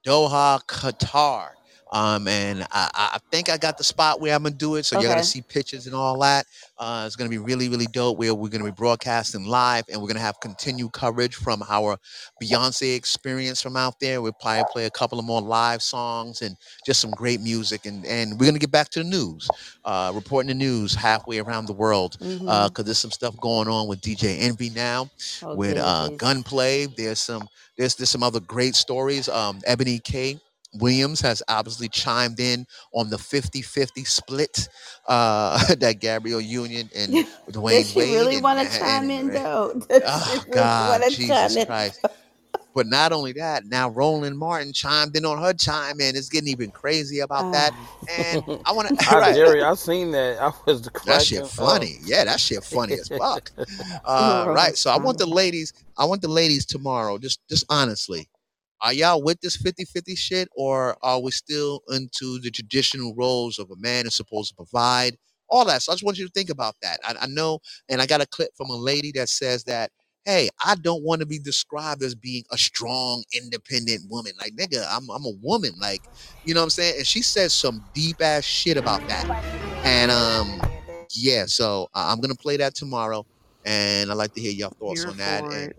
Doha, Qatar. Um, and I, I think I got the spot where I'm gonna do it. So you're gonna see pictures and all that. Uh, it's gonna be really, really dope. Where we're gonna be broadcasting live, and we're gonna have continued coverage from our Beyonce experience from out there. We'll probably play a couple of more live songs and just some great music. And and we're gonna get back to the news, uh, reporting the news halfway around the world. Mhm. Uh, cause there's some stuff going on with DJ Envy now, Oh, with uh. Gunplay. There's some there's there's some other great stories. Um, Ebony K. Williams has obviously chimed in on the 50-50 split uh, that Gabrielle Union and Dwayne Does she Wade really want to chime and- in though? Does Oh she really God, want to chime Jesus in? Christ! But not only that, now Roland Martin chimed in on her chime in. It's getting even crazy about that. And I want to I, right. Jerry, I've seen that. I was That shit up. funny. Yeah, that shit funny as fuck. Uh, right. So I want the ladies, I want the ladies tomorrow, just just honestly. Are y'all with this 50-50 shit or are we still into the traditional roles of a man is supposed to provide? All that. So I just want you to think about that. I, I know, and I got a clip from a lady that says that, hey, I don't want to be described as being a strong, independent woman. Like, nigga, I'm I'm a woman. Like, you know what I'm saying? And she says some deep ass shit about that. And um, yeah, so uh, I'm gonna play that tomorrow, and I'd like to hear your thoughts Here on that.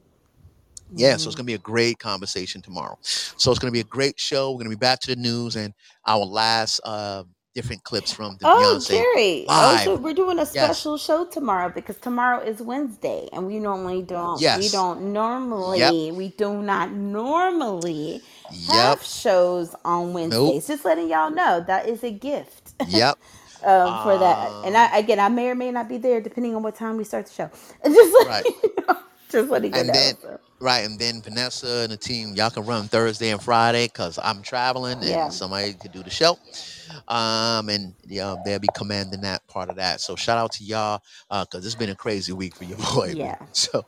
Yeah, so it's gonna be a great conversation tomorrow. So it's gonna be a great show. We're gonna be back to the news and our last uh, different clips from the Oh, Beyonce Jerry. live. Also, we're doing a Yes, special show tomorrow because tomorrow is Wednesday and we normally don't Yes. we don't normally. yep, we do not normally yep, have shows on nope, Wednesdays. Just letting y'all know that is a gift. yep. um, for that. And Um, I again I may or may not be there depending on what time we start the show. Just right. letting you know. Just letting you And know. then, So right, and then Vanessa and the team, y'all can run Thursday and Friday because I'm traveling and yeah. somebody could do the show. Um, and yeah, they'll be commanding that part of that. So shout out to y'all because it's been a crazy week for your boy. Yeah. So,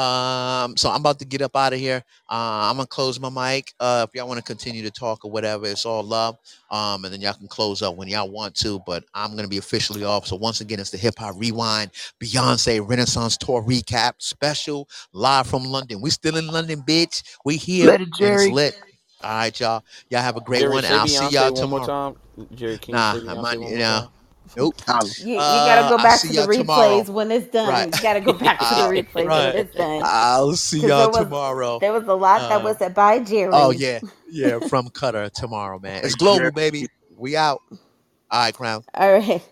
um, so I'm about to get up out of here. Uh, I'm gonna close my mic. Uh, if y'all want to continue to talk or whatever, it's all love. Um, and then y'all can close up when y'all want to. But I'm gonna be officially off. So once again, it's the Hip Hop Rewind Beyonce Renaissance Tour recap special live from London. We still in London, bitch. We here Let it, and it's Jerry. Lit. All right, y'all. Y'all have a great Jerry, one, and I'll see y'all Beyonce one more tomorrow. time. Jerry, can you Nah, I Beyonce might, one you know, nope. You, you gotta Uh, go I'll back see to the y'all tomorrow. replays when it's done. Right. You gotta go back to the Uh, replays when it's done. I'll see y'all was tomorrow. there was a lot that Uh, was said by Jerry. oh yeah, yeah, from Qatar tomorrow, man. It's global, baby. We out. All right, Crown. All right.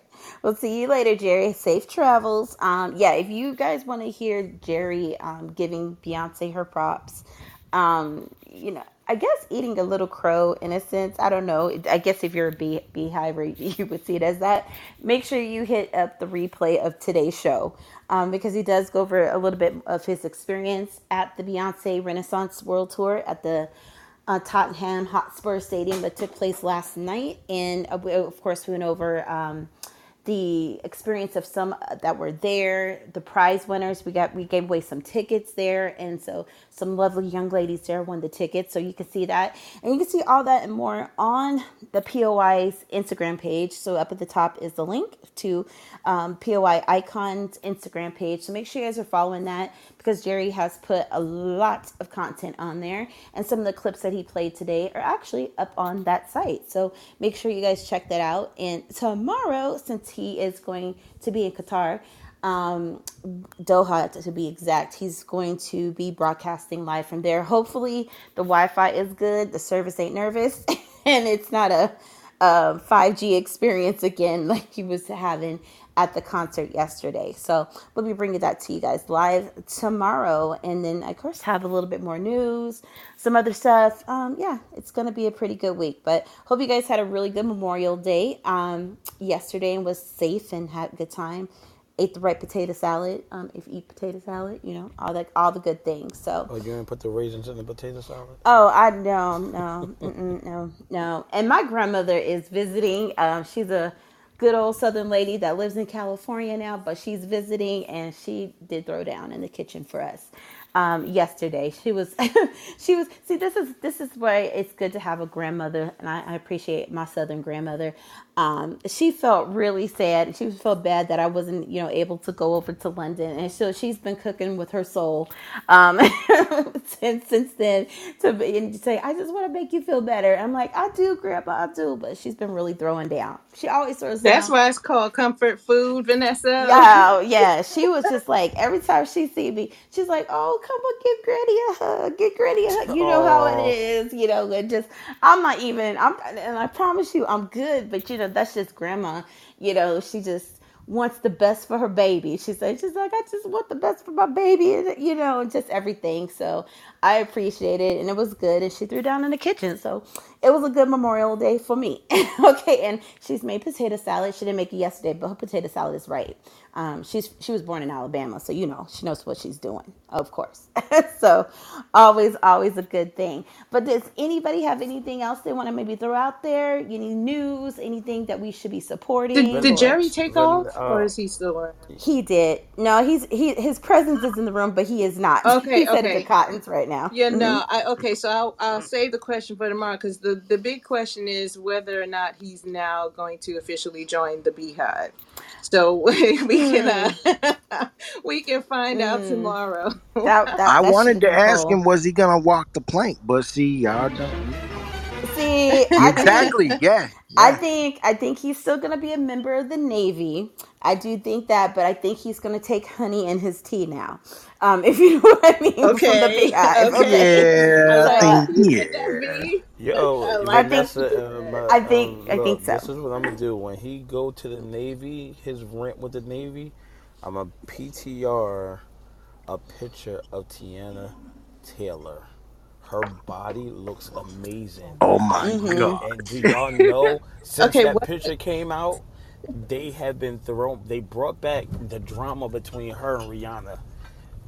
We'll see you later, Jerry. Safe travels. Um, yeah, if you guys want to hear Jerry um, giving Beyonce her props, um, you know, I guess eating a little crow in a sense. I don't know. I guess if you're a bee, beehive, you would see it as that. Make sure you hit up the replay of today's show um, because he does go over a little bit of his experience at the Beyonce Renaissance World Tour at the uh, Tottenham Hotspur Stadium that took place last night. And uh, of course, we went over um, the experience of some that were there, the prize winners. We got we gave away some tickets there, and so some lovely young ladies there won the tickets. So you can see that, and you can see all that and more on the POI's Instagram page. So up at the top is the link to um, POI Icon's Instagram page. So make sure you guys are following that because Jerry has put a lot of content on there, and some of the clips that he played today are actually up on that site. So make sure you guys check that out. And tomorrow, since he is going to be in Qatar, um, Doha to be exact, he's going to be broadcasting live from there. Hopefully, the Wi-Fi is good, the service ain't nervous, and it's not a um, 5G experience again like he was having at the concert yesterday. So we'll be bringing that to you guys live tomorrow, and then of course have a little bit more news, some other stuff. Um, yeah, it's gonna be a pretty good week. But hope you guys had a really good Memorial Day um, yesterday and was safe and had a good time. Ate the right potato salad. Um, if you eat potato salad, you know all that, all the good things. So Oh, you didn't put the raisins in the potato salad? Oh, I no, no, no, no. And my grandmother is visiting. Um, she's a good old Southern lady that lives in California now, but she's visiting, and she did throw down in the kitchen for us. um, yesterday. She was, she was. See, this is this is why it's good to have a grandmother, and I, I appreciate my southern grandmother. Um, she felt really sad. She felt bad that I wasn't, you know, able to go over to London, and so she's been cooking with her soul um, since since then to be, and to say, "I just want to make you feel better." I'm like, "I do, Grandpa, I do," but she's been really throwing down. She always throws That's down. why it's called comfort food, Vanessa. Yeah, yeah. She was just like every time she see me, she's like, "Oh, come on, give Granny a hug, give Granny a hug." You know how it Oh, you know. And just, I'm not even. I'm, and I promise you, I'm good. But you know, that's just Grandma. You know, she just wants the best for her baby. She said, she's like, I just want the best for my baby, you know, and just everything. So I appreciate it, and it was good. And she threw down in the kitchen, so it was a good Memorial Day for me. okay, and she's made potato salad. She didn't make it yesterday, but her potato salad is right. Um, she's she was born in Alabama, so you know she knows what she's doing, of course. so always, always a good thing. But does anybody have anything else they want to maybe throw out there? Any news? Anything that we should be Did, did? Jerry take Van, off, or uh, is he still around? He did. No, he's he his presence is in the room, but he is not. Okay, He's headed to okay. Cottons right now. Yeah, hmm no, I okay. So I'll I'll save the question for tomorrow because the the big question is whether or not he's now going to officially join the Beehive. So we can Mm, uh, we can find out mm. tomorrow. That that I that wanted should to be ask cool. him, was he gonna walk the plank? But see, y'all don't. See, I think Exactly. Yeah. I Yeah. think I think he's still gonna be a member of the Navy. I do think that, but I think he's gonna take honey in his tea now. Um, if you know what I mean from the Okay, beehive. okay. Okay. I Yeah. I So uh, think. it. Yeah. Yo, I I think Vanessa, um, uh, I think um, I think so. this is what I'm gonna do when he go to the Navy. His rent with the Navy, I'm a PTR a picture of Teyana Taylor. Her body looks amazing. Oh my hmm God. And do y'all know since Okay, that what? picture came out, they have been thrown. They brought back the drama between her and Rihanna.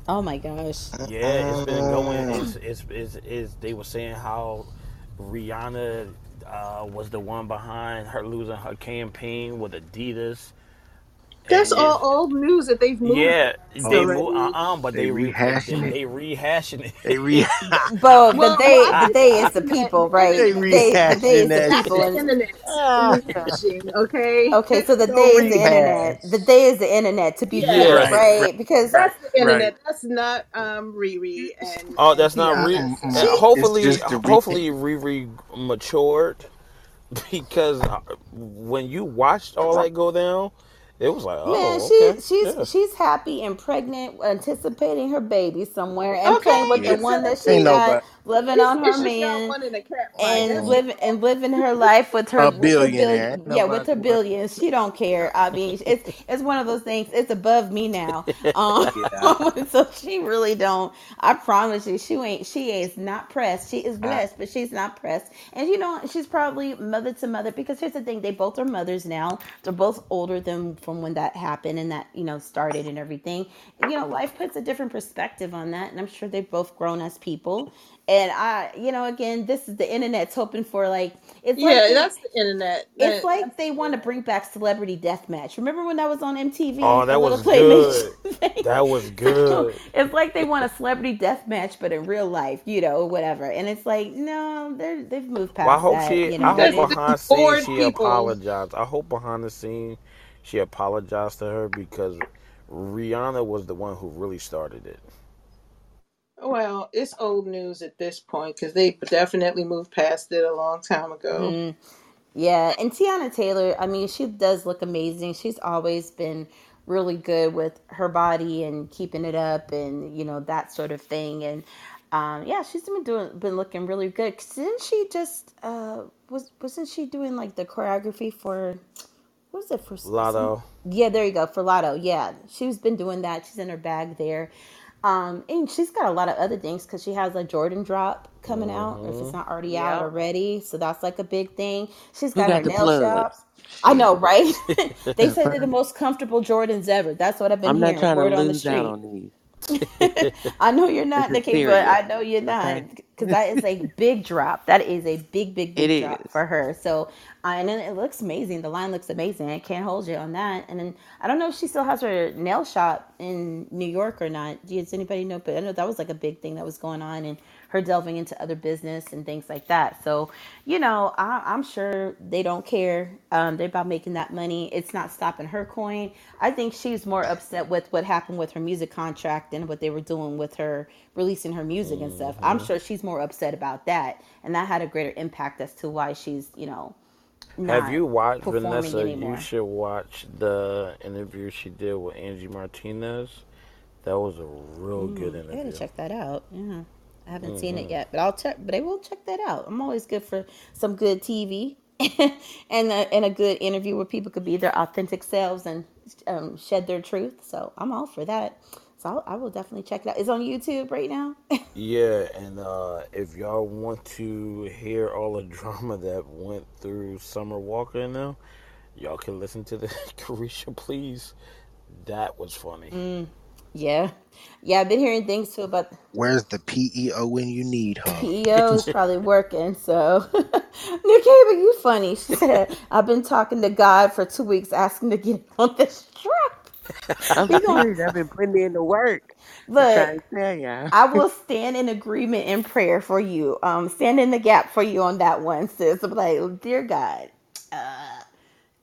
Oh my gosh. Yeah, it's been going. Mm. It's it's it's, it's they were saying how Rihanna uh, was the one behind her losing her campaign with Adidas, That's and all it's old news that they've moved yeah they Oh, move uh-uh, but they they re they, rehashing it. they rehashing it. They re. But the Well, they well, the think they is the people, right? they The internet they the they rehashing is the that that's people, the internet Ah. Okay, okay, so the they don't is the internet. The day is the internet. To be yeah, fair, Right. right? Right. Because that's the Right. internet. That's not um Riri and Oh, that's not It's Hopefully, re. hopefully Riri matured because uh, when you watched all that go down, it was like, Man, oh, she okay, she's yeah. she's happy and pregnant, anticipating her baby somewhere, and playing with okay, the one that she Ain't got, nobody. Living It's, on her it's just y'all man, wanting a cat fight. and living and living her life with her A billionaire. Billion yeah with her billions. She don't care. I mean, it's it's one of those things. It's above me now. Um, Yeah. so she really don't. I promise you, she ain't. She is not pressed. She is blessed, but she's not pressed. And you know, she's probably mother to mother because here's the thing: they both are mothers now. They're both older than from when that happened and that you know started and everything. You know, life puts a different perspective on that, and I'm sure they've both grown as people. And I, you know, again, this is the internet's hoping for like it's like yeah, they that's the internet. it's like they want to bring back Celebrity Deathmatch. Remember when that was on MTV, Oh, that was good. thing? That was good. it's like they want a Celebrity Deathmatch, but in real life, you know, whatever. And it's like, no, they're they've moved past. Well, I past hope that, she. you I know. That's hope behind the scenes she people. apologized. I hope behind the scene she apologized to her because Rihanna was the one who really started it. Well, it's old news at this point because they definitely moved past it a long time ago. mhm. Yeah, and Teyana Taylor, I mean, she does look amazing. She's always been really good with her body and keeping it up and, you know, that sort of thing. And um, yeah, she's been doing been looking really good Didn't she just uh was wasn't she doing like the choreography for what was it for s- some yeah, there you go, for Lotto. Yeah. She's been doing that. She's in her bag there. Um, and she's got a lot of other things because she has a Jordan drop coming out, if it's hmm not already out already. So that's like a big thing. She's got her got the nail plug? shops. I know, right? they said they're the most comfortable Jordans ever. That's what I've been I'm not hearing. trying to Word on the lose out street. on these. I know you're not, Nikki, but. I know you're not because that is a big drop. That is a big, big, It big drop is. for her. So, uh, and then it looks amazing. The line looks amazing. I can't hold you on that. And then I don't know if she still has her nail shop in New York or not. Does anybody know? But I know that was like a big thing that was going on, and her delving into other business and things like that. So, you know, I, I'm sure they don't care. Um, they're about making that money. It's not stopping her coin. I think she's more upset with what happened with her music contract and what they were doing with her releasing her music and stuff. I'm hmm sure she's more upset about that, and that had a greater impact as to why she's, you know, Have you watched Vanessa? You should watch the interview she did with Angie Martinez. That was a real good interview. I gotta check that out. Yeah, I haven't seen it hmm yet, but I'll check. But I will check that out. I'm always good for some good TV and a, and a good interview where people could be their authentic selves and um, shed their truth. So I'm all for that. So I'll, I will definitely check it out. It's on YouTube right now. Yeah, and uh, if y'all want to hear all the drama that went through Summer Walker and them, y'all can listen to the Caresha Please. That was funny. Mm, yeah, yeah. I've been hearing things too about Where's the PEO when you need her? PEO is probably working. So Nikki, but you funny. She said I've been talking to God for two weeks, asking to get on this trip. I'm We going serious. I've been putting in the work. I'm look. trying to tell y'all. I will stand in agreement in prayer for you. Um, stand in the gap for you on that one, sis. I'm like, dear God, uh,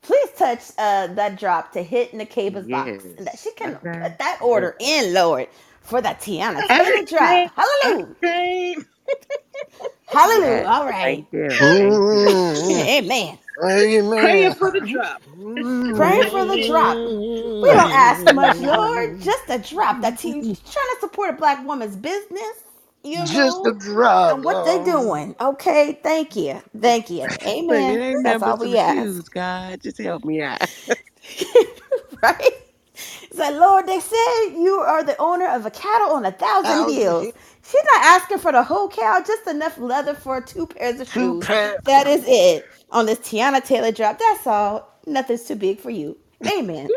please touch uh that drop to hit Nakaba's box, and that she can Okay. put that order in, Lord, for that Teyana Taylor drop. Hallelujah, okay. hallelujah. Yes. All right, Thank you. Thank you. amen. Praying for the drop. Praying for the drop. We don't ask much, Lord. Just a drop. That team trying to support a black woman's business, you Just a know, drop, and what they um doing. Okay, thank you. Thank you. Amen. That's all we ask. shoes, God. Just help me out. right? It's like, Lord, they said you are the owner of a cattle on a thousand Thousand hills. She's not asking for the whole cow, just enough leather for two pairs of two shoes. That is it. On this Teyana Taylor drop. That's all. Nothing's too big for you. Amen.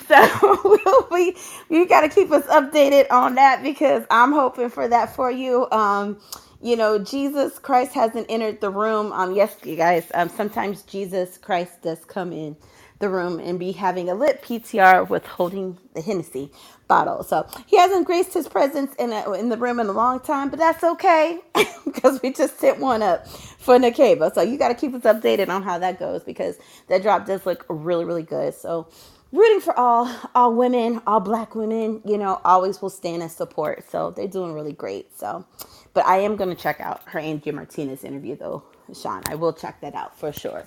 So we you got to keep us updated on that because I'm hoping for that for you. Um, you know, Jesus Christ hasn't entered the room. Um, yes, you guys. Um, sometimes Jesus Christ does come in the room and be having a lit PTR with holding the Hennessy bottle. So he hasn't graced his presence in a, in the room in a long time, but that's okay because we just set one up for Nakeba. So you got to keep us updated on how that goes because that drop does look really, really good. So rooting for all all women all black women you know always will stand and support. So they're doing really great. So but i am going to check out her angie martinez interview though sean. I will check that out for sure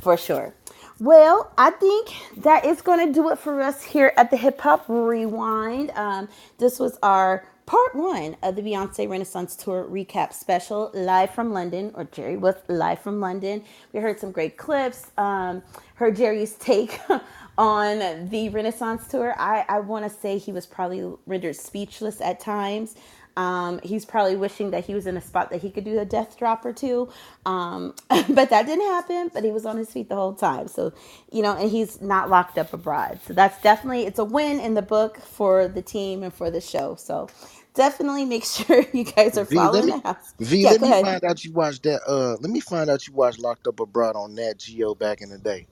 for sure. Well i think that is going to do it for us here at the hip hop rewind. Um, this was our part one of the Beyonce Renaissance Tour recap special, live from London, or Jerry was live from London. We heard some great clips. Um, heard Jerry's take on the Renaissance Tour. I, I want to say he was probably rendered speechless at times. Um, he's probably wishing that he was in a spot that he could do a death drop or two. Um, but that didn't happen, but he was on his feet the whole time. So, you know, and he's not locked up abroad. So that's definitely, it's a win in the book for the team and for the show. So definitely make sure you guys are V, following me the house. V, Yeah, let me ahead. find out you watched that. Uh, let me find out you watched Locked Up Abroad on Nat Geo back in the day.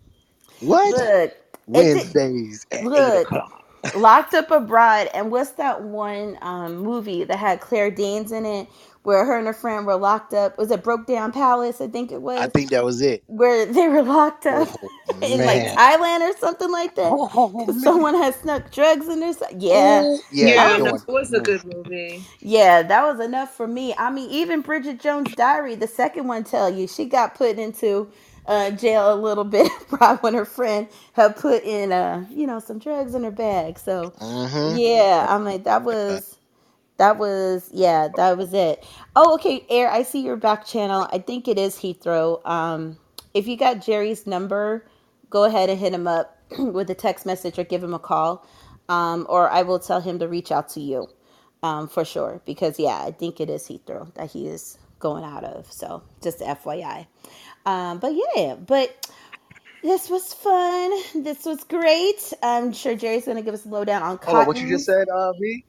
What? Look, Wednesdays at eight o'clock. Locked Up Abroad, and what's that one um, movie that had Claire Danes in it, where her and her friend were locked up? Was it Brokedown Palace? I think it was. I think that was it. where they were locked up Oh in like. Thailand or something like that, Oh someone had snuck drugs in there. Yeah, Oh yeah, that that Yeah, was no, one. it was a mm. good movie. yeah, that was enough for me. I mean, even Bridget Jones' Diary, the second one, tell you she got put into uh, jail a little bit right when her friend had put in, uh, you know, some drugs in her bag. So, Mm-hmm. yeah, I'm like that was that was yeah, that was it. Oh, okay, Air. I see your back channel. I think it is Heathrow. Um, if you got Jerry's number, go ahead and hit him up with a text message or give him a call, um, or I will tell him to reach out to you um, for sure. Because yeah, I think it is Heathrow that he is going out of. So just FYI. Um, but yeah, but This was fun. This was great. I'm sure Jerry's going to give us a lowdown on Hold on, what you just said, uh, V?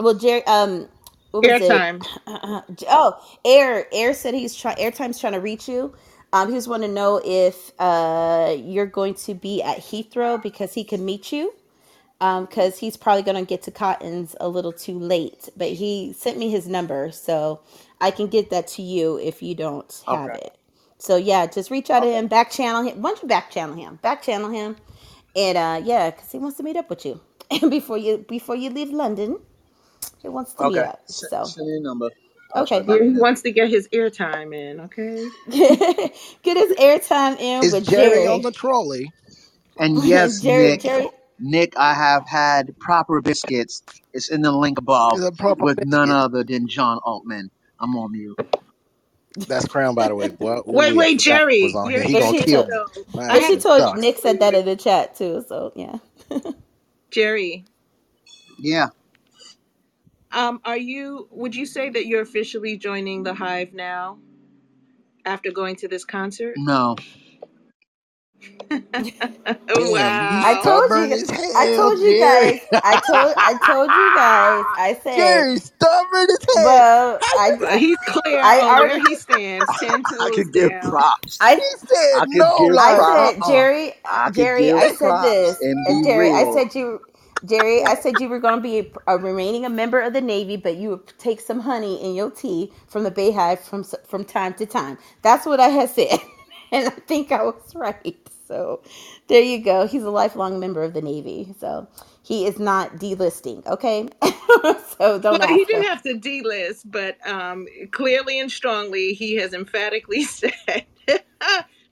Well, Jerry, um, what was it? Airtime. oh, Air. Air said he's trying. Airtime's trying to reach you. Um, he just want to know if uh you're going to be at Heathrow because he can meet you. Um, because he's probably gonna get to Cotton's a little too late. But he sent me his number, so I can get that to you if you don't have Okay. it. So yeah, just reach out to him, back channel him. Why don't you back channel him? Back channel him, and uh, yeah, because he wants to meet up with you. And before you before you leave London, he wants to meet up. So send me your number. I'll okay, He get wants to get his airtime in, okay? get his airtime in Is with Jerry on the trolley? And yes, Jerry, Nick, Jerry. Nick, I have had proper biscuits. It's in the link above Is a with none other than John Altman. I'm on mute. That's Crown, by the way. What Wait, wait, Jerry. on here. He gonna kill told, I but have told sucks. Nick said that in the chat too. So yeah. Jerry. Yeah. Um, are you? Would you say that you're officially joining the Hive now after going to this concert? No. Damn, you wow! I told you. as I told you Jerry. guys. I told. I told you guys. I said. Jerry, stubborn as hell. Well, Well, I. He's clear I on already. where he stands, ten I toes could give down. props. I. He said I could no, give I like props. said, uh-uh. Jerry, I could Jerry, give I said props this, and and be Jerry, I real. said you, Jerry, I said you were going to be a, a remaining a member of the Navy, but you would take some honey in your tea from the BeyHive from s- from time to time. That's what I had said, and I think I was right. So there you go. He's a lifelong member of the Navy, so he is not delisting. Okay, so don't Well, he him. have to delist, but um, clearly and strongly, he has emphatically said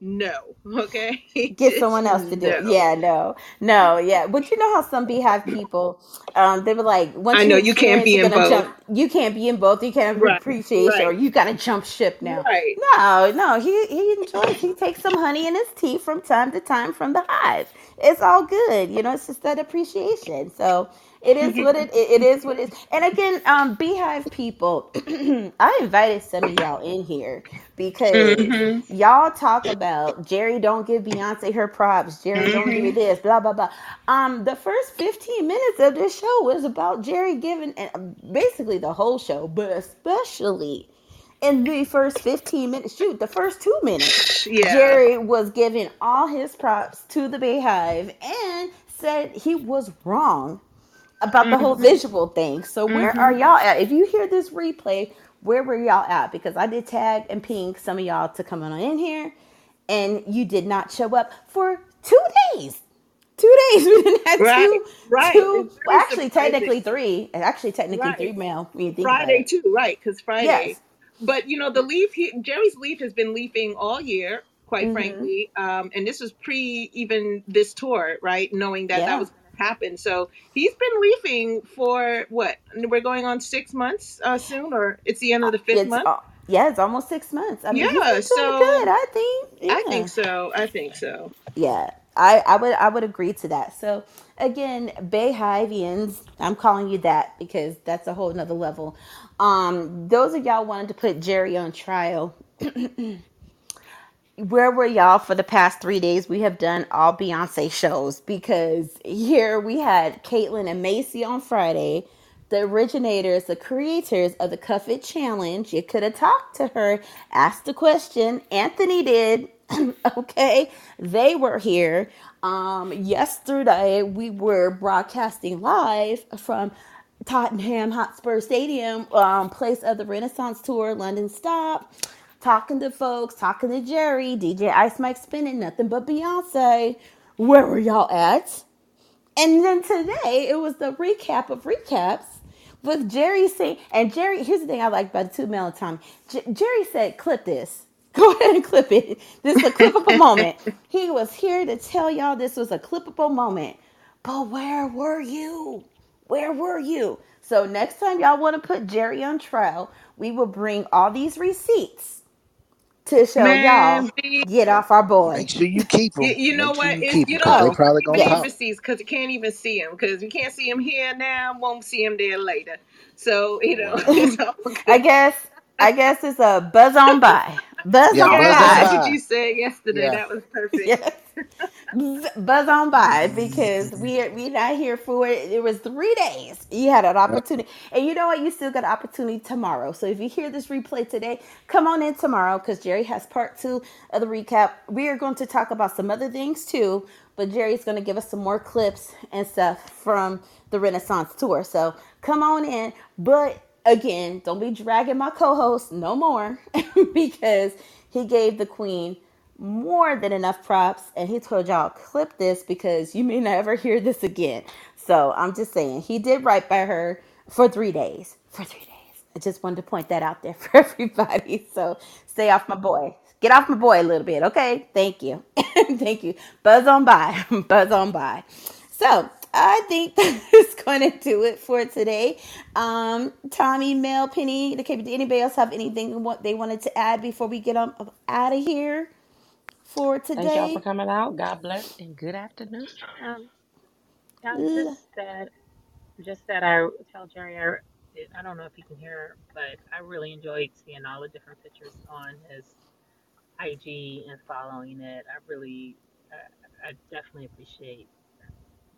no. Okay, get someone else to do it. Yeah, no, no, yeah. But you know how some beehive people, um, they were like, once I know you can't be you're in gonna both. jump. You can't be in both. You can't appreciate, Right, or you gotta jump ship now. right. No, no. He he enjoys. He takes some honey in his tea from time to time from the hive. It's all good. You know, it's just that appreciation. So. It is what it, it is what it is. And again, um, beehive people, I invited some of y'all in here because hmm y'all talk about Jerry don't give Beyonce her props. Jerry don't hmm do this. Blah blah blah. Um, the first fifteen minutes of this show was about Jerry giving, and um, basically the whole show, but especially in the first 15 minutes, shoot, the first two minutes, Yeah. Jerry was giving all his props to the BeyHive and said he was wrong about the whole hmm visual thing. So where are hmm y'all at? If you hear this replay, where were y'all at? Because I did tag and ping some of y'all to come on in here, and you did not show up for two days. Two days. We didn't have Right, two, right. two. It's Well, actually, surprising. technically three. Actually, technically three Right. male. When you think about Friday it. too, right? Because Friday. Yes. But you know, the leaf. He, Jerry's leaf has been leafing all year, quite Mm-hmm. frankly. Um, and this was pre even this tour, right? Knowing that that Yeah. was happen. So he's been leafing for what? We're going on six months uh, soon, or it's the end of the fifth It's month. uh, yeah, it's almost six months. I mean, Yeah. So good. I think. I think so. I think so. Yeah, I, I would I would agree to that. So again, BeyHivians, I'm calling you that because that's a whole nother level. Um, those of y'all wanted to put Jerry on trial. Where were y'all for the past three days? We have done all Beyonce shows because here we had Caitlyn and Macy on Friday, the originators, the creators of the Cuff It Challenge. You could have talked to her, asked the question. Anthony did. okay, they were here. Um, yesterday we were broadcasting live from Tottenham Hotspur Stadium, um, place of the Renaissance Tour, London stop talking to folks, talking to Jerry, DJ Ice Mike spinning, nothing but Beyonce. Where were y'all at? And then today it was the recap of recaps with Jerry saying, and Jerry, here's the thing I like about the two male Tommy. J- Jerry said, clip this. Go ahead and clip it. This is a clippable moment. He was here to tell y'all this was a clippable moment. But where were you? Where were you? So next time y'all want to put Jerry on trial, we will bring all these receipts to show Man, y'all V, get off our boy. Make sure you keep You, them. you know sure what? you It's, keep you know, they probably gonna even pop. because you can't even see him because you can't see him here now, won't see him there later. So you know, Wow. I guess I guess it's a buzz on by. Buzz Yeah, on buzz on That's what by. you by. said yesterday. Yeah. That was perfect. Yes. buzz on by because mm-hmm. we are we not here for it. It was three days. You had an opportunity, and you know what? You still got an opportunity tomorrow. So if you hear this replay today, come on in tomorrow because Jerry has part two of the recap. We are going to talk about some other things too, but Jerry's going to give us some more clips and stuff from the Renaissance tour. So come on in, but. Again, don't be dragging my co-host no more because he gave the queen more than enough props and he told y'all clip this because you may never hear this again. So i'm just saying he did right by her for three days. For three days. I just wanted to point that out there for everybody. So stay off my boy. Get off my boy a little bit okay? Thank you. Thank you. Buzz on by. Buzz on by. So I think that's going to do it for today. Um, Tommy, Mel, Penny, the KBD, anybody else have anything they wanted to add before we get out of here? For today. Thank y'all for coming out. God bless and good afternoon. Um, yeah, just that, just that I tell Jerry, I, I don't know if you can hear, but I really enjoyed seeing all the different pictures on his IG and following it. I really, I, I definitely appreciate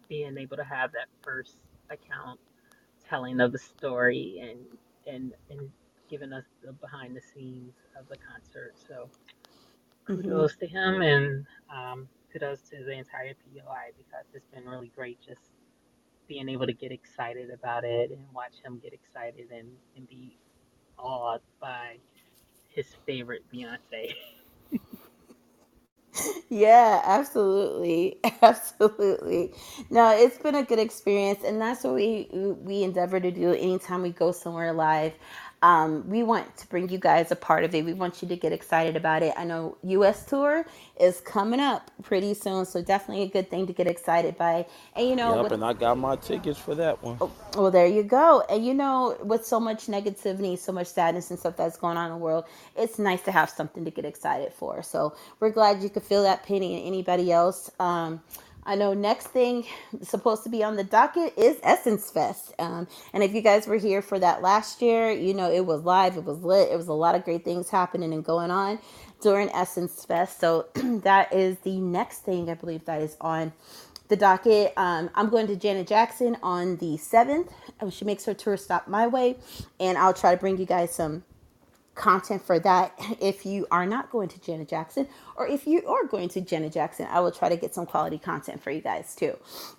being able to have that first account telling of the story and and and giving us the behind the scenes of the concert. So hmm kudos to him and um, kudos to the entire POI because it's been really great just being able to get excited about it and watch him get excited and, and be awed by his favorite Beyonce. Yeah, absolutely, absolutely. No, it's been a good experience, and that's what we we endeavor to do anytime we go somewhere live. Um, we want to bring you guys a part of it. We want you to get excited about it. I know U.S. tour is coming up pretty soon, so definitely a good thing to get excited by. And you know, Yep, with and I got my tickets for that one. Oh, well, there you go. And you know, with so much negativity, so much sadness and stuff that's going on in the world, it's nice to have something to get excited for. So we're glad you could feel that, Penny, and anybody else. Um, I know next thing supposed to be on the docket is Essence Fest. Um, and if you guys were here for that last year, you know, it was live, it was lit, it was a lot of great things happening and going on during Essence Fest. So that is the next thing I believe that is on the docket. Um, I'm going to Janet Jackson on the 7th. She makes her tour stop my way, and I'll try to bring you guys some content for that. If you are not going to Janet Jackson or if you are going to Janet Jackson I will try to get some quality content for you guys too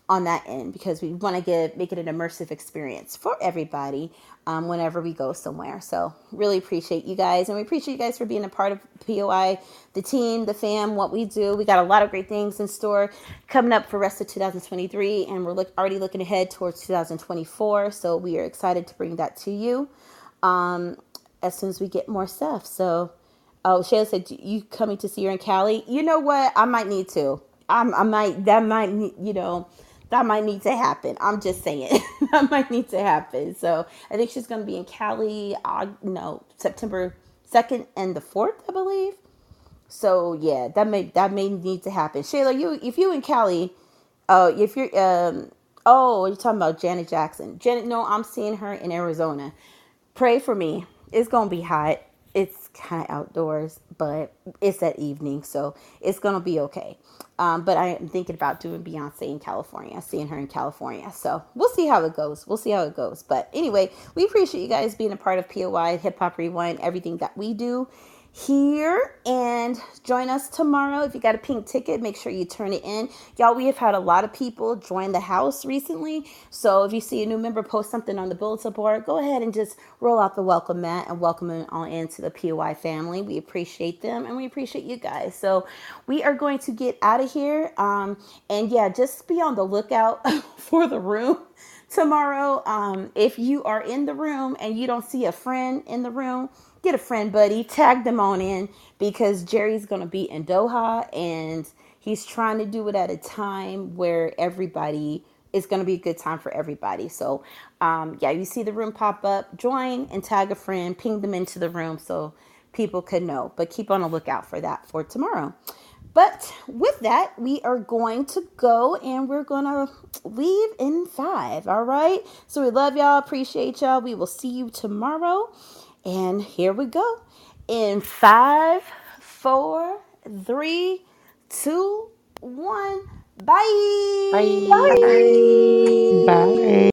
on that end because we want to get make it an immersive experience for everybody um, whenever we go somewhere. So really appreciate you guys and we appreciate you guys for being a part of POI the team the fam what we do. We got a lot of great things in store coming up for rest of 2023 and we're look, already looking ahead towards 2024 so we are excited to bring that to you. Um, as soon as we get more stuff. So, oh, Shayla said you coming to see her in Cali. You know what? I might need to. I'm, I might. That might. You know, that might need to happen. I'm just saying that might need to happen. So I think she's gonna be in Cali. Uh, no, September second and the fourth, I believe. So yeah, that may that may need to happen. Shayla, you if you in Cali, uh, if you're um, oh, you're talking about Janet Jackson. Janet, no, I'm seeing her in Arizona. Pray for me. It's gonna be hot. It's kind of outdoors, but it's at evening, so it's gonna be okay. Um, but I am thinking about doing Beyonce in California, seeing her in California. So we'll see how it goes. We'll see how it goes. But anyway, we appreciate you guys being a part of POI Hip Hop Rewind, everything that we do here and join us tomorrow. If you got a pink ticket make sure you turn it in. Y'all we have had a lot of people join the house recently. So if you see a new member post something on the bulletin board. Go ahead and just roll out the welcome mat and welcome them all into the poi family. We appreciate them and we appreciate you guys. So we are going to get out of here. Um and yeah just be on the lookout for the room tomorrow. Um, if you are in the room and you don't see a friend in the room, get a friend buddy, tag them on in because Jerry's gonna be in Doha and he's trying to do it at a time where everybody is gonna be a good time for everybody. So um, yeah, you see the room pop up, join and tag a friend, ping them into the room so people could know. But keep on the lookout for that for tomorrow. But with that, we are going to go and we're going to leave in five. All right. So we love y'all. Appreciate y'all. We will see you tomorrow. And here we go. In five, four, three, two, one. Bye. Bye. Bye.